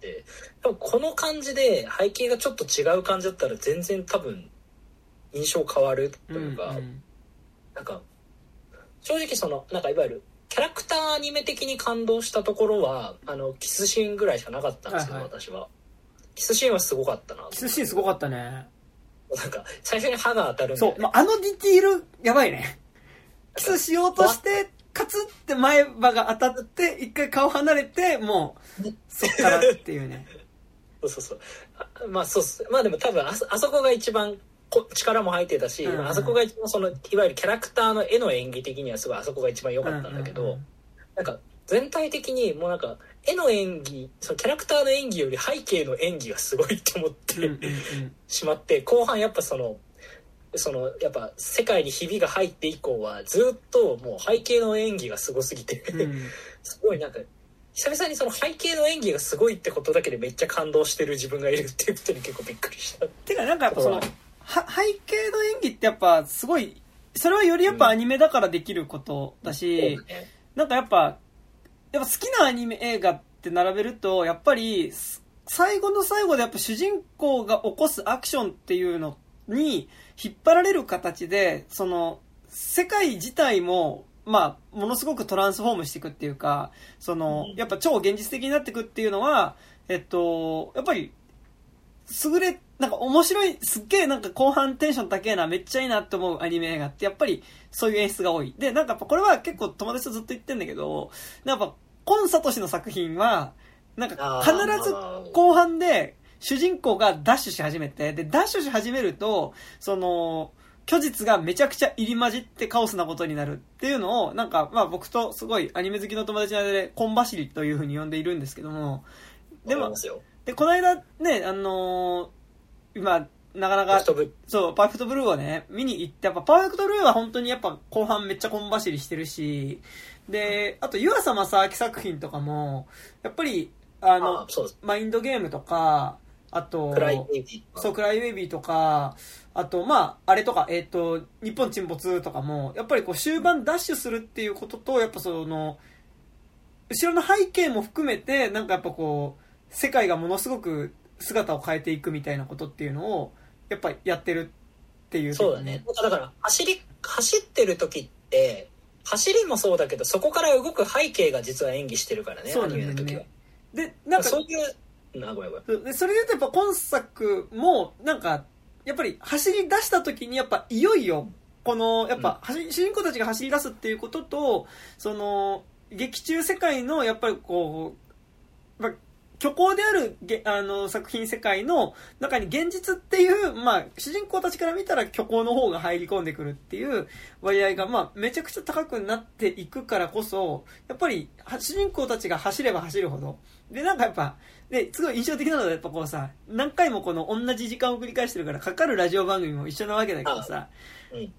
て、うんうん、この感じで背景がちょっと違う感じだったら全然多分印象変わるというか、うんうん、なんか正直そのなんかいわゆるキャラクターアニメ的に感動したところはあのキスシーンぐらいしかなかったんですけど、はいはい、私は。キスシーンはすごかったなキスシーンすごかったね。なんか最初に歯が当たるんで、ね、そう、まあ、あのディティールやばいね。キスしようとしてカツって前歯が当たって一回顔離れてもうそっからっていうね。そうそうそう。まあそうっす。まあでも多分あそこが一番力も入ってたし、うんうん、あそこが一番そのいわゆるキャラクターの絵の演技的にはすごいあそこが一番良かったんだけど、うんなんか全体的にもうなんか絵の演技そのキャラクターの演技より背景の演技がすごいって思ってうんしまって後半やっぱそのそのやっぱ世界にひびが入って以降はずっともう背景の演技がすごすぎてうん、すごいなんか久々にその背景の演技がすごいってことだけでめっちゃ感動してる自分がいるっていうことに結構びっくりした。てかなんかやっぱそのは背景の演技ってやっぱすごい、それはよりやっぱアニメだからできることだし、なんかやっぱ、やっぱ好きなアニメ映画って並べると、やっぱり、最後の最後でやっぱ主人公が起こすアクションっていうのに引っ張られる形で、その、世界自体も、まあ、ものすごくトランスフォームしていくっていうか、その、やっぱ超現実的になっていくっていうのは、えっと、やっぱり、優れなんか面白い、すっげえなんか後半テンション高えな、めっちゃいいなって思うアニメ映画って、やっぱりそういう演出が多い。で、なんかこれは結構友達とずっと言ってんだけど、やっぱ、コンサトシの作品は、なんか必ず後半で主人公がダッシュし始めて、で、ダッシュし始めると、その、虚実がめちゃくちゃ入り混じってカオスなことになるっていうのを、なんか、まあ僕とすごいアニメ好きの友達の間で、コン走りというふうに呼んでいるんですけども、でも、で、この間ね、あのー、今、なかなか、そう、パーフェクトブルーをね、見に行って、やっぱパーフェクトブルーは本当にやっぱ後半めっちゃコン走りしてるし、で、あと湯浅正明作品とかも、やっぱり、あの、あマインドゲームとか、あと、クライウェイビー。そう、クライウェイビーとか、あと、まあ、あれとか、えっ、ー、と、日本沈没とかも、やっぱりこう終盤ダッシュするっていうことと、やっぱその、後ろの背景も含めて、なんかやっぱこう、世界がものすごく姿を変えていくみたいなことっていうのを、やっぱやってるっていう、ね、そうだね。だから、走り、走ってる時って、走りもそうだけど、そこから動く背景が実は演技してるからね、そうだね。で、なんか、そういう、な、ごめんごめん。で、それで言うとやっぱ今作も、なんか、やっぱり走り出した時にやっぱいよいよ、この、やっぱ、うん、主人公たちが走り出すっていうことと、その、劇中世界の、やっぱりこう、まあ、虚構であるあの作品世界の中に現実っていう、まあ、主人公たちから見たら虚構の方が入り込んでくるっていう割合が、まあ、めちゃくちゃ高くなっていくからこそ、やっぱり、主人公たちが走れば走るほど、で、なんかやっぱ、で、すごい印象的なのはやっぱこうさ、何回もこの同じ時間を繰り返してるから、かかるラジオ番組も一緒なわけだけどさ、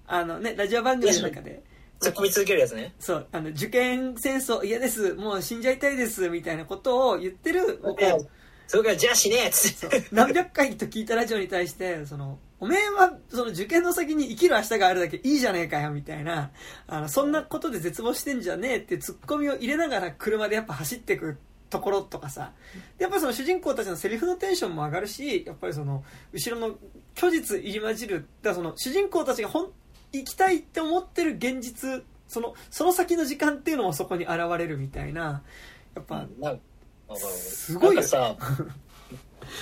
あ,、のね、ラジオ番組の中で、突っ込み続けるやつね。そう、あの、受験戦争嫌です、もう死んじゃいたいです、みたいなことを言ってる、僕は、それからじゃあ死ねえっつって。何百回と聞いたラジオに対して、その、おめえは、その受験の先に生きる明日があるだけいいじゃねえかよ、みたいな、あの、そんなことで絶望してんじゃねえってツッコミを入れながら車でやっぱ走っていくところとかさ、やっぱその主人公たちのセリフのテンションも上がるし、やっぱりその、後ろの虚実入り混じる、だその、主人公たちが本行きたいって思ってる現実そのその先の時間っていうのもそこに現れるみたいなやっぱすごいよ、ね、さ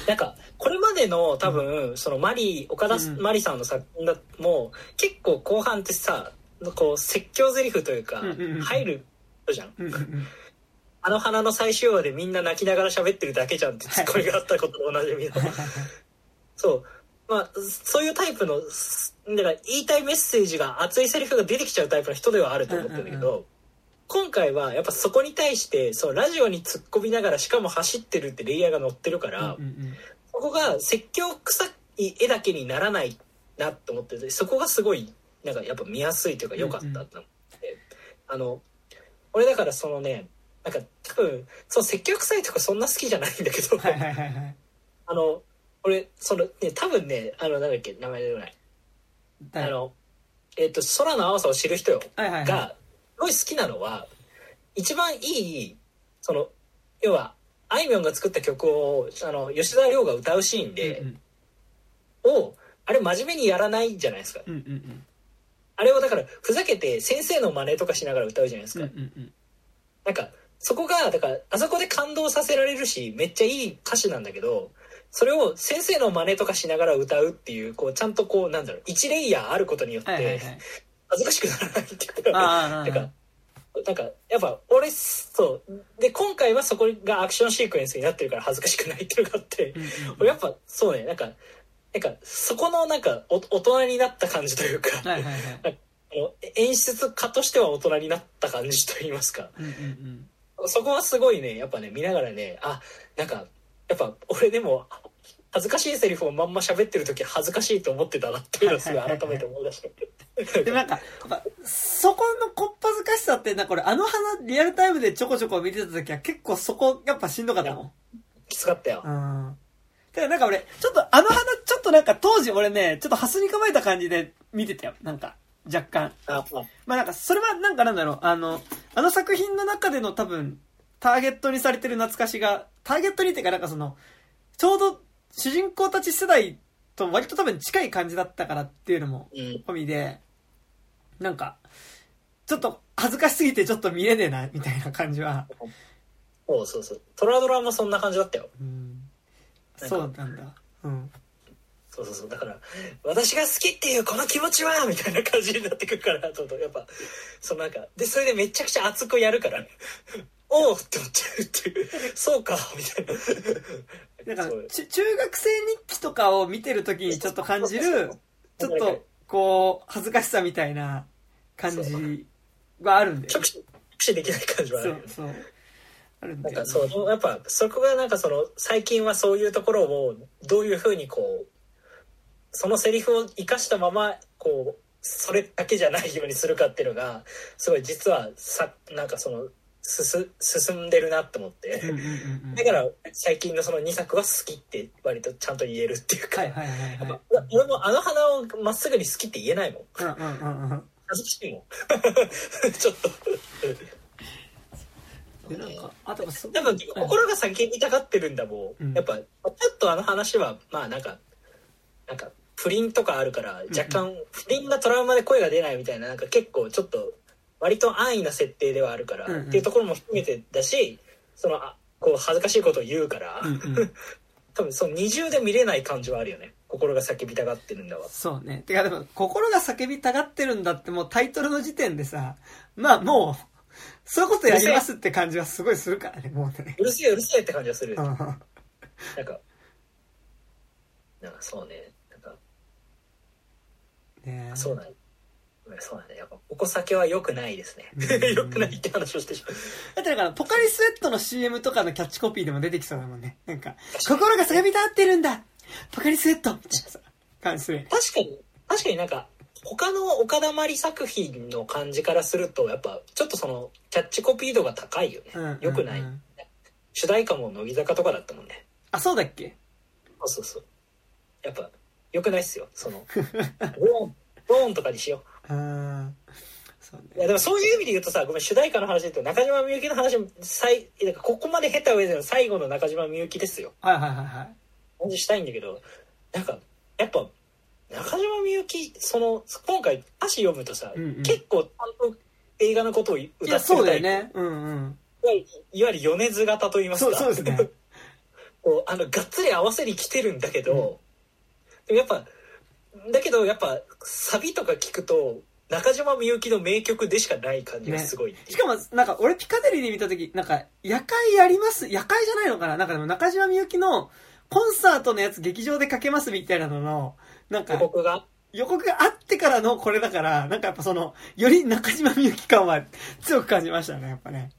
なんかこれまでの多分、うん、そのマリー岡田、うん、マリさんの作品だも結構後半ってさこう説教台詞というか、入るじゃん。あの花の最終話でみんな泣きながら喋ってるだけじゃんってツッコミがあったことと同じみの。そう。まあ、そういうタイプの、だから言いたいメッセージが熱いセリフが出てきちゃうタイプの人ではあると思ってるんだけど、今回はやっぱそこに対して、そう、ラジオに突っ込みながらしかも走ってるってレイヤーが乗ってるから、そこが説教臭い絵だけにならないなと思ってて、そこがすごい、なんかやっぱ見やすいというか良かったって、あの、俺だからそのね、なんか多分、そう、説教臭いとかそんな好きじゃないんだけど、あの、俺、その、ね、多分ね、あの、なんだっけ、名前出てない。あの、えっ、ー、と、空の青さを知る人よ、はいはいはい、が、すごい好きなのは、一番いい、その、要は、あいみょんが作った曲を、あの、吉田亮が歌うシーンで、うんうん、を、あれ真面目にやらないじゃないですか。うんうんうん、あれをだから、ふざけて先生の真似とかしながら歌うじゃないですか。うんうんうん、なんか、そこが、だから、あそこで感動させられるし、めっちゃいい歌詞なんだけど、それを先生の真似とかしながら歌うっていう、こう、ちゃんとこう、なんだろう、1レイヤーあることによって、恥ずかしくならないっていうか、なんか、なんか、やっぱ、俺、そう。で、今回はそこがアクションシークエンスになってるから恥ずかしくないっていうのがあって、俺やっぱ、そうね、なんか、なんか、そこのなんかお、大人になった感じというか、演出家としては大人になった感じといいますか、そこはすごいね、やっぱね、見ながらね、あ、なんか、やっぱ俺でも恥ずかしいセリフをまんま喋ってる時恥ずかしいと思ってたなっていうのをすごい改めて思い出して。でもなんか、そこのこっぱずかしさって、な、これあの花リアルタイムでちょこちょこ見てた時は結構そこやっぱしんどかったもん。きつかったよ。うん。だからなんか俺、ちょっとあの花、ちょっとなんか当時俺ね、ちょっとハスに構えた感じで見てたよ。なんか、若干。あまあなんか、それはなんかなんだろう、あの、あの作品の中での多分、ターゲットにされてる懐かしが、ターゲットにっていうかなんかその、ちょうど主人公たち世代と割と多分近い感じだったからっていうのも込みで、なんか、ちょっと恥ずかしすぎてちょっと見えねえな、みたいな感じは。そうそうそう。トラドラもそんな感じだったよ。うん。そうなんだ。うん。そうそうそう。だから、私が好きっていうこの気持ちはみたいな感じになってくるから、とやっぱ、そのなんか、で、それでめちゃくちゃ熱くやるから、おおって思っちゃうっていう、そうか、みたいな。なんか、中学生日記とかを見てるときにちょっと感じる、ちょっとこう、恥ずかしさみたいな感じはあるんで。直視できない感じはある、そう、そう。あるんなんかそう、やっぱそこがなんかその、最近はそういうところをどういうふうにこう、そのセリフを生かしたまま、こう、それだけじゃないようにするかっていうのが、すごい実はさ、なんかその、進進んでるなって思って、うんうんうんうん。だから最近のその2作は好きって割とちゃんと言えるっていうか、はいはいはいはい。やっぱ俺もあの花をまっすぐに好きって言えないもん。恥ずかしいもん。ちょっと。で、なんか、あと多分心が叫びたがってるんだもん、うん。やっぱちょっとあの話はまあなんかなんか不倫とかあるから若干不倫がトラウマで声が出ないみたいななんか結構ちょっと割と安易な設定ではあるから、うんうん。っていうところも含めてだしそのあこう恥ずかしいことを言うから、うんうん。多分その二重で見れない感じはあるよね。心が叫びたがってるんだわ。そうね。てかでも、心が叫びたがってるんだってもうタイトルの時点でさ、まあもう、そういうことやりますって感じはすごいするからね、もうね。うるせえうるせえって感じはする、うん。なんかなんかそうね。なんかねそうだねそうだね。やっぱお子酒は良くないですね。うん。良くないって話をしてしまう。だってだから、ポカリスエットの CM とかのキャッチコピーでも出てきそうだもんね。なんか、心が叫びたがってるんだ。ポカリスエット。みたいなさ、感じ。確かに。確かになんか他の岡田まり作品の感じからするとやっぱちょっとそのキャッチコピー度が高いよね、うんうんうん。良くない。主題歌も乃木坂とかだったもんね。あ、そうだっけ？そうそうそう。やっぱ良くないっすよ。その ローンローンとかにしよあーそうういね。やでもそういう意味で言うとさごめん主題歌の話で言うと中島みゆきの話も最なんかここまで下手上での最後の中島みゆきですよはいはいはいはい。話したいんだけどなんかやっぱ中島みゆきその今回歌詞読むとさ、うんうん結構ちゃんと映画のことを歌ってそうだよね。うんうん。いわゆるいわゆる米津型と言いますかそう、そうですね。こうあのがっつり合わせに来てるんだけど、でもやっぱだけどやっぱサビとか聞くと中島みゆきの名曲でしかない感じがすごいいう。しかも、なんか、俺ピカデリーで見たとき、なんか、夜会やります夜会じゃないのかな？なんかでも中島みゆきのコンサートのやつ劇場でかけますみたいなのの、なんか予、告が？予告があってからのこれだから、なんかやっぱその、より中島みゆき感は強く感じましたね、やっぱね。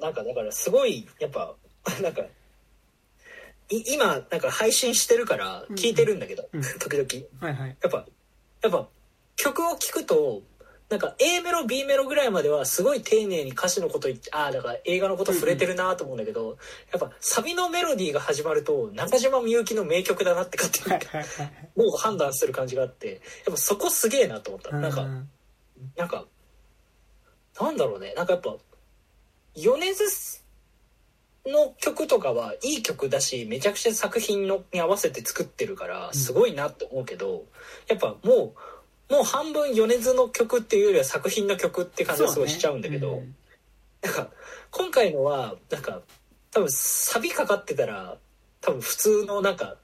なんかだからすごいやっぱなんかい今なんか配信してるから聞いてるんだけど、うん。時々。はいはい。やっぱやっぱ曲を聴くとなんか A メロ B メロぐらいまではすごい丁寧に歌詞のこと言ってああだから映画のこと触れてるなと思うんだけど、やっぱサビのメロディーが始まると中島みゆきの名曲だなって勝手に。もう判断する感じがあってやっぱそこすげえなと思った、なんかうんなんかなんだろうね。なんかやっぱ米津の曲とかはいい曲だしめちゃくちゃ作品のに合わせて作ってるからすごいなって思うけど、やっぱもうもう半分米津の曲っていうよりは作品の曲って感じがすごいしちゃうんだけど、そうねなんか今回のはなんか多分サビかかってたら多分普通のなんか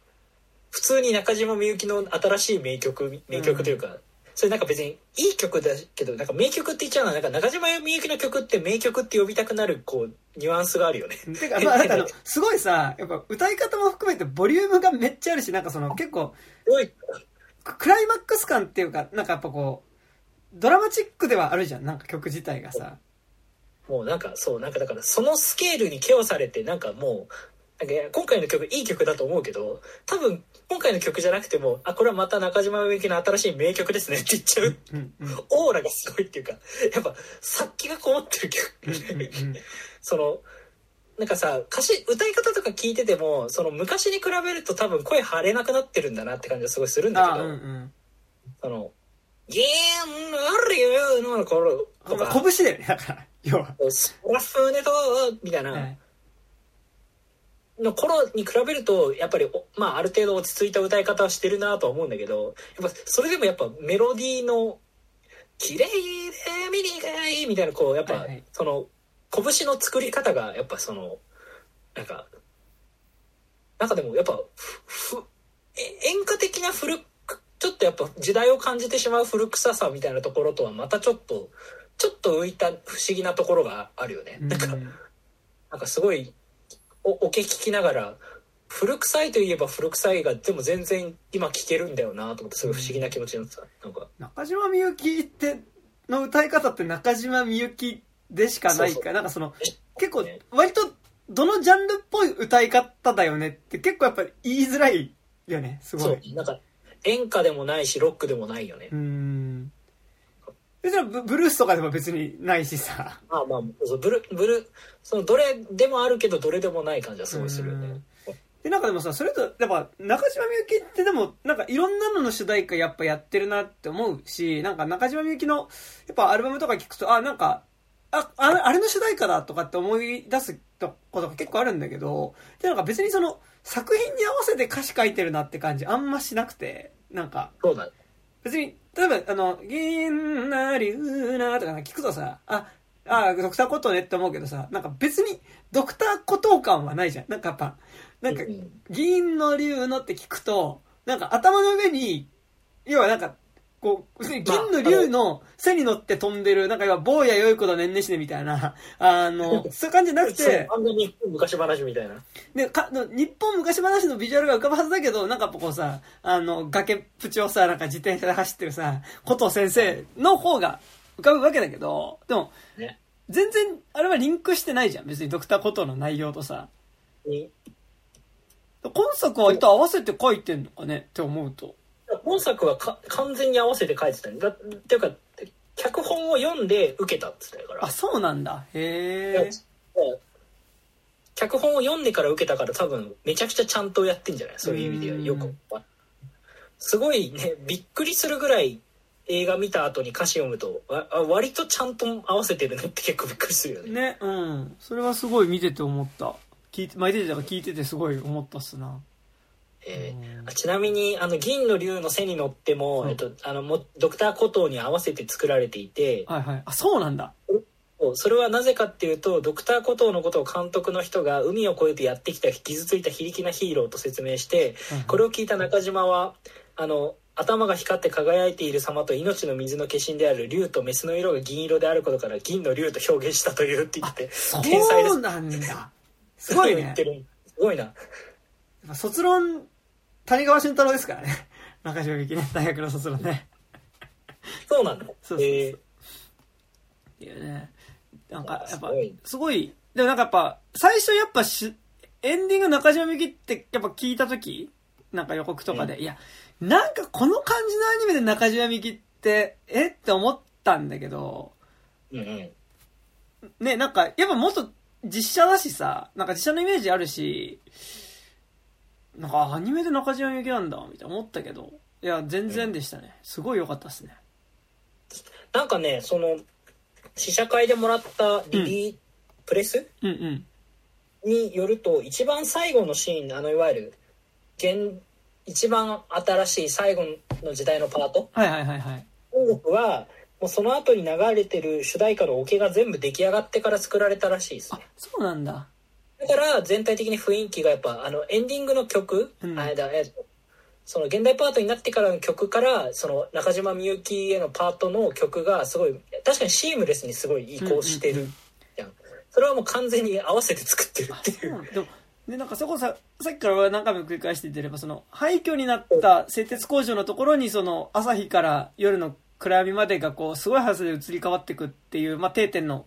普通に中島みゆきの新しい名曲名曲というか、それなんか別にいい曲だけどなんか名曲って言っちゃうのはなんか中島みゆきの曲って名曲って呼びたくなるこうニュアンスがあるよね。か、まあ、なんかあの、すごいさ、やっぱ歌い方も含めてボリュームがめっちゃあるし、なんかその結構、ククライマックス感っていうか、なんかやっぱこう、ドラマチックではあるじゃん、なんか曲自体がさ。もうなんかそうなんかだからそのスケールにケをされてなんかもうなんかいや今回の曲いい曲だと思うけど多分今回の曲じゃなくてもあこれはまた中島みゆきの新しい名曲ですねって言っちゃう。うんうん。オーラがすごいっていうかやっぱ殺気がこもってる曲。うんうんうん。そのなんかさ歌詞歌い方とか聞いててもその昔に比べると多分声張れなくなってるんだなって感じがすごいするんだあけど、うんうん。その「ゲームあるよ」の頃とか。拳だよね、だから、要は。「スラフネと」みたいな、はいの頃に比べるとやっぱりおまあある程度落ち着いた歌い方はしてるなとは思うんだけどやっぱそれでもやっぱメロディーの「綺麗で見にがい」みたいなこうやっぱ、はいはいその拳の作り方がやっぱそのなんかなんかでもやっぱふ演歌的な古くちょっとやっぱ時代を感じてしまう古臭さみたいなところとはまたちょっとちょっと浮いた不思議なところがあるよね。なんかうんなんかすごいおオケ聞きながら古臭いといえば古臭いがでも全然今聴けるんだよなと思ってすごい不思議な気持ちになってた。なんか。中島みゆきっての歌い方って中島みゆきでしかないか。そうそう。なんかその結構割とどのジャンルっぽい歌い方だよねって結構やっぱり言いづらいよね。すごそいう。なんか演歌でもないしロックでもないよね、うーん別にブブルースとかでも別にないしさ。まあまあそうブルブルそのどれでもあるけどどれでもない感じはすごいするよね。でなんかでもさそれとやっぱ中島みゆきってでもなんかいろんなのの主題歌やっぱやってるなって思うしなんか中島みゆきのやっぱアルバムとか聞くとあなんかああれの主題歌だとかって思い出すことが結構あるんだけどでなんか別にその作品に合わせて歌詞書いてるなって感じあんましなくてなんか。そうだ別に例えばあの「銀なりうな」とか聞くとさああドクターコトーねって思うけどさなんか別にドクターコトー感はないじゃん。なんかやっぱなんか銀の竜のって聞くと、なんか頭の上に、要はなんか、こう、銀の竜の背に乗って飛んでる、なんか坊や良い子だねんねしねみたいな、あの、そういう感じじゃなくて、あんなに昔話みたいなでかの日本昔話のビジュアルが浮かぶはずだけど、なんかこうさ、あの、崖っぷちをさ、なんか自転車で走ってるさ、古藤先生の方が浮かぶわけだけど、でも、ね全然、あれはリンクしてないじゃん。別にドクターコトーの内容とさ。に今作は割と合わせて書いてんのかね？って思うと。本作はか完全に合わせて書いてたねだっていうか脚本を読んで受けたっつってたからあ、そうなんだ。へえ。脚本を読んでから受けたから多分めちゃくちゃちゃんとやってんじゃない？そういう意味ではうんよくすごいねびっくりするぐらい映画見た後に歌詞読むとわあ割とちゃんと合わせてるねって結構びっくりするよねね、うん。それはすごい見てて思った。聞いて、巻いててたから聞いててすごい思ったっすな。えーちなみにあの銀の竜の背に乗っても、うんえっと、あのもドクターコトーに合わせて作られていて、はいはい。あ、そうなんだ。それはなぜかっていうとドクターコトーのことを監督の人が海を越えてやってきた傷ついた非力なヒーローと説明してこれを聞いた中島はあの頭が光って輝いている様と命の水の化身である竜とメスの色が銀色であることから銀の竜と表現したというって言ってそ天才ですうなんだ。すごいね言って。るすごいな卒論、谷川俊太郎ですからね。中島みゆきね。大学の卒論ね。そうなんだそうそうそうえーっていうね。なんか、やっぱすごい、でもなんかやっぱ、最初やっぱし、エンディング中島みゆきってやっぱ聞いたとき、なんか予告とかで、ういや、なんかこの感じのアニメで中島みゆきって、えって思ったんだけど、うんうんね、なんか、やっぱもっと実写だしさ、なんか実写のイメージあるし、なんかアニメで中島みゆきなんだ、みたいな思ったけど、いや、全然でしたね。すごい良かったっすね。なんかねその試写会でもらったリリー、プレス？うんうん。によると一番最後のシーンあのいわゆる現一番新しい最後の時代のパート？はいはいはいはい。音楽はもうその後に流れてる主題歌のオケが全部出来上がってから作られたらしいですあね、そうなんだ。だから全体的に雰囲気がやっぱあのエンディングの曲、うん。あれだえその現代パートになってからの曲からその中島みゆきへのパートの曲がすごい確かにシームレスにすごい移行してるじゃん。それはもう完全に合わせて作ってるっていう。でもでなんかそこささっきから何回も繰り返しててればその廃墟になった製鉄工場のところにその朝日から夜の暗闇までがこうすごい速さで移り変わっていくっていう、まあ、定点の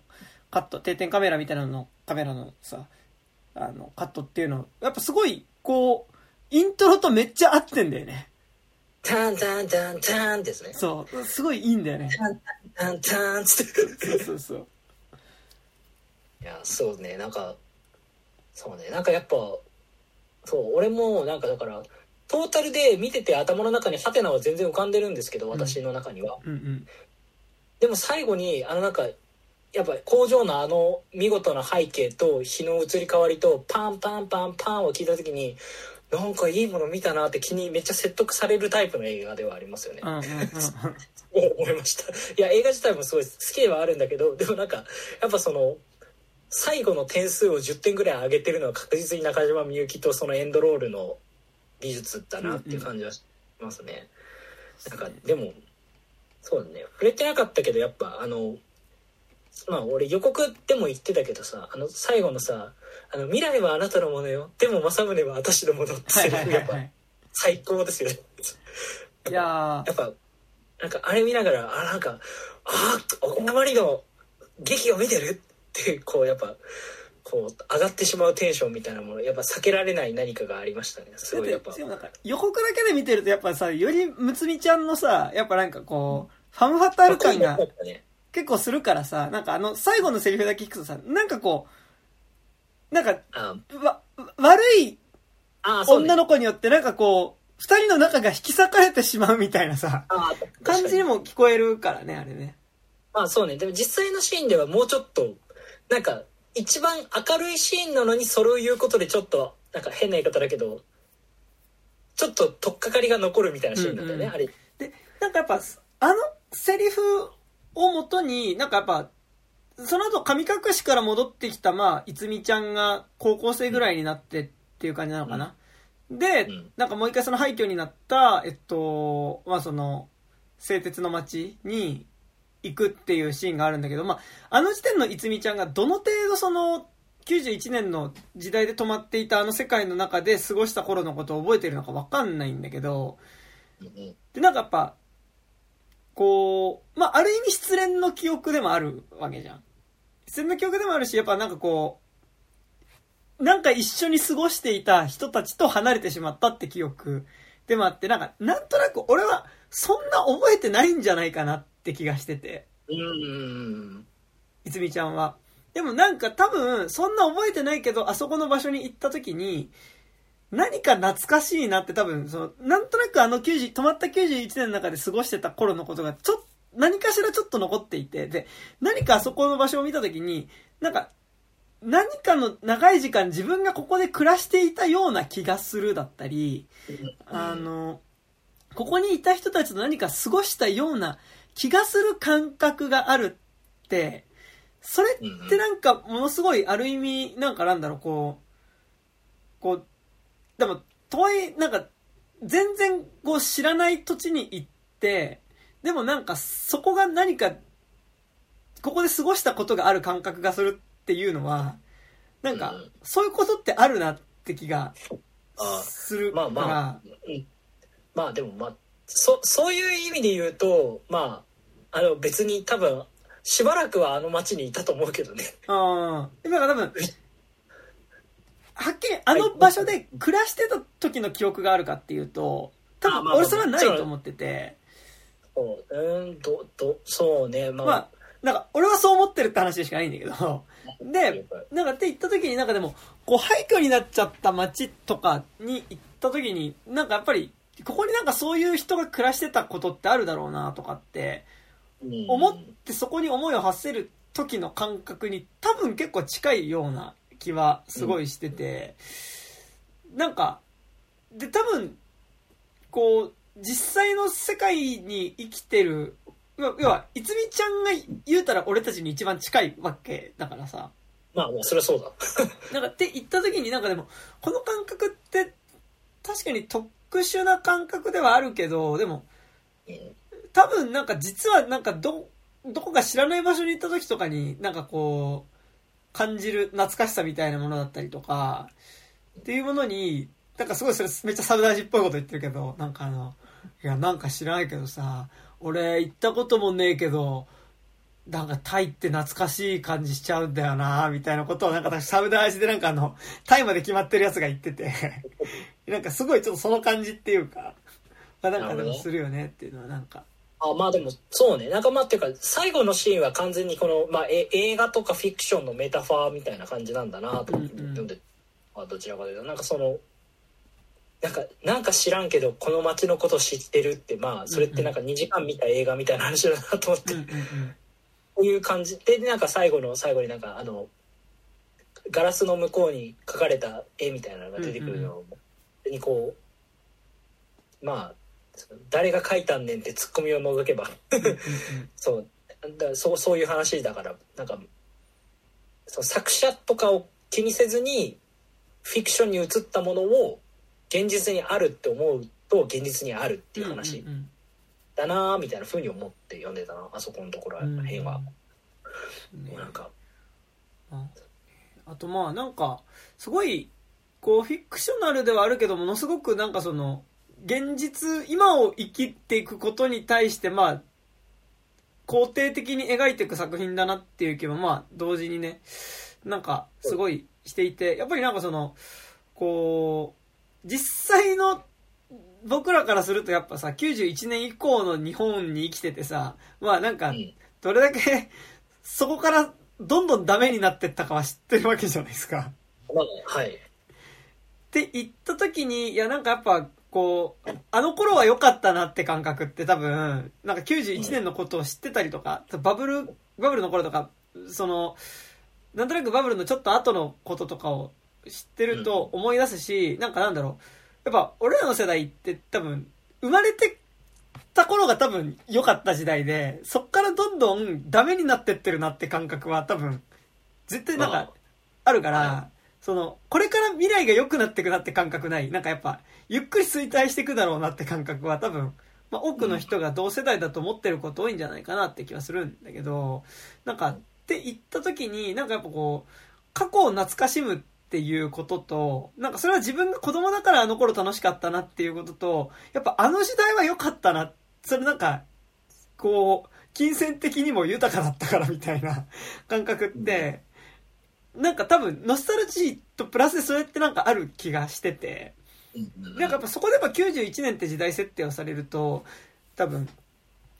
カット定点カメラみたいなののカメラのさあのカットっていうのやっぱすごいこうイントロとめっちゃ合ってんだよね。タンタンタンタンですね。そうすごいいいんだよね。タンタンタンつって。そうそうそう。いやそうねなんかそうねなんかやっぱそう俺もなんかだからトータルで見てて頭の中にハテナは全然浮かんでるんですけど私の中には、うんうんでも最後にあのなんかやっぱ工場のあの見事な背景と日の移り変わりとパンパンパンパンを聞いた時になんかいいもの見たなって気にめっちゃ説得されるタイプの映画ではありますよね。うんうんうん。思いました。いや映画自体もすごい好きではあるんだけどでもなんかやっぱその最後の点数を10点ぐらい上げてるのは確実に中島みゆきとそのエンドロールの技術だなっていう感じはしますね、なんかでもそうだね。触れてなかったけどやっぱあのまあ俺予告でも言ってたけどさあの最後のさ「あの未来はあなたのものよ。でも政宗は私のもの」ってはいはいはいやっ。最高ですよね。いややっぱなんかあれ見ながらあなんかああまりの劇を見てるってこうやっぱこう上がってしまうテンションみたいなもの。やっぱ避けられない何かがありましたね。すー、ごいやっぱ。予告だけで見てるとやっぱさ、よりむつみちゃんのさ、やっぱなんかこう、ファムファタール感がね結構するからさ、なんかあの、最後のセリフだけ聞くとさ、なんかこう、なんか、あわ、悪い女の子によってなんかこう、二人の仲が引き裂かれてしまうみたいなさ、あ感じにもも聞こえるからね、あれね。まあそうね。でも実際のシーンではもうちょっとなんか一番明るいシーンなのにそれを言うことでちょっとなんか変な言い方だけどちょっと取っかかりが残るみたいなシーンだったよね、うんうん。あれ。で、なんかやっぱ、あのセリフをもとに、なんかやっぱ、その後神隠しから戻ってきた、まあ、いつみちゃんが高校生ぐらいになってっていう感じなのかな。で、うん。なんかもう一回その廃墟になった、えっと、まあその、製鉄の街に行くっていうシーンがあるんだけど、まあ、あの時点のいつみちゃんがどの程度その、91年の時代で止まっていたあの世界の中で過ごした頃のことを覚えてるのかわかんないんだけど、で、なんかやっぱ、こう、まあ、ある意味失恋の記憶でもあるわけじゃん。失恋の記憶でもあるし、やっぱなんかこう、なんか一緒に過ごしていた人たちと離れてしまったって記憶でもあって、なんか、なんとなく俺はそんな覚えてないんじゃないかなって気がしてて、うんうんいつみちゃんは。でもなんか多分、そんな覚えてないけど、あそこの場所に行った時に、何か懐かしいなって多分、その、なんとなくあの90、止まった91年の中で過ごしてた頃のことが、ちょっと、何かしらちょっと残っていて、で、何かあそこの場所を見た時に、なんか、何かの長い時間自分がここで暮らしていたような気がするだったり、あの、ここにいた人たちと何か過ごしたような気がする感覚があるって、それってなんかものすごいある意味、なんかなんだろう、こう、こう、でも、とはいえ、なんか、全然こう知らない土地に行って、でもなんかそこが何か、ここで過ごしたことがある感覚がするっていうのは、なんかうん、そういうことってあるなって気があするから、まあまあ、うん、まあでもまあそそういう意味で言うとまああの別に多分しばらくはあの町にいたと思うけどね。ああ。だから多分、はっきりあの場所で暮らしてた時の記憶があるかっていうと、多分俺それはないと思ってて、そううんどどそうね。まあ、まあ、なんか俺はそう思ってるって話でしかないんだけど、で、なんかって言った時になんかでも、こう廃墟になっちゃった街とかに行った時に、なんかやっぱり、ここになんかそういう人が暮らしてたことってあるだろうなとかって、うん。思ってそこに思いを発せる時の感覚に多分結構近いような気はすごいしてて、なんか、で多分、こう、実際の世界に生きてる、要は、要はいつみちゃんが言うたら俺たちに一番近いわけだからさ、まあもうそれはそうだ。なんかって言った時になんかでも、この感覚って確かに特殊な感覚ではあるけど、でも、うん多分なんか実はなんかど、どこか知らない場所に行った時とかになんかこう、感じる懐かしさみたいなものだったりとか、っていうものに、なんかすごいそれめっちゃサウダージっぽいこと言ってるけど、なんかあの、いやなんか知らないけどさ、俺行ったこともねえけど、なんかタイって懐かしい感じしちゃうんだよなみたいなことをなんか私サウダージでなんかあの、タイまで決まってるやつが言ってて、なんかすごいちょっとその感じっていうか、まあなんかでもするよねっていうのはなんか、あまあでもそうね。なんかまあっていうか最後のシーンは完全にこの、まあ、え映画とかフィクションのメタファーみたいな感じなんだなと思ってうんうん読ん。で、まあ、どちらかというと。なんかそのなんかなんか知らんけどこの街のこと知ってるってまあそれってなんか2時間見た映画みたいな話だなと思って、うんうんうん。こういう感じ。でなんか最後の最後になんかあのガラスの向こうに描かれた絵みたいなのが出てくるのを、にこうまあ誰が描いたんねんってツッコミを除けば。そう。だそうそういう話だから。なんかその作者とかを気にせずにフィクションに移ったものを現実にあるって思うと現実にあるっていう話だなーみたいな風に思って読んでたな。あそこのところはうん。辺は。もうなんか。ああとまあなんか、すごい、こう、フィクショナルではあるけど、ものすごくなんかその、現実、今を生きていくことに対して、まあ、肯定的に描いていく作品だなっていう気も、まあ、同時にね、なんか、すごいしていて、やっぱりなんかその、こう、実際の僕らからするとやっぱさ、91年以降の日本に生きててさ、まあなんか、どれだけ、そこからどんどんダメになってったかは知ってるわけじゃないですか。まあ、はい。って言った時に、いやなんかやっぱ、こう、あの頃は良かったなって感覚って多分、なんか91年のことを知ってたりとか、バブル、バブルの頃とか、その、なんとなくバブルのちょっと後のこととかを知ってると思い出すし、なんかなんだろう、やっぱ俺らの世代って多分、生まれてた頃が多分良かった時代で、そっからどんどんダメになってってるなって感覚は多分、絶対なんか、あるから、その、これから未来が良くなってくなって感覚ない？なんかやっぱ、ゆっくり衰退していくだろうなって感覚は多分、まあ、多くの人が同世代だと思ってること多いんじゃないかなって気はするんだけど、なんか、って言った時に、なんかやっぱこう、過去を懐かしむっていうことと、なんかそれは自分が子供だからあの頃楽しかったなっていうことと、やっぱあの時代は良かったな。それなんか、こう、金銭的にも豊かだったからみたいな感覚って、なんか多分、ノスタルジーとプラスでそれってなんかある気がしてて、なんかやっぱそこでやっぱ91年って時代設定をされると、多分、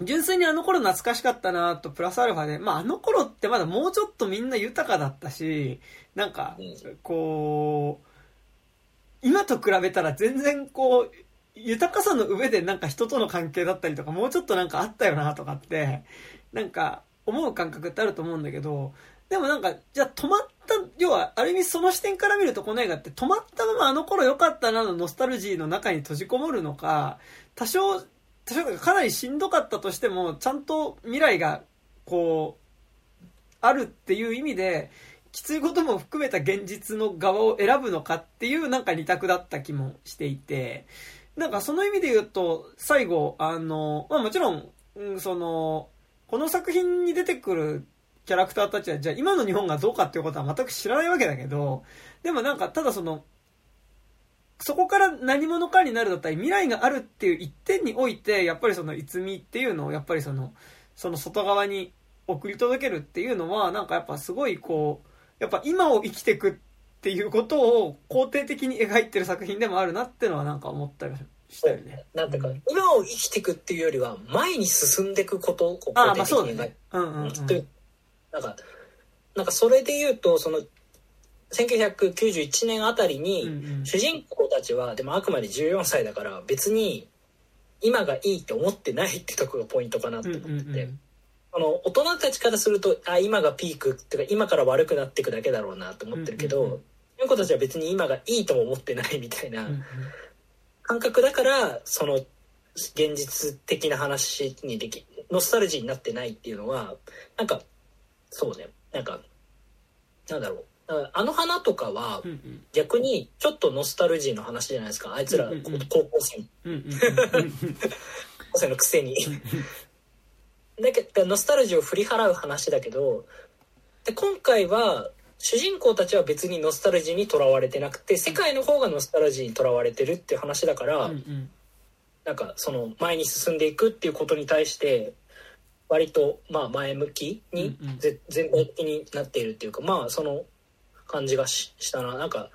純粋にあの頃懐かしかったなと、プラスアルファで、まああの頃ってまだもうちょっとみんな豊かだったし、なんか、こう、今と比べたら全然こう、豊かさの上でなんか人との関係だったりとか、もうちょっとなんかあったよなとかって、なんか思う感覚ってあると思うんだけど、でもなんか、じゃあ止まった、要は、ある意味その視点から見るとこの映画って止まったままあの頃良かったなのノスタルジーの中に閉じこもるのか、多少、多少かなりしんどかったとしても、ちゃんと未来が、こう、あるっていう意味で、きついことも含めた現実の側を選ぶのかっていうなんか二択だった気もしていて、なんかその意味で言うと、最後、あの、まあもちろん、うん、その、この作品に出てくるキャラクターたちは、じゃあ今の日本がどうかっていうことは全く知らないわけだけど、でもなんか、ただその、そこから何者かになるだったり、未来があるっていう一点において、やっぱりその、いつみっていうのを、やっぱりその、その外側に送り届けるっていうのは、なんかやっぱすごいこう、やっぱ今を生きていくっていうことを肯定的に描いてる作品でもあるなっていうのはなんか思ったりしたよね。なんていうか、今を生きていくっていうよりは、前に進んでいくことを肯定的に描いて、うんうんうんなんか、なんかそれで言うと、その、1991年あたりに、主人公たちは、でもあくまで14歳だから別に今がいいって思ってないってとこがポイントかなって思ってて、あの、大人たちからすると、あ、今がピークっていうか今から悪くなっていくだけだろうなと思ってるけど、うんうん、子たちは別に今がいいとも思ってないみたいな感覚だから、その現実的な話にでき、ノスタルジーになってないっていうのは、なんかそうね。なんかなんだろう。あの花とかは逆にちょっとノスタルジーの話じゃないですか。あいつら高校生。高校生のくせにだけどノスタルジーを振り払う話だけどで今回は主人公たちは別にノスタルジーにとらわれてなくて世界の方がノスタルジーにとらわれてるっていう話だから、なんかその前に進んでいくっていうことに対して割とまあ前向きに、全体的になっているっていうかまあその感じがしたな。なんか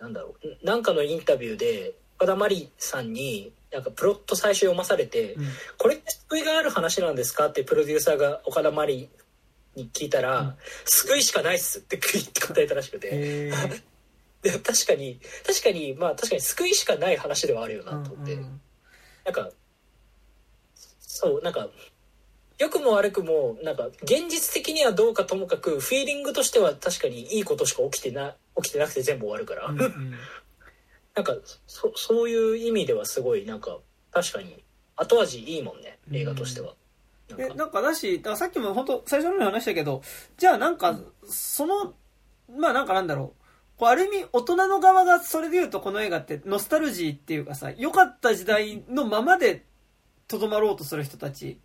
なんだろう。なんかのインタビューで岡田真理さんになんかプロット最初読まされて、うん、これって救いがある話なんですか？ってプロデューサーが岡田真理に聞いたら、うん、救いしかないっすって答えたらしくて。で確かに確かにまあ確かに救いしかない話ではあるよなと思って、うんうん、なんかそうなんか良くも悪くもなんか現実的にはどうかともかくフィーリングとしては確かにいいことしか起きてな起きてなくて全部終わるから、うんうん、なんかそそういう意味ではすごいなんか確かに後味いいもんね映画としては。うん、なんか。なんかだしださっきも本当最初の話したけどじゃあなんかそのまあなんかなんだろう。こうある意味大人の側がそれで言うとこの映画ってノスタルジーっていうかさ良かった時代のままでとどまろうとする人たち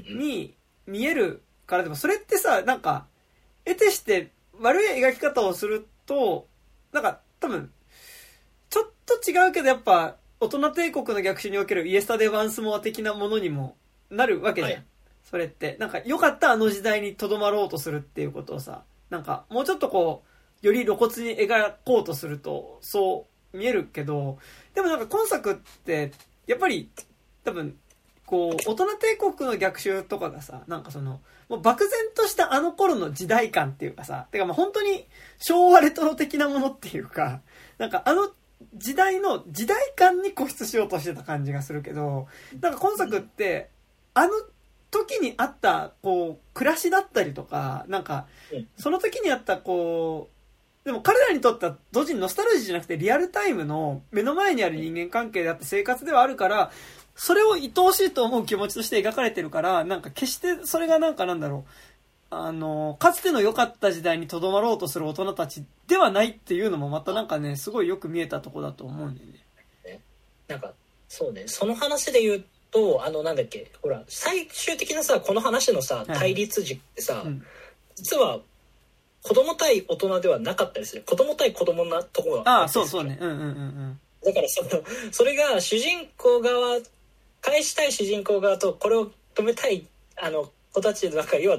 に見えるからでも、それってさ、なんか、得てして悪い描き方をすると、なんか多分、ちょっと違うけどやっぱ、大人帝国の逆襲におけるイエスタデー・ワンスモア的なものにもなるわけじゃん。はい、それって。なんか、良かったあの時代にとどまろうとするっていうことをさ、なんか、もうちょっとこう、より露骨に描こうとすると、そう見えるけど、でもなんか今作って、やっぱり、多分、こう、大人帝国の逆襲とかがさ、なんかその、もう漠然としたあの頃の時代感っていうかさ、てかまあ本当に昭和レトロ的なものっていうか、なんかあの時代の時代感に固執しようとしてた感じがするけど、なんか今作って、あの時にあった、こう、暮らしだったりとか、なんか、その時にあった、こう、でも彼らにとっては同時にノスタルジーじゃなくてリアルタイムの目の前にある人間関係であって生活ではあるから、それを愛おしいと思う気持ちとして描かれてるから、なんか決してそれがなんかなんだろう、あの、かつての良かった時代にとどまろうとする大人たちではないっていうのもまたなんかね、すごいよく見えたとこだと思うんだよね。なんか、そうね、その話で言うと、あの、なんだっけ、ほら、最終的なさ、この話のさ、対立軸ってさ、はいうん、実は、子供対大人ではなかったりする。子供対子供なところがああ、そうそうね。うんうんうんうん。だからその、それが主人公側、返したい主人公側と、これを止めたい、あの、子たちの中、要は、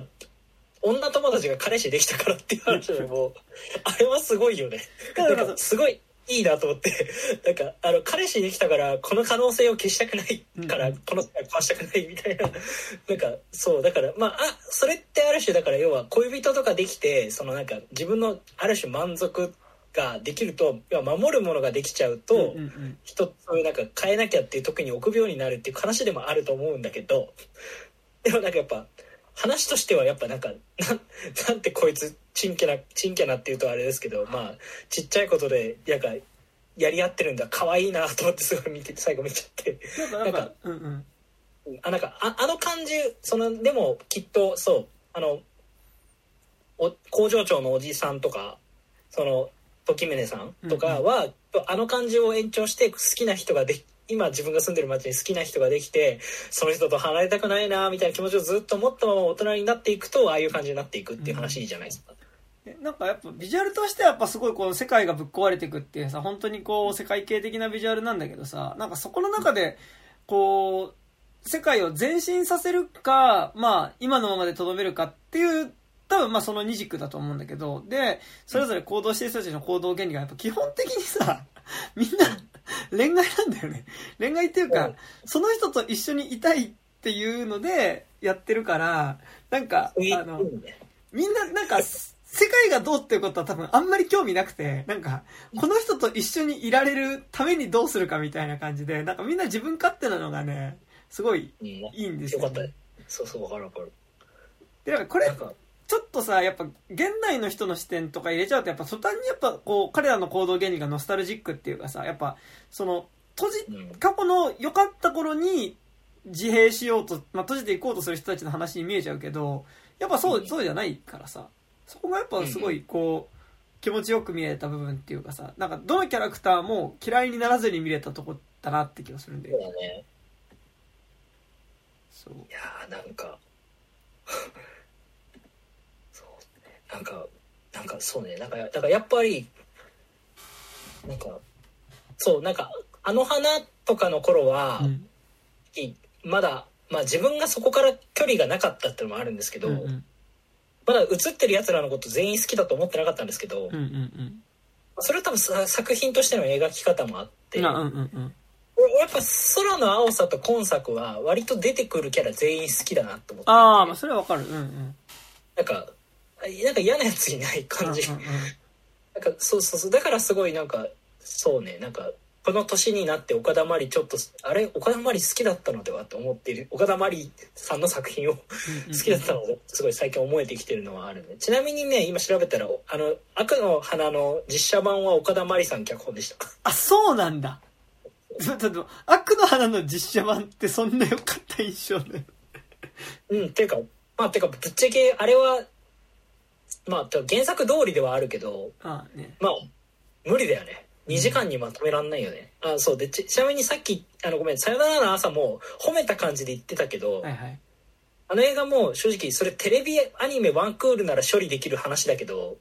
女友達が彼氏できたからっていう話でも、あれはすごいよね。なんかすごい、いいなと思って、なんか、あの、彼氏できたから、この可能性を消したくないから、この世界壊したくないみたいな、なんか、そう、だから、まあ、あ、それってある種、だから、要は、恋人とかできて、そのなんか、自分のある種満足ができると、要は守るものができちゃうと、人、そういうなんか変えなきゃっていう時に臆病になるっていう話でもあると思うんだけど、でもなんかやっぱ、話としてはやっぱなんか、ななんてこいつ、ちんけな、ちんけなっていうとあれですけど、まあ、ちっちゃいことで、なんか、やり合ってるんだ、可愛いなと思ってすごい見て、最後見ちゃって。なんか、うんうん。あ、なんか、ああの感じ、その、でも、きっと、そう、あの、お工場長のおじさんとか、その、時宗さんとかは、うんうん、あの感じを延長して好きな人がで今自分が住んでる町に好きな人ができてその人と離れたくないなみたいな気持ちをずっと持ったまま大人になっていくとああいう感じになっていくっていう話じゃないですか。うん、なんかやっぱビジュアルとしてはやっぱすごいこう世界がぶっ壊れていくっていうさ本当にこう世界系的なビジュアルなんだけどさなんかそこの中でこう世界を前進させるかまあ今のままでとどめるかっていう多分まあその二軸だと思うんだけどでそれぞれ行動してる人たちの行動原理がやっぱ基本的にさ みんな恋愛なんだよね。恋愛っていうか、その人と一緒にいたいっていうのでやってるから、なんか、あの、みんななんか、世界がどうっていうことは多分あんまり興味なくて、なんか、この人と一緒にいられるためにどうするかみたいな感じで、なんかみんな自分勝手なのがね、すごいいいんですよ、ね、よかった。そうそう、わかるわかる。で、なんかこれ、ちょっとさ、やっぱ、現代の人の視点とか入れちゃうと、やっぱ途端にやっぱ、こう、彼らの行動原理がノスタルジックっていうかさ、やっぱ、その、閉じ、過去の良かった頃に自閉しようと、まあ、閉じていこうとする人たちの話に見えちゃうけど、やっぱそう、そうじゃないからさ、そこがやっぱすごい、こう、気持ちよく見えた部分っていうかさ、なんか、どのキャラクターも嫌いにならずに見れたとこだなって気がするんだね。そう。いやー、なんかなんか、なんかそうね、なんか、だからやっぱり、なんか、そう、なんか、あの花とかの頃は、うん、まだ、まあ自分がそこから距離がなかったっていうのもあるんですけど、うんうん、まだ映ってる奴らのこと全員好きだと思ってなかったんですけど、うんうんうん、それは多分作品としての描き方もあって、うんうんうん、やっぱ空の青さと今作は割と出てくるキャラ全員好きだなと思ってああ、まあそれはわかる。うんうん。なんか、なんか嫌なやついない 感じ。うんうんうん、なんかそうそうそう。だからすごいなんか、そうね、なんか、この年になって岡田真理ちょっと、あれ？岡田真理好きだったのではって思っている、岡田真理さんの作品を 好きだったのですごい最近思えてきてるのはあるね。ちなみにね、今調べたら、あの、悪の花の実写版は岡田真理さん脚本でした。あ、そうなんだ。悪の花の実写版ってそんな良かった印象ね。うん、ていうか、まあ、てか、ぶっちゃけ、あれはまあ原作通りではあるけどああ、ね、まあ無理だよね。2時間にまとめらんないよね、うん、あそう。でちなみにさっきあのごめん「さよならの朝」も褒めた感じで言ってたけど、はいはい、あの映画も正直それテレビアニメワンクールなら処理できる話だけど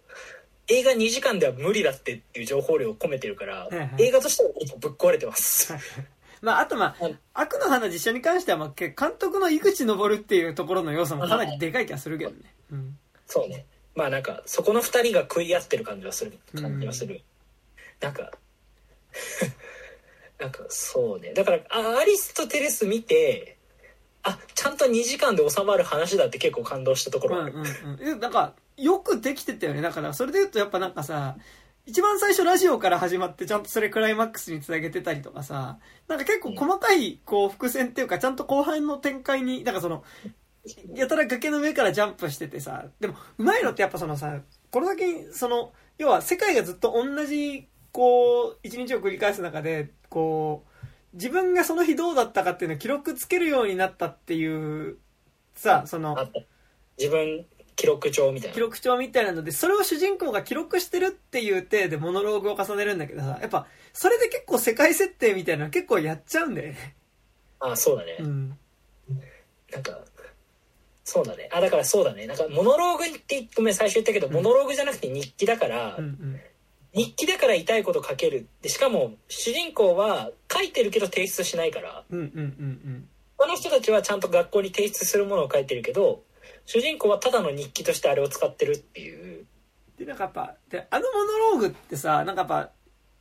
映画2時間では無理だってっていう情報量を込めてるから、はいはい、映画としてはぶっ壊れてます。まあ、あとまあ、悪の花実写に関しては、まあ、監督の井口昇っていうところの要素もかなりでかい気がするけどね。うん、そうね。まあなんか、そこの二人が食い合ってる感じはする、感じはする。うん、なんか なんかそうね。だから、アリスとテレス見て、あ、ちゃんと2時間で収まる話だって結構感動したところある。うんうんうん。なんか、よくできてたよね。だから、それで言うとやっぱなんかさ、一番最初ラジオから始まってちゃんとそれクライマックスにつなげてたりとかさ、なんか結構細かいこう伏線っていうかちゃんと後半の展開に、なんかその、やたら崖の上からジャンプしててさ、でもうまいのってやっぱそのさ、これだけその、要は世界がずっと同じこう、一日を繰り返す中で、こう、自分がその日どうだったかっていうのを記録つけるようになったっていうさ、その、自分記録帳みたいな。記録帳みたいなので、それを主人公が記録してるっていう体でモノローグを重ねるんだけどさ、やっぱ、それで結構世界設定みたいなの結構やっちゃうんだよね。ああ、そうだね。うん。なんか、そうだね。あ、だからそうだね。なんか、モノローグってごめん、最初言ったけど、うん、モノローグじゃなくて日記だから、うんうん、日記だから痛いこと書ける。で、しかも、主人公は書いてるけど提出しないから、うんうんうんうん。他の人たちはちゃんと学校に提出するものを書いてるけど、主人公はただの日記としてあれを使ってるっていうでなんかやっぱであのモノローグってさなんかやっぱ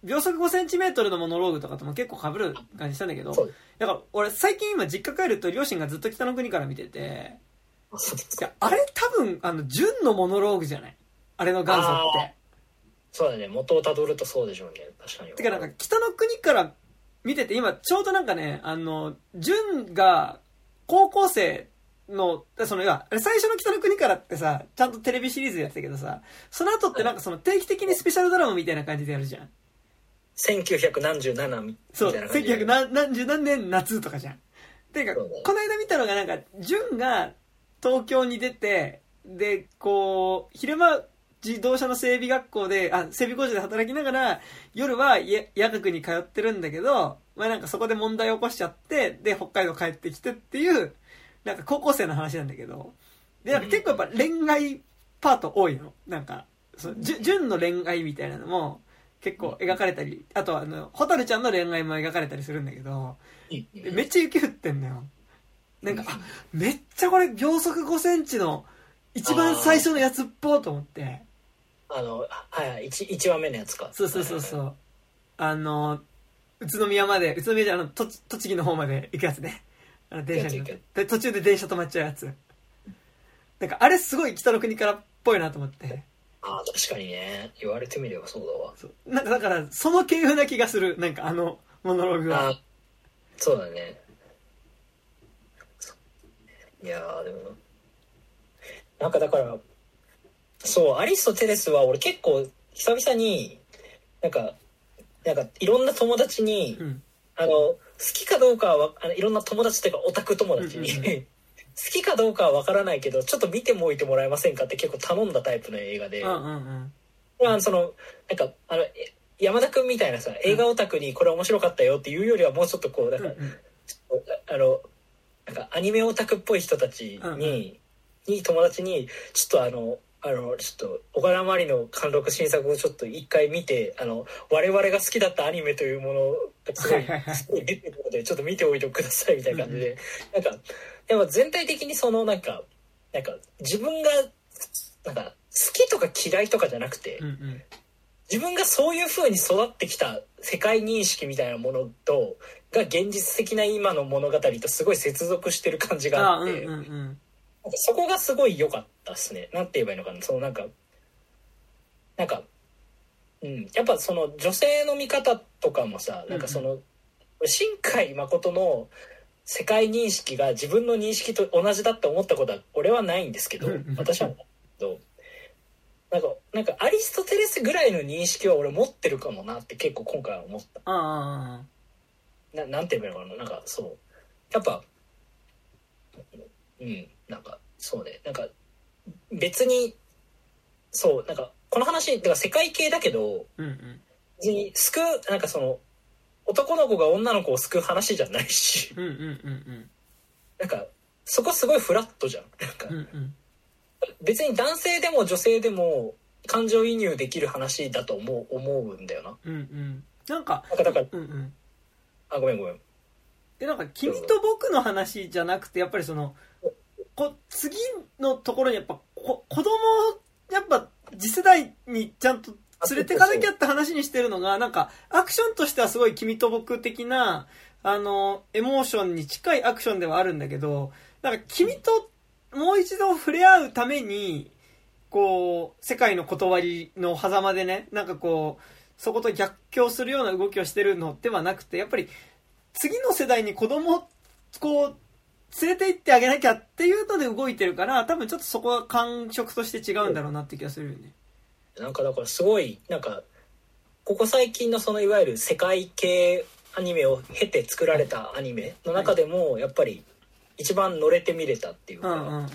秒速5センチメートルのモノローグとかとも結構被る感じしたんだけどだから俺最近今実家帰ると両親がずっと北の国から見ててあれ多分あの純のモノローグじゃない？あれの元祖って。そうだね元をたどるとそうでしょうね。確かに。てかなんか北の国から見てて今ちょうどなんかねあの純が高校生の、その、いや、最初の北の国からってさ、ちゃんとテレビシリーズやってたけどさ、その後ってなんかその定期的にスペシャルドラマみたいな感じでやるじゃん。1900何十何みたいなそう、1900何何十何年夏とかじゃん。ていうか、この間見たのがなんか、純が東京に出て、で、こう、昼間、自動車の整備学校で、あ、整備工場で働きながら、夜は夜学に通ってるんだけど、まあなんかそこで問題を起こしちゃって、で、北海道帰ってきてっていうなんか高校生の話なんだけど、で、なんか結構やっぱ恋愛パート多いの。なんか、その、純の恋愛みたいなのも結構描かれたり、あとはあの、ホタルちゃんの恋愛も描かれたりするんだけど、めっちゃ雪降ってんだよ。なんか、あ、めっちゃこれ秒速5センチの一番最初のやつっぽと思って。あの、はいはい、1, 1話目のやつか。そうそうそうそう。あの、宇都宮まで、宇都宮じゃあの、栃木の方まで行くやつね。あの電車にで途中で電車止まっちゃうやつ。なんかあれすごい北の国からっぽいなと思って。ああ確かにね。言われてみればそうだわ。そう。なんかだからその系譜な気がする。なんかあのモノローグは。そうだねいやでもな。んかだからそうアリスとテレスは俺結構久々になんかなんかいろんな友達に、うん、あの好きかどうかはあのいろんな友達っていうかオタク友達に、好きかどうかは分からないけどちょっと見てもおいてもらえませんかって結構頼んだタイプの映画で、うんうんうん、まあそのなんかあの山田君みたいなさ映画オタクにこれ面白かったよっていうよりはもうちょっとこうなんか、うんうん、あのなんかアニメオタクっぽい人たちに、うんうん、に友達にちょっとあのあの、ちょっと、岡田真理の貫禄新作をちょっと一回見て、あの、我々が好きだったアニメというものがすごい、すごい出てるので、ちょっと見ておいてくださいみたいな感じで、なんか、でも全体的にその、なんか、なんか、自分が、なんか、好きとか嫌いとかじゃなくて、自分がそういう風に育ってきた世界認識みたいなものと、が現実的な今の物語とすごい接続してる感じがあって、そこがすごい良かったっすね。なんて言えばいいのかな。そのなんか、なんか、うん。やっぱその女性の見方とかもさ、なんかその、新海誠の世界認識が自分の認識と同じだって思ったことは俺はないんですけど、私はないけど、なんか、なんかアリストテレスぐらいの認識は俺持ってるかもなって結構今回は思った。ななんて言えばいいのかな？なんかそう。やっぱ、うん。なんかそうね。なんか別にそうなんかこの話だから世界系だけど、うんうん、別に救うなんかその男の子が女の子を救う話じゃないし、うんうんうんうん、なんかそこすごいフラットじゃん。なんか、うんうん。別に男性でも女性でも感情移入できる話だと思う思うんだよな。うんうん。なんかなんかだからうんうんあごめんごめん。でなんか君と僕の話じゃなくてやっぱりそのこ次のところにやっぱこ子供をやっぱ次世代にちゃんと連れてかなきゃって話にしてるのがなんかアクションとしてはすごい君と僕的なあのエモーションに近いアクションではあるんだけどなんか君ともう一度触れ合うためにこう世界の断りの狭間でねなんかこうそこと逆境するような動きをしてるのではなくてやっぱり次の世代に子供をこう連れて行ってあげなきゃっていうので動いてるから多分ちょっとそこは感触として違うんだろうなって気がするよね。なんかだからすごいなんかここ最近のそのいわゆる世界系アニメを経て作られたアニメの中でもやっぱり一番乗れて見れたっていうか。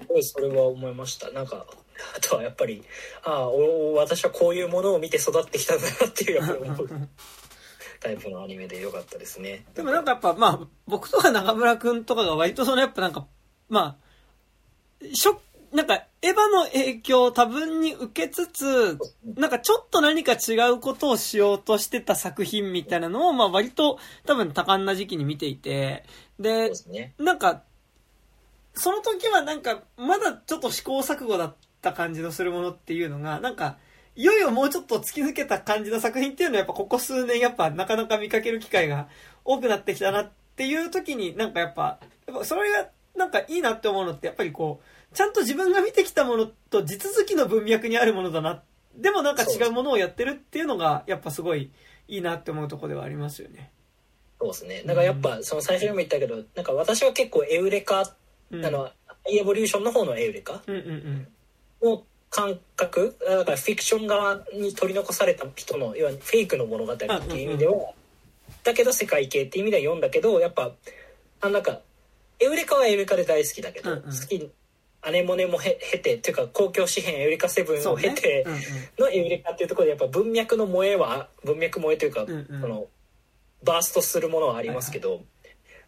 すごいそれは思いましたなんか あとはやっぱりああお私はこういうものを見て育ってきたんだなっていうやっぱり思う。タイプのアニメでよかったですね。でもなんかやっぱまあ僕とか中村くんとかが割とそのやっぱなんかまあしょなんかエヴァの影響を多分に受けつつなんかちょっと何か違うことをしようとしてた作品みたいなのをまあ割と多分多感な時期に見ていてでなんか、その時はなんか、まだちょっと試行錯誤だった感じのするものっていうのが、なんか、いよいよもうちょっと突き抜けた感じの作品っていうのはやっぱここ数年やっぱなかなか見かける機会が多くなってきたなっていう時になんかやっぱ、やっぱそれがなんかいいなって思うのってやっぱりこう、ちゃんと自分が見てきたものと地続きの文脈にあるものだな。でもなんか違うものをやってるっていうのがやっぱすごいいいなって思うところではありますよね。そうですねだからやっぱその最初にも言ったけどなんか私は結構エウレカ、うん、あのエボリューションの方のエウレカうんうんの感覚だからフィクション側に取り残された人のいわゆるフェイクの物語っていう意味では、だけど世界系っていう意味では読んだけどやっぱあなんかエウレカはエウレカで大好きだけど、うんうん。好きアネモネもへ経てっていうか公共紙幣エウレカセブンを経てうんうん。のエウレカっていうところでやっぱ文脈の萌えは文脈萌えというか、うんうん。そのバーストするものはありますけど、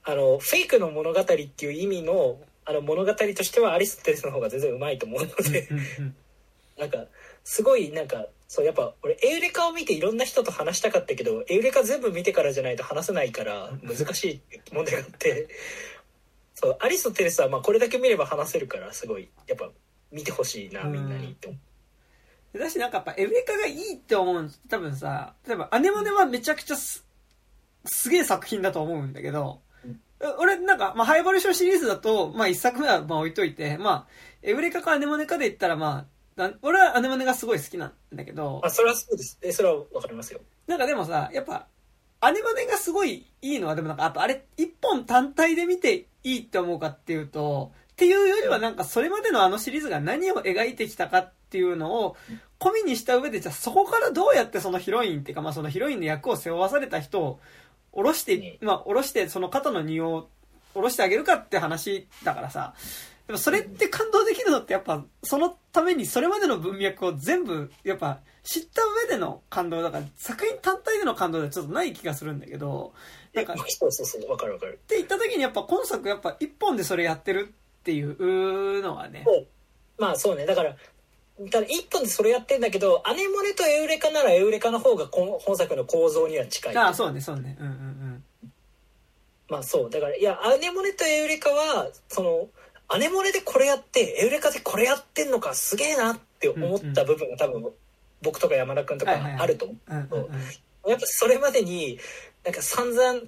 あのフェイクの物語っていう意味のあの物語としてはアリストテレスの方が全然うまいと思うので、なんかすごいなんかそうやっぱ俺エウレカを見ていろんな人と話したかったけどエウレカ全部見てからじゃないと話せないから難しい問題があってそうアリストテレスはまあこれだけ見れば話せるからすごいやっぱ見てほしいなみんなにって思う。だしなん。かやっぱエウレカがいいって思うん。です多分さ例えばアネモネはめちゃくちゃすすげえ作品だと思うん。だけど、うん俺なんか、まあ、ハイボリューションシリーズだと、まあ、一作目はまあ置いといて、まあ、エウレカかアネモネかで言ったら、まあ、な俺はアネモネがすごい好きなんだけどあ、それはそうです。えそれはわかりますよ。なんかでもさ、やっぱ、アニマネがすごいいいのは、でもなんか、やっぱあれ、一本単体で見ていいって思うかっていうと、っていうよりはなんか、それまでのあのシリーズが何を描いてきたかっていうのを、込みにした上で、じゃあそこからどうやってそのヒロインっていうか、まあそのヒロインの役を背負わされた人を、下ろして、まあ下ろして、その肩の荷を下ろしてあげるかって話だからさ、でもそれって感動できるのってやっぱそのためにそれまでの文脈を全部やっぱ知った上での感動だから作品単体での感動ではちょっとない気がするんだけどなんかっそうそうそうわかるわかる。て言った時にやっぱ今作やっぱ一本でそれやってるっていうのはね。まあそうね。だからただ一本でそれやってんだけどアネモネとエウレカならエウレカの方がこ本作の構造には近い。ああそうねそうね。うんうんまあそうだからいやアネモネとエウレカはそのアネモネでこれやってエウレカでこれやってんのかすげえなって思った部分が多分僕とか山田君とかあると思う、うんうんうん。うんやっぱそれまでになんか散々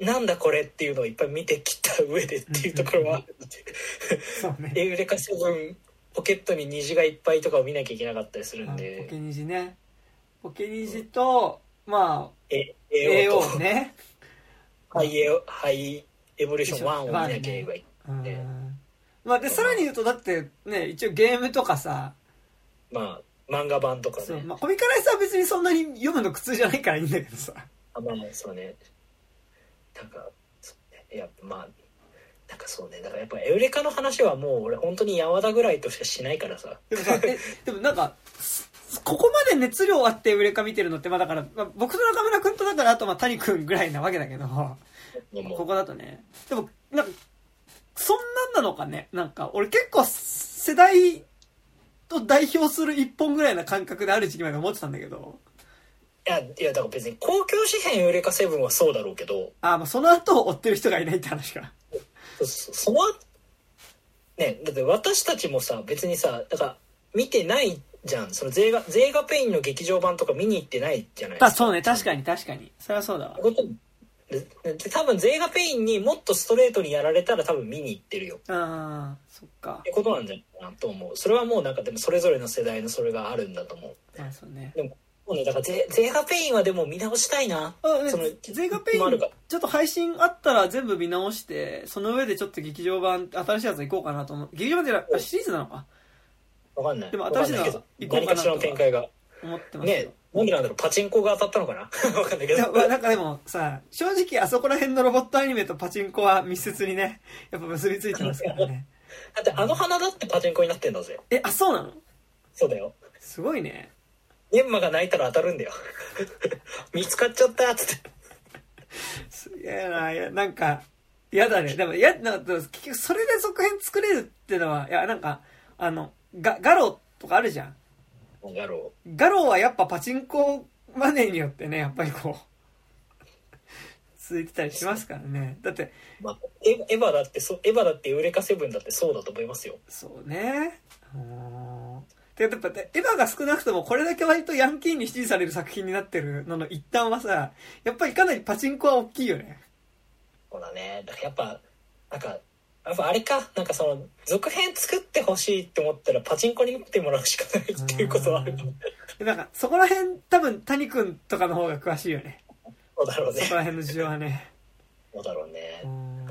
なんだこれっていうのをいっぱい見てきた上でっていうところはあるので エウレカセブンポケットに虹がいっぱいとかを見なきゃいけなかったりするんポでケニジね。ポケニジとまあえ AO ね。ハイエハイエボリューション1を見なきゃいけないまあでさらに言うとだってね一応ゲームとかさ。まあ漫画版とかね。まあ、コミカライスは別にそんなに読むの苦痛じゃないからいいんだけどさ。あまあまあそうね。なんかそうね。やっぱまあかそうねだからやっぱエウレカの話はもう俺本当に山田ぐらいとしかしないからさでもさえ でもなんかすここまで熱量あってエウレカ見てるのってまあだから、まあ、僕と中村君とだからあとまあ谷君ぐらいなわけだけどここだとねでもなんかそんのかねなんか、俺結構世代と代表する一本ぐらいな感覚である時期まで思ってたんだけど。いや、いや、だから別に公共紙幣エウレカセブンはそうだろうけど。あ、まあその後を追ってる人がいないって話か。そその、ね、だって私たちもさ、別にさ、だから見てないじゃん。そのゼーガ、ゼーガペインの劇場版とか見に行ってないじゃないですか。あ、そうね、確かに確かに。それはそうだわ。でで多分ゼーガペインにもっとストレートにやられたら多分見に行ってるよ。ああ、そっか。ってことなんじゃないかなと思う。それはもうなんかでもそれぞれの世代のそれがあるんだと思う。あそうね。でも、もうね、だからゼゼーガペインはでも見直したいな。あ、ねその、ゼガペインちょっと配信あったら全部見直して、その上でちょっと劇場版、新しいやつ行こうかなと思う。劇場版ってあシリーズなのかわかんない。でも新しいの行こうかなと何かしらの展開が。思ってますけねど。なんでなんだろう、パチンコが当たったのかな？わかんないけど。なんかでもさ、正直あそこら辺のロボットアニメとパチンコは密接にね、やっぱ結びついてますからね。だってあの花だってパチンコになってんだぜ。え、あ、そうなの？そうだよ。すごいね。メンマが泣いたら当たるんだよ。見つかっちゃったっつって。すげえな、いや、なんか、嫌だね。でも、や、な結局それで続編作れるってのは、いや、なんか、あの、ガ、ガロとかあるじゃん。やろガロはやっぱパチンコマネーによってね、やっぱりこう、続いてたりしますからね。だって、う。まあ、エエヴァだってそ、エヴァだってエウレカセブンだってそうだと思いますよ。そうね。うーんで、やっぱ、エヴァが少なくともこれだけ割とヤンキーに支持される作品になってるのの一端はさ、やっぱりかなりパチンコは大きいよね。そうだね。だからやっぱ、なんか、やっぱあれか、なんかその、続編作ってほしいって思ったらパチンコに打ってもらうしかないっていうことはあるかなんか、そこら辺多分谷君とかの方が詳しいよね。そうだろうねそこ。ら辺の事情はね。そうだろうねう。ん